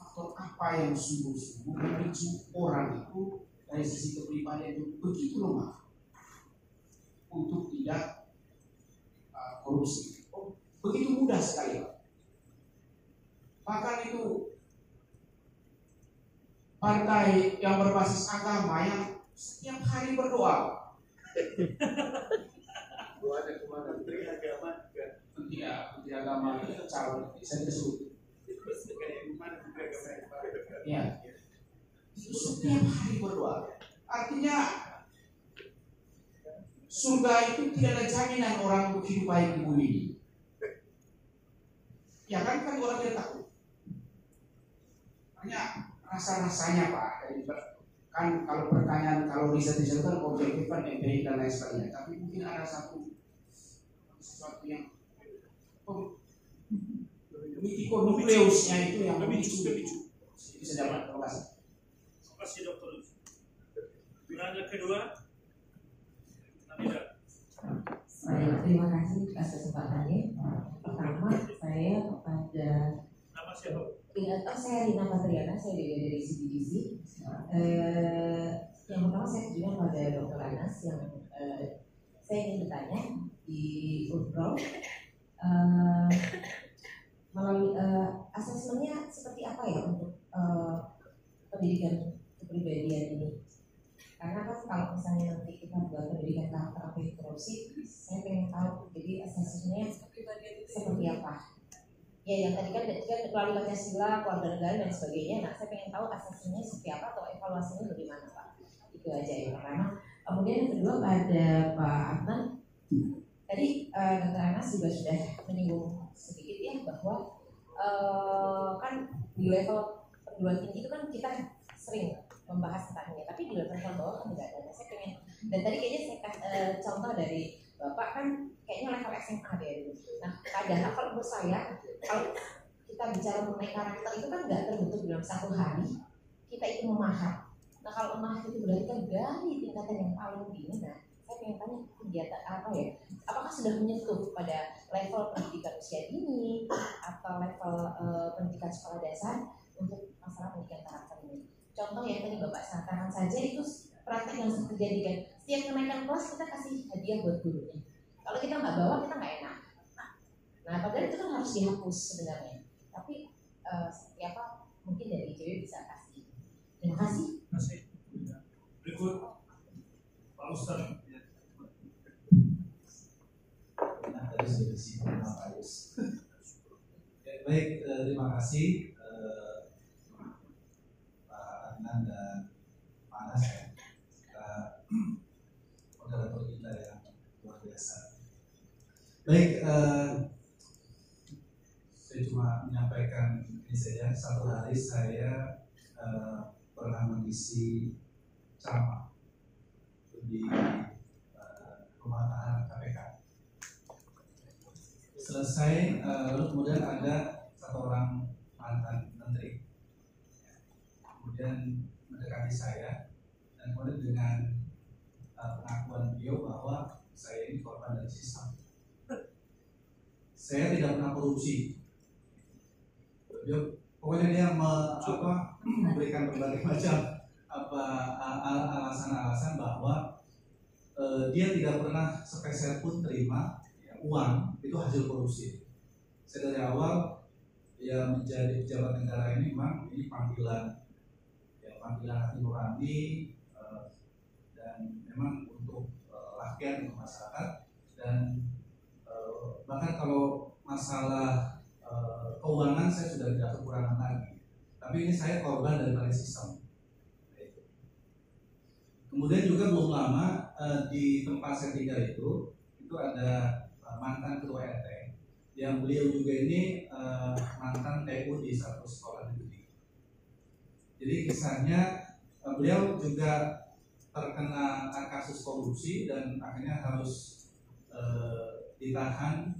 faktor apa yang sungguh-sungguh memicu orang itu dari sisi kepribadian itu begitu lemah untuk tidak uh, korupsi. Oh, begitu mudah sekali Pak. Bahkan itu partai yang berbasis agama yang setiap hari berdoa. Doanya ke mana? Menteri agama juga. Ya, Menteri agama itu calon saya disebut. Ya. Setiap hari berdoa. Artinya surga itu tidak ada jaminan orang untuk hidup baik di bumi ini. Ya kan kan orang tidak takut. Hanya rasa-rasanya Pak. Kan kalau pertanyaan kalau riset riset kan objektif kan empirik dan lain sebagainya. Tapi mungkin ada satu sesuatu yang oh, nukleusnya itu yang memicu itu saya dapat terima kasih. Terima kasih dokter. Penanya kedua, tidak. Saya terima kasih atas kesempatannya. Pertama, saya kepada Nama siapa? Oh saya Rina Patriana, saya dari, dari CBDC. Eh, yang pertama saya juga pada Dr. Anas yang eh, saya ingin bertanya di Unpro eh, melalui eh, asesmennya seperti apa ya untuk eh, pendidikan kepribadian ini? Karena kan kalau misalnya nanti kita buat pendidikan karakter anti korupsi, saya pengen tahu jadi asesmennya seperti apa? Ya yang tadi kan kan melalui Pancasila, keluarga negara dan sebagainya. Nah, saya pengen tahu asesmennya seperti apa atau evaluasinya bagaimana Pak? Itu aja yang pertama. Kemudian yang kedua pada Pak Adnan, tadi uh, Dr. Anas juga sudah menyinggung sedikit ya bahwa uh, kan di level perguruan tinggi itu kan kita sering membahas tentangnya, tapi di level bawah kan tidak ada. Nah, saya pengen dan tadi kayaknya saya uh, contoh dari Bapak kan kayaknya level SMA deh. Nah, padahal kalau menurut saya kalau kita bicara mengenai karakter itu kan nggak terbentuk dalam satu hari. Kita itu memaham. Nah, kalau memaham itu berarti kan dari tingkatan yang paling dini. Nah, saya pengen tanya kegiatan apa ya? Apakah sudah menyentuh pada level pendidikan usia dini atau level uh, pendidikan sekolah dasar untuk masalah pendidikan karakter ini? Contoh yang tadi Bapak sampaikan saja itu praktek yang terjadi kan setiap kenaikan kelas kita kasih hadiah buat gurunya kalau kita nggak bawa kita nggak enak nah padahal itu kan harus dihapus sebenarnya uh, siapa? Mungkin dari ICW bisa kasih. Terima kasih. Berikut. Pak Ustadz Nah, tadi sudah disinggung Pak Ayus. Baik, eh, terima kasih eh, Pak Adnan dan Pak Anas ya moderator kita yang luar biasa. Baik, eh, saya cuma menyampaikan saja. Satu hari saya eh, pernah mengisi ceramah di eh, rumah tahanan KPK. Selesai, eh, lalu kemudian ada satu orang mantan menteri, kemudian mendekati saya dan kemudian dengan uh, pengakuan beliau bahwa saya ini korban dari sistem. Saya tidak pernah korupsi. Pokoknya dia me, apa, memberikan berbagai macam apa alasan-alasan bahwa uh, dia tidak pernah sepeser pun terima uang itu hasil korupsi. Saya dari awal ya menjadi pejabat negara ini memang ini panggilan ya panggilan hati nurani dan memang untuk uh, rakyat untuk masyarakat dan bahkan kalau masalah keuangan saya sudah tidak kekurangan lagi. Tapi ini saya korban dari sistem. Kemudian juga belum lama uh, di tempat saya tinggal itu itu ada uh, mantan ketua RT yang beliau juga ini uh, mantan TU di satu sekolah negeri. Jadi kisahnya beliau juga terkena kasus korupsi dan akhirnya harus ditahan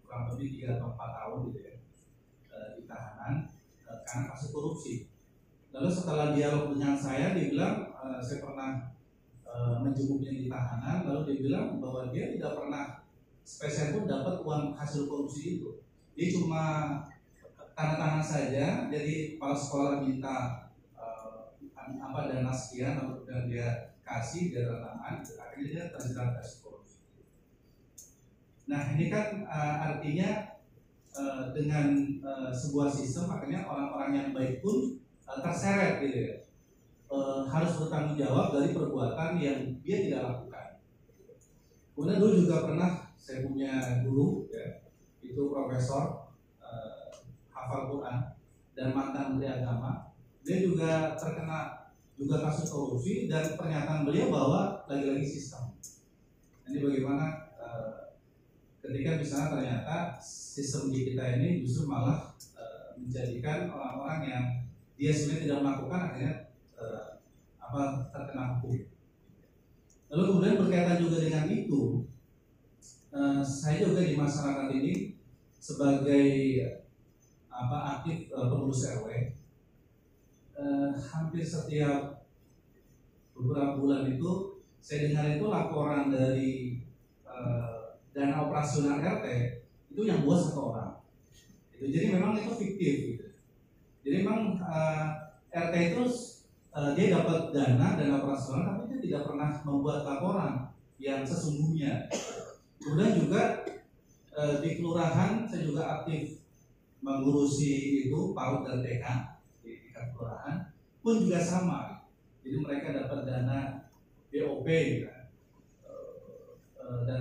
kurang lebih tiga atau empat tahun gitu ya e, ditahanan e, karena kasus korupsi. Lalu setelah dialog dengan saya, dia bilang e, saya pernah menjenguknya di tahanan, lalu dia bilang bahwa dia tidak pernah spesial pun dapat uang hasil korupsi itu. Dia cuma tanda tangan saja, jadi kepala sekolah minta apa dana sekian lalu kemudian dia kasih dia tangan akhirnya dia terjerat kasus korupsi. Nah ini kan uh, artinya uh, dengan uh, sebuah sistem akhirnya orang-orang yang baik pun uh, terseret gitu ya. Uh, harus bertanggung jawab dari perbuatan yang dia tidak lakukan. Kemudian dulu juga pernah saya punya guru ya, itu profesor uh, hafal Quran dan mantan menteri agama dia juga terkena juga kasus korupsi dan pernyataan beliau bahwa lagi-lagi sistem. Ini bagaimana ketika misalnya ternyata sistem di kita ini justru malah uh, menjadikan orang-orang yang dia sebenarnya tidak melakukan akhirnya uh, apa terkena hukum. Lalu kemudian berkaitan juga dengan itu, uh, saya juga di masyarakat ini sebagai apa aktif pengurus RW hampir setiap beberapa bulan itu saya dengar itu laporan dari dana operasional RT itu yang buat satu orang. Itu jadi memang itu fiktif gitu. Jadi memang eh, RT itu eh, dia dapat dana dana operasional tapi dia tidak pernah membuat laporan yang sesungguhnya. Kemudian juga eh, di kelurahan saya juga aktif mengurusi itu PAUD dan TK tingkat kelurahan pun juga sama. Jadi mereka dapat dana BOP gitu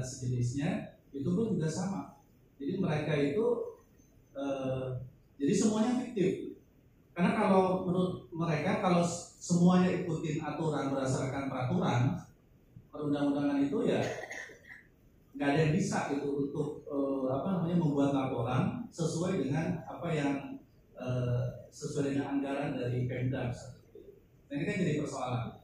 sejenisnya itu pun juga sama. Jadi mereka itu eh, jadi semuanya fiktif. Karena kalau menurut mereka kalau semuanya ikutin aturan berdasarkan peraturan perundang-undangan itu ya nggak ada yang bisa gitu untuk eh, apa namanya membuat laporan sesuai dengan apa yang eh, sesuai dengan anggaran dari Pemda. itu. Nah ini kan jadi persoalan.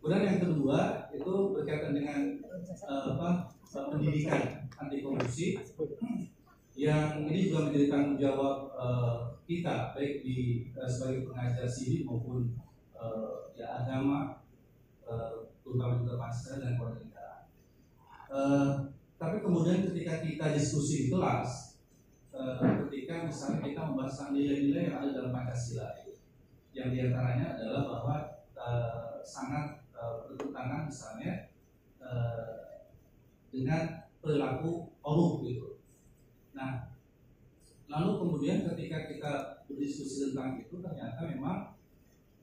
Kemudian yang kedua itu berkaitan dengan eh, apa pendidikan anti korupsi yang ini juga menjadi tanggung jawab eh, kita baik di eh, sebagai pengajar sini maupun eh, ya agama eh, terutama juga Pancasila dan keluarga. Eh, tapi kemudian ketika kita diskusi di kelas, eh, ketika misalnya kita membahas nilai-nilai yang ada dalam Pancasila, yang di antaranya adalah bahwa eh, sangat bertentangan misalnya eh, dengan perilaku korup gitu. Nah, lalu kemudian ketika kita berdiskusi tentang itu ternyata memang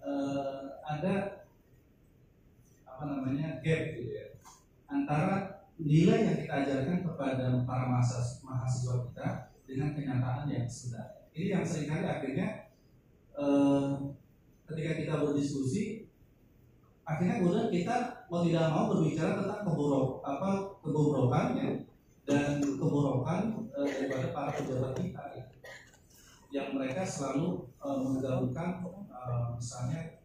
eh, ada apa namanya gap gitu ya antara nilai yang kita ajarkan kepada para mahasiswa, mahasiswa kita dengan kenyataan yang sebenarnya. Ini yang sering kali akhirnya eh, ketika kita berdiskusi akhirnya kemudian kita mau tidak mau berbicara tentang keburuk apa kebobrokannya dan keborokan eh, daripada para pejabat kita gitu. yang mereka selalu eh, menggaungkan eh, misalnya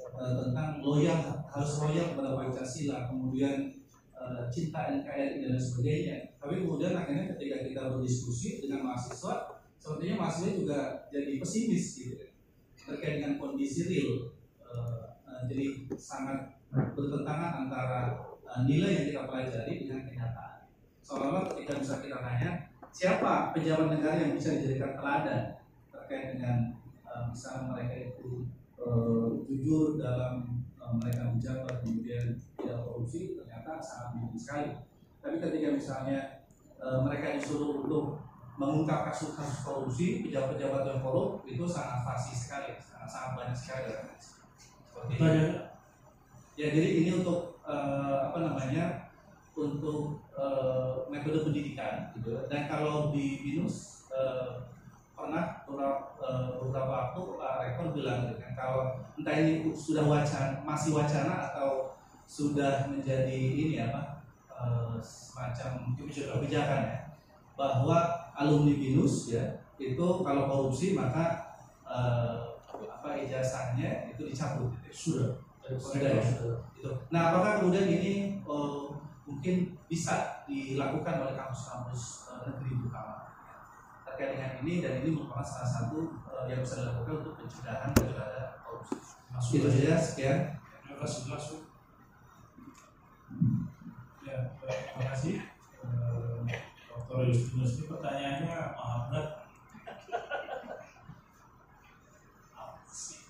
eh, tentang loyal harus loyal kepada Pancasila kemudian eh, cinta NKRI dan sebagainya tapi kemudian akhirnya ketika kita berdiskusi dengan mahasiswa sepertinya mahasiswa juga jadi pesimis gitu ya, terkait dengan kondisi real jadi sangat bertentangan antara eh, nilai yang kita pelajari dengan kenyataan. Seolah-olah ketika bisa kita tanya siapa pejabat negara yang bisa dijadikan teladan terkait dengan eh, misalnya mereka itu eh, jujur dalam eh, mereka menjabat kemudian tidak korupsi ternyata sangat minim sekali. Tapi ketika misalnya eh, mereka disuruh untuk mengungkap kasus-kasus korupsi pejabat-pejabat yang korup itu sangat fasih sekali sangat sangat banyak sekali Ya jadi ini untuk eh, apa namanya untuk eh, metode pendidikan gitu. Dan kalau di binus eh, pernah beberapa, beberapa waktu Pak Rektor bilang gitu kan kalau entah ini sudah wacana masih wacana atau sudah menjadi ini apa eh, semacam kebijakan ya bahwa alumni binus ya itu kalau korupsi maka eh, apa ijazahnya itu dicabut gitu sudah sudah ya Gitu. Nah, apakah kemudian ini eh, mungkin bisa dilakukan oleh kampus-kampus eh, negeri terutama terkait dengan ini dan ini merupakan salah satu eh, yang bisa dilakukan untuk pencegahan daripada korupsi. Itu saja sekian. Terima kasih langsung. Ya, terima kasih. Dr. Justinus ini pertanyaannya berat. Apa sih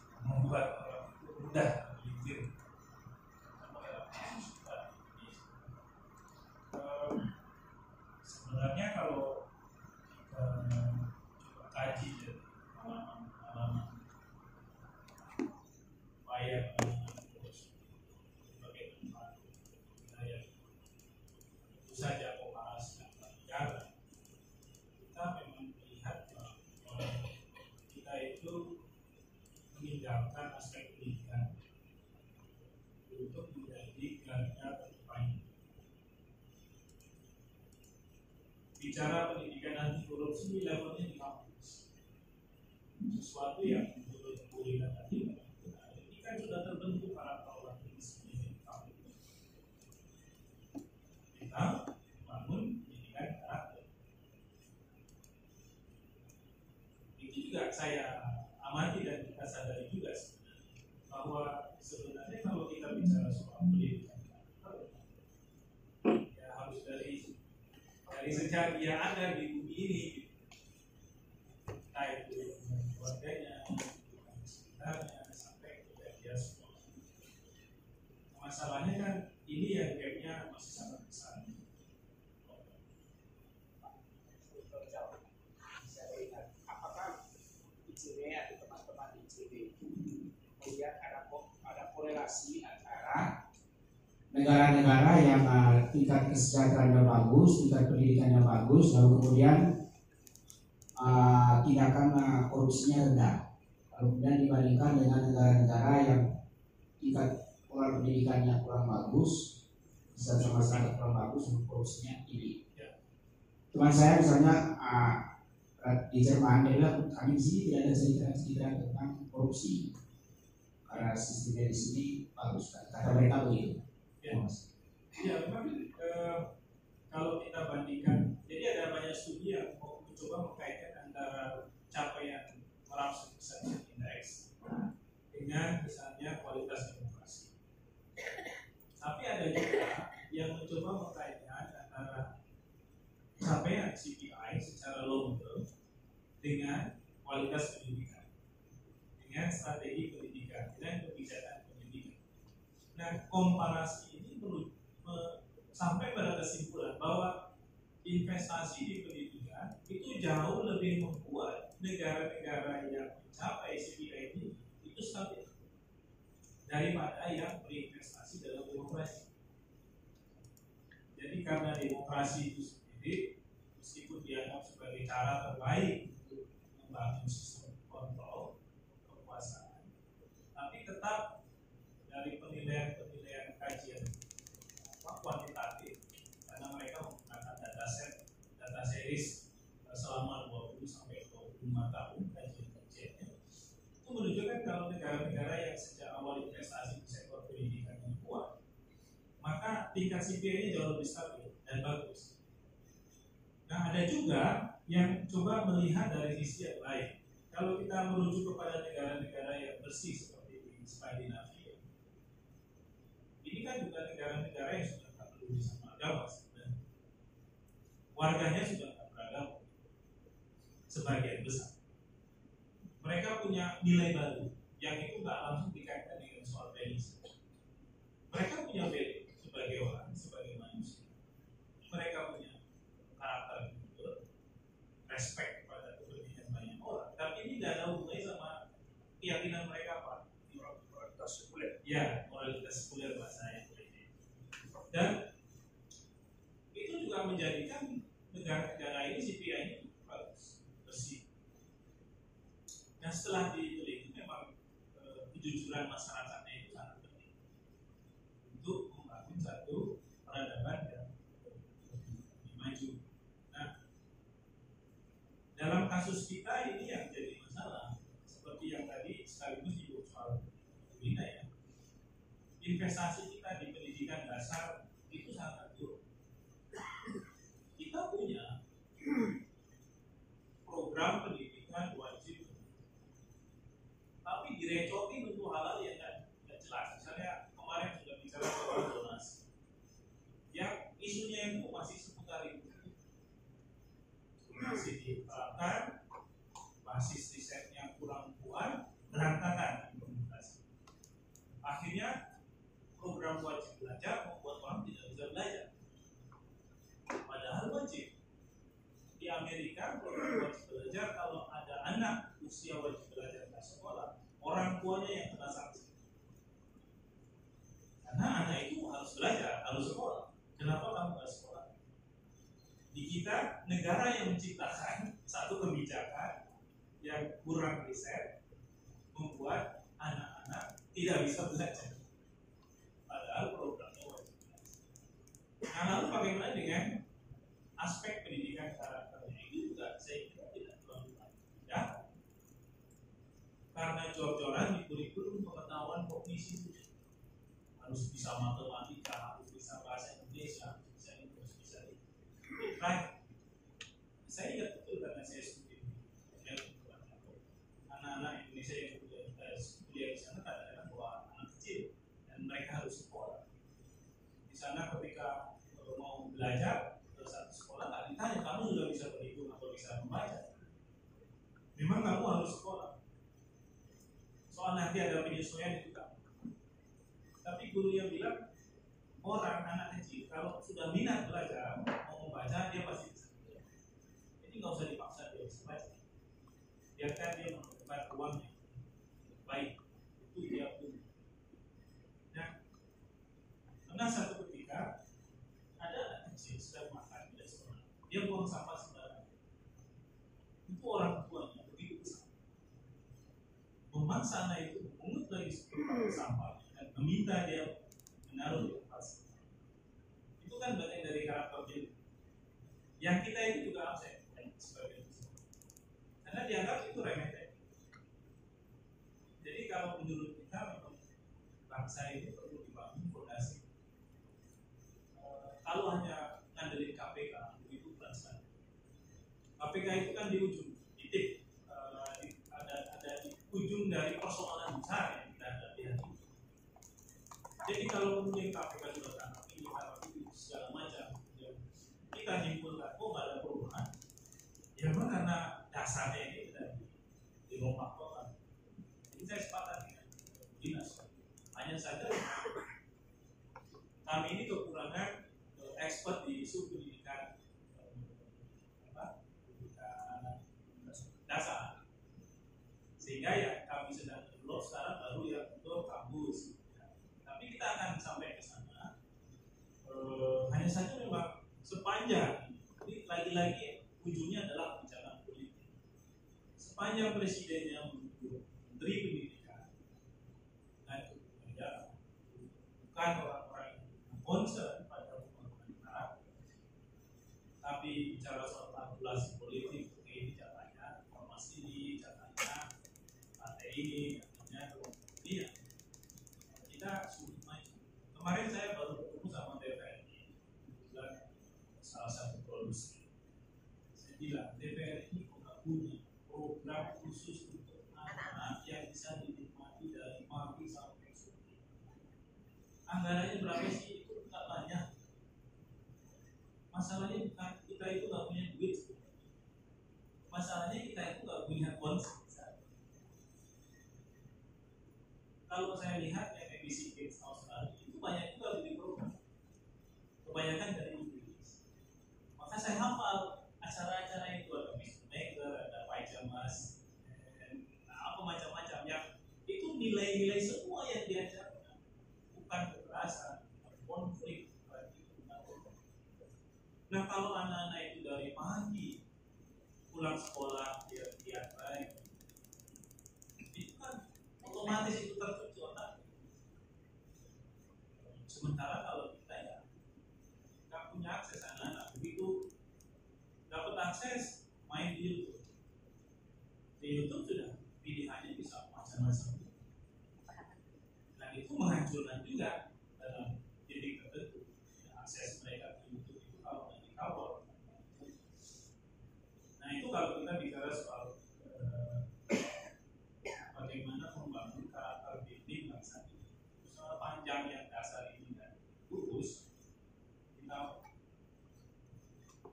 orang mudah berpikir? Eh, Sebenarnya kalau kita coba kaji dari pengalaman-pengalaman upaya penanganan korupsi sebagai tempat wilayah tentu saja komparasi antar negara kita memang melihat bahwa kita itu meninggalkan aspek pendidikan untuk menjadi garda terdepan bicara pendidikan anti korupsi levelnya di kampus. Sesuatu yang menurut Rina tadi ini kan sudah terbentuk orang ini sendiri di kampus. Kita bangun pendidikan karakter. Itu juga saya amati dan kita sadari juga bahwa sebenarnya kalau kita bicara soal pendidikan karakter ya harus dari dari sejak dia ada di bumi ini entah itu keluarganya sekitarnya sampai kepada dia semua. Masalahnya kan ini yang gapnya masih sangat besar. Apakah ICW atau teman-teman ICW kemudian ada ada korelasi negara-negara yang uh, tingkat kesejahteraannya bagus, tingkat pendidikannya bagus, lalu kemudian uh, tindakan uh, korupsinya rendah. Kalau kemudian dibandingkan dengan negara-negara yang tingkat pola pendidikannya kurang bagus, bisa masyarakat kurang bagus, korupsinya tinggi. Teman saya misalnya uh, di Jerman, dia bilang kami di sini tidak ada cerita-cerita tentang korupsi karena sistemnya di sini bagus. Kata mereka begitu. Ya, memang eh, kalau kita bandingkan, jadi ada banyak studi yang mencoba mengkaitkan antara capaian corruption perception index dengan misalnya kualitas demokrasi. Tapi ada juga yang mencoba mengkaitkan antara capaian CPI secara long dengan kualitas pendidikan, dengan strategi pendidikan, dengan kebijakan pendidikan. Nah, komparasi sampai pada kesimpulan bahwa investasi di pendidikan itu jauh lebih membuat negara-negara yang mencapai CPI ini itu stabil daripada yang berinvestasi dalam demokrasi. Jadi karena demokrasi itu sendiri meskipun dianggap sebagai cara terbaik untuk membangun sistem kontrol kekuasaan, tapi tetap dari penilaian-penilaian kajian apa, kuantitatif karena mereka menggunakan data set, eh, selama 20 sampai 25 tahun kajian-kajiannya itu menunjukkan kalau negara-negara yang sejak awal investasi di sektor pendidikan yang kuat maka tingkat CPI-nya jauh lebih stabil dan bagus. Nah, ada juga yang coba melihat dari sisi yang lain. Kalau kita merujuk kepada negara-negara yang bersih seperti di Skandinavia, ini kan juga negara-negara yang sudah tak peduli sama agama sebenarnya. Warganya sudah sebagian besar. Mereka punya nilai baru yang itu nggak langsung dikaitkan dengan soal religius. Mereka punya value sebagai orang, sebagai manusia. Mereka punya karakter jujur, respect pada kepentingan banyak orang. Tapi ini tidak ada hubungannya sama keyakinan mereka apa? Moralitas sekuler. Ya, moralitas sekuler bahasa yang ini. Dan itu juga menjadikan negara-negara ini CPI ini bagus, bersih. Nah setelah diteliti memang eh, kejujuran masyarakatnya itu sangat penting untuk membangun satu peradaban yang lebih maju. Nah, dalam kasus kita ini yang jadi masalah seperti yang tadi sekaligus ibu soal Wina ya, investasi kita di pendidikan dasar itu sangat buruk. Kita punya program pendidikan wajib, tapi direcokin untuk hal-hal yang nggak nggak jelas. Misalnya kemarin sudah bicara soal zonasi, yang isunya itu masih seputar itu, masih diterapkan, basis risetnya kurang kuat, berantakan implementasi. Akhirnya program wajib belajar membuat orang tidak bisa belajar. Padahal wajib. Di Amerika program wajib belajar kalau ada anak usia wajib orang tuanya yang kena sanksi. Karena anak itu harus belajar, harus sekolah. Kenapa kamu nggak sekolah? Di kita negara yang menciptakan satu kebijakan yang kurang riset membuat anak-anak tidak bisa belajar. Padahal programnya wajib. Nah lalu bagaimana dengan aspek pendidikan karakternya itu juga saya kira tidak terlalu ya karena jor-joran di kurikulum pengetahuan kognisi harus bisa matematika, harus bisa bahasa Indonesia, bisa ini, harus bisa itu. Right. Saya ingat betul karena saya studi ya, anak-anak Indonesia yang kuliah, eh, kuliah di sana kadang-kadang anak kecil dan mereka harus sekolah. Di sana ketika eh, mau belajar ke satu sekolah nggak ditanya kamu sudah bisa berhitung atau bisa membaca. Memang kamu harus sekolah. Soal nanti ada penyesuaian kan. Tapi guru yang bilang orang anak kecil kalau sudah minat belajar mau membaca dia pasti bisa. Jadi nggak usah dipaksa dia bisa baca. Biarkan dia menemukan ruangnya baik itu dia punya. Nah, pernah satu ketika ada anak kecil sedang makan di restoran, dia buang sampah sembarangan. Itu teman sana itu memungut lagi hmm. sampah dan meminta dia menaruh di tempat. Itu kan bagian dari karakter dia. Yang kita ini juga harus sebagai karena dianggap itu remeh. Jadi kalau menurut kita bangsa ini perlu dibangun fondasi. Eh, kalau hanya ngandelin KPK itu bukan. KPK itu kan di ujung ujung dari persoalan besar yang kita hadapi hari ini. Jadi kalau kemudian KPK sudah tangkap ini, tangkap itu segala macam, ya, kita nyimpulkan kok nggak ada perubahan. Ya memang karena dasarnya ini tidak di- total. Jadi saya sepakat dengan dinas. Hanya saja kami ini kekurangan eh, expert di isu pendidikan eh, dasar. Sehingga ya kami sedang develop sekarang baru yang untuk kampus. Tapi kita akan sampai ke sana. Saja memang sepanjang ini lagi-lagi ujungnya adalah kebijakan politik. Sepanjang presidennya menunjuk menteri pendidikan, nah itu ya, bukan orang-orang yang concern pada negara, tapi bicara soal kalkulasi politik, oke ini jatahnya ormas ini, jatahnya partai ini, jatahnya kelompok ini, ya. kita sulit maju. Kemarin saya baru ketemu sama TVRI, kebetulan salah satu produser. Saya bilang DPR ini nggak punya program khusus untuk anak yang bisa dinikmati dari pagi sampai sore. Anggarannya berapa sih? Itu nggak banyak. Masalahnya bukan kita itu nggak punya duit. Masalahnya kita itu nggak punya konsep. Kalau saya lihat yang ABC Kids Australia itu banyak juga beli program. Kebanyakan dari Inggris. Maka saya hafal acara-acara itu ada Miss Maker, ada Pajamas, dan apa macam-macam yang itu nilai-nilai semua yang diajarkan bukan kekerasan, konflik. Nah kalau anak-anak itu dari pagi pulang sekolah dia dia baik, itu kan otomatis itu tertuju otak. Sementara kalau kita ya nggak punya akses anak-anak begitu dapat akses main di YouTube. Di YouTube sudah pilihannya bisa macam-macam. Itu menghancurkan juga dalam titik tertentu. Akses mereka ke YouTube itu kalau nggak dikawal. Nah itu kalau kita bicara soal eh, bagaimana membangun karakter building bangsa ini. Soal panjang yang dasar ini dan lurus, kita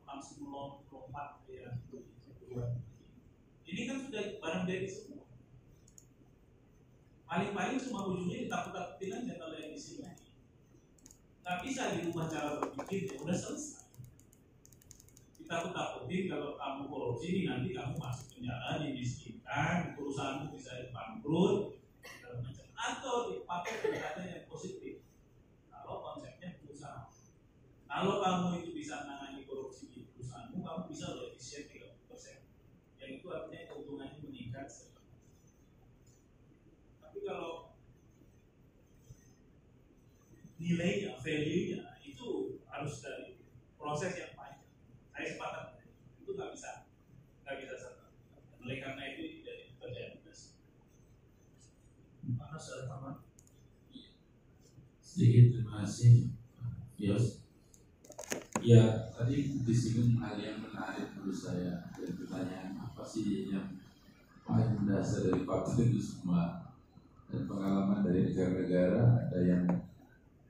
langsung lom- lompat ke yang kedua. Ini kan sudah barang dari. Paling-paling cuma ujungnya ditakut-takutin aja kalau yang di sini. Nggak bisa dirubah cara berpikir, ya udah selesai. Ditakut-takutin kalau kamu korupsi nanti kamu masuk penjara, dimiskinkan, perusahaanmu bisa bangkrut. Atau dipakai pendekatan yang positif. Kalau konsepnya perusahaan. Kalau kamu itu bisa menangani korupsi di perusahaanmu, kamu bisa loh efisien 30%. Yang itu artinya keuntungannya meningkat. Tapi kalau nilainya, value-nya itu harus dari proses yang panjang. Saya sepakat, itu nggak bisa, nggak bisa serta. Oleh karena itu tidak dikerjakan tugas. Mana sudah tamat? Sedikit terima kasih, Yos. Ya, tadi disinggung hal yang menarik menurut saya dan pertanyaan apa sih yang paling mendasar dari fakta itu semua dan pengalaman dari negara-negara ada yang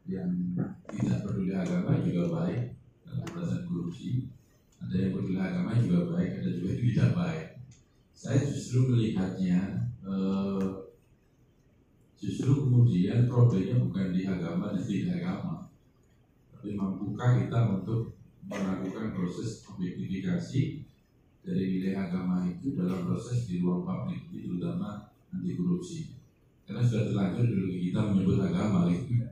yang tidak peduli agama juga baik dalam pemberantasan korupsi. Ada yang peduli agama juga baik ada juga yang tidak baik. Saya justru melihatnya eh, justru kemudian problemnya bukan di agama dan tidak agama. Tapi mampukah kita untuk melakukan proses objektifikasi dari nilai agama itu dalam proses di ruang publik terutama anti korupsi? Karena sudah terlanjur dulu kita menyebut agama gitu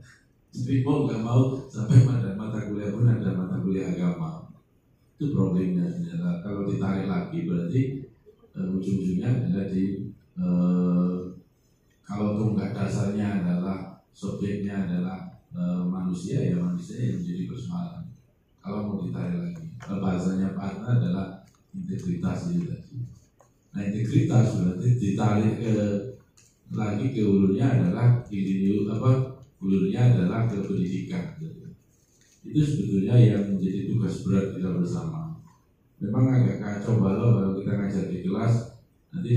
jadi mau nggak mau sampai pada mata kuliah pun ada mata kuliah agama itu problemnya sebenarnya kalau ditarik lagi berarti eh, ujung-ujungnya adalah di eh, kalau tunggak dasarnya adalah subjeknya adalah eh, manusia ya manusia yang menjadi persoalan. Kalau mau ditarik lagi, bahasanya Pak adalah integritas itu. Nah integritas berarti ditarik ke lagi ke hulunya adalah di apa hulunya adalah ke pendidikan. Itu sebetulnya yang menjadi tugas berat kita bersama. Memang agak kacau balau kalau kita ngajar di kelas nanti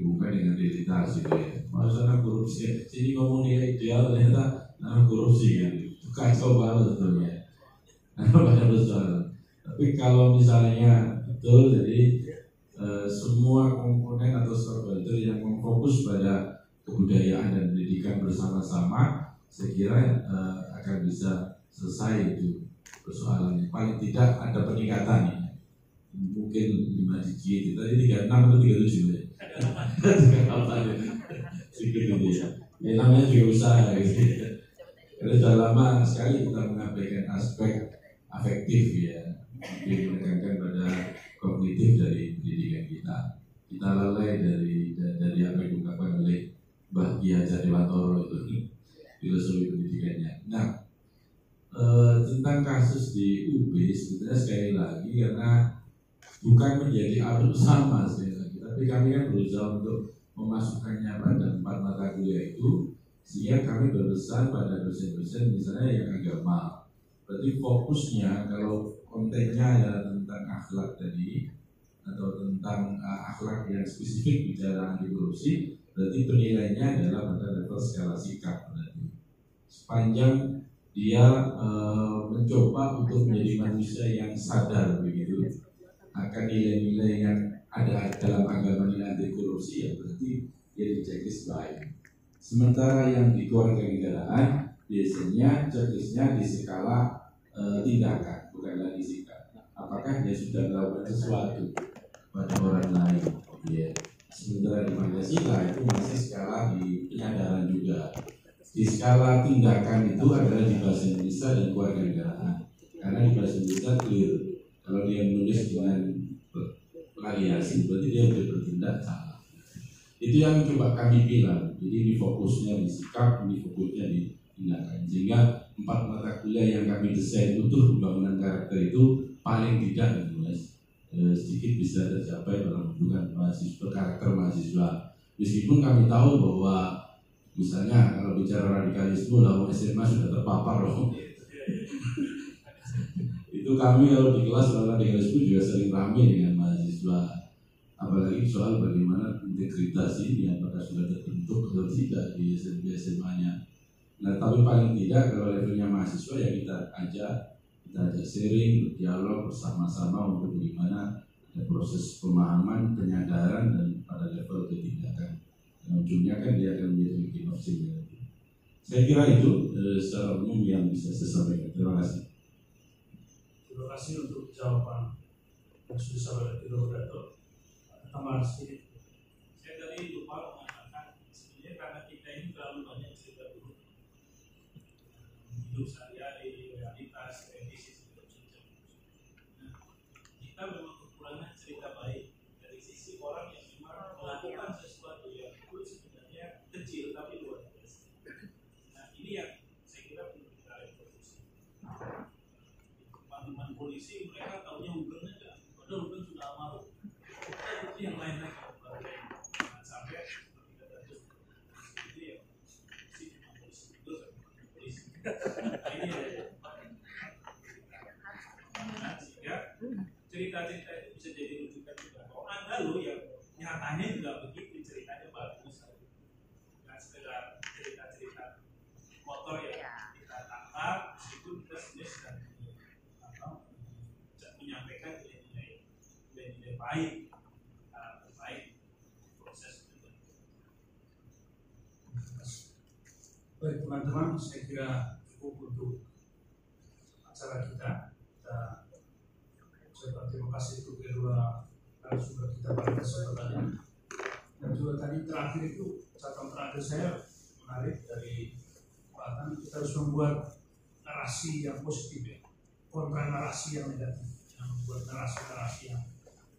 dibuka dengan identitas gitu ya. Masa anak korupsi, sini ngomongnya ideal ternyata anak korupsi. Itu kacau balau sebetulnya. Banyak persoalan. Tapi kalau misalnya betul jadi eh, semua komponen atau stakeholder yang memfokus pada kebudayaan dan pendidikan bersama-sama, saya kira eh, akan bisa selesai itu persoalannya. Paling tidak ada peningkatan ya. Mungkin 5 digit, tadi 36 atau 37 ya. Ya. Sedikit itu ya. Ya namanya juga usaha gitu. Karena sudah lama sekali kita mengabaikan aspek afektif ya, lebih menekankan pada kognitif dari pendidikan kita. Kita lalai dari dari apa yang diungkapkan oleh Mbah Ki Hajar Dewantoro itu filosofi pendidikannya. Nah, eh, tentang kasus di UB sebenarnya sekali lagi karena bukan menjadi arus sama sekali lagi, tapi kami kan berusaha untuk memasukkannya pada empat mata kuliah itu sehingga kami berpesan pada dosen-dosen misalnya yang agama berarti fokusnya kalau kontennya adalah tentang akhlak tadi atau tentang uh, akhlak yang spesifik bicara anti korupsi berarti penilaiannya adalah pada level skala sikap berarti sepanjang dia uh, mencoba untuk menjadi manusia yang sadar begitu. Akan nilai-nilai yang ada dalam agama nilai anti korupsi ya berarti dia di checklist baik. Sementara yang di keluarga negaraan biasanya checklistnya di skala e, tindakan bukan lagi sikap. Apakah dia sudah melakukan sesuatu pada orang lain? Ya sementara di Pancasila itu masih skala di penyadaran juga di skala tindakan itu adalah di bahasa Indonesia dan keluarga negaraan. Karena di bahasa Indonesia clear. Kalau dia menulis dengan variasi berarti dia sudah bertindak salah. Itu yang coba kami bilang. Jadi ini fokusnya di sikap ini fokusnya di tindakan. Sehingga empat mata kuliah yang kami desain untuk pembangunan karakter itu paling tidak mas eh, sedikit bisa tercapai dalam hubungan mahasiswa karakter mahasiswa. Meskipun kami tahu bahwa misalnya kalau bicara radikalisme lah SMA sudah terpapar loh itu kami kalau di kelas kalau radikalisme juga sering ramai dengan mahasiswa apalagi soal bagaimana integritas ini apakah sudah terbentuk atau tidak di SMP SMA-nya. Nah, tapi paling tidak kalau levelnya mahasiswa ya kita ajak kita ajak sharing, berdialog bersama-sama untuk bagaimana proses pemahaman, penyadaran dan pada level ketindakan. Ujungnya kan dia akan menjadi bikin opsi Saya kira itu eh, secara umum yang bisa saya sampaikan. Terima kasih. Terima kasih untuk jawaban yang sudah saya berikan tambah sedikit. Saya tadi lupa mengatakan sebenarnya karena kita ini terlalu banyak cerita dulu hidup sehari-hari, realitas, kondisi segala macam. Nah, kita memang kekurangan cerita baik dari sisi orang yang memang melakukan sesuatu yang itu sebenarnya kecil tapi luar biasa. Nah, ini yang saya kira perlu kita reproduksi. Polisi mereka tahunya Ugeng aja, padahal Ugeng sudah almarhum. Itu yang lain lagi. Sampai itu ya polisi. Polisi. Ini ya nah, cerita-cerita itu bisa jadi rujukan juga. Oh ada loh yang nyatanya juga begitu ceritanya bagus. Nggak sekedar cerita-cerita motor yang kita tangkap meskipun kita sebenarnya sedang apa, menyampaikan nilai-nilai nilai-nilai baik Baik teman-teman, saya kira cukup untuk acara kita. Kita saya berterima kasih untuk kedua narasumber kita pada ini. Dan juga tadi terakhir itu catatan terakhir saya menarik dari bahkan kita harus membuat narasi yang positif ya, kontra narasi yang negatif, yang membuat narasi-narasi yang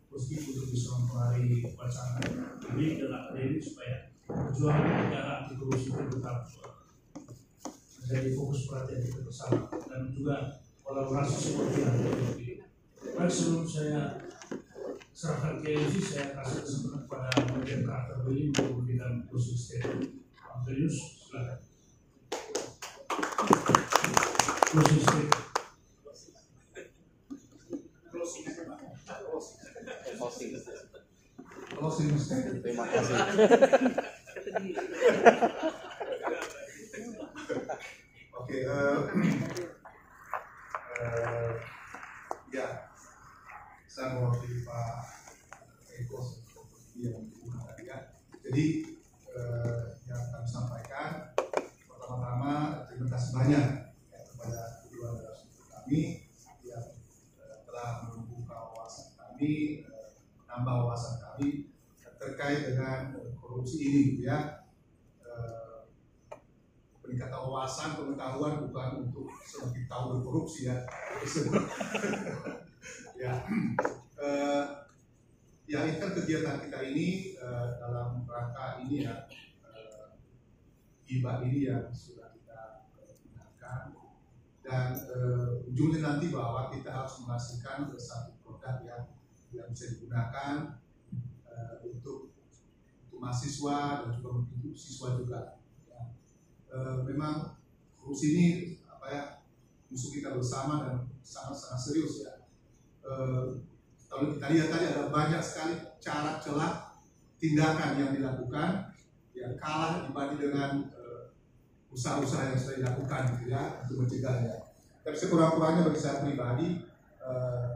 positif untuk bisa mempengaruhi wacana publik dan akademik supaya perjuangan negara anti korupsi itu tetap menjadi fokus perhatian kita bersama dan juga kolaborasi seperti yang ini. Baik sebelum saya serahkan ke Yosi, saya kasih kesempatan kepada bagian karakter Billy untuk memberikan closing statement. Antonius, silakan. Closing statement. Closing statement. Terima kasih. Oke, eh, eh, ya, saya mewakili Pak Eko seperti yang tadi ya. Jadi eh, yang kami sampaikan pertama-tama terima kasih banyak ya, kepada kedua narasumber kami yang eh, telah membuka wawasan kami, eh, menambah wawasan kami terkait dengan korupsi ini, gitu ya. Eh, peningkatan wawasan pengetahuan bukan untuk semakin tahu berkorupsi ya. Ya. Eh, ya ini kan kegiatan kita ini eh, dalam rangka ini ya eh, ini yang sudah kita gunakan. Dan eh, ujungnya nanti bahwa kita harus menghasilkan satu produk yang yang bisa digunakan eh, untuk mahasiswa dan juga untuk siswa juga ya. Eh, memang korupsi ini apa ya musuh kita bersama dan sangat-sangat serius ya. Eh, kalau kita lihat tadi ada banyak sekali cara celah tindakan yang dilakukan yang kalah dibanding dengan eh, usaha-usaha yang sudah dilakukan gitu ya untuk mencegahnya. Tapi sekurang-kurangnya bagi saya pribadi eh,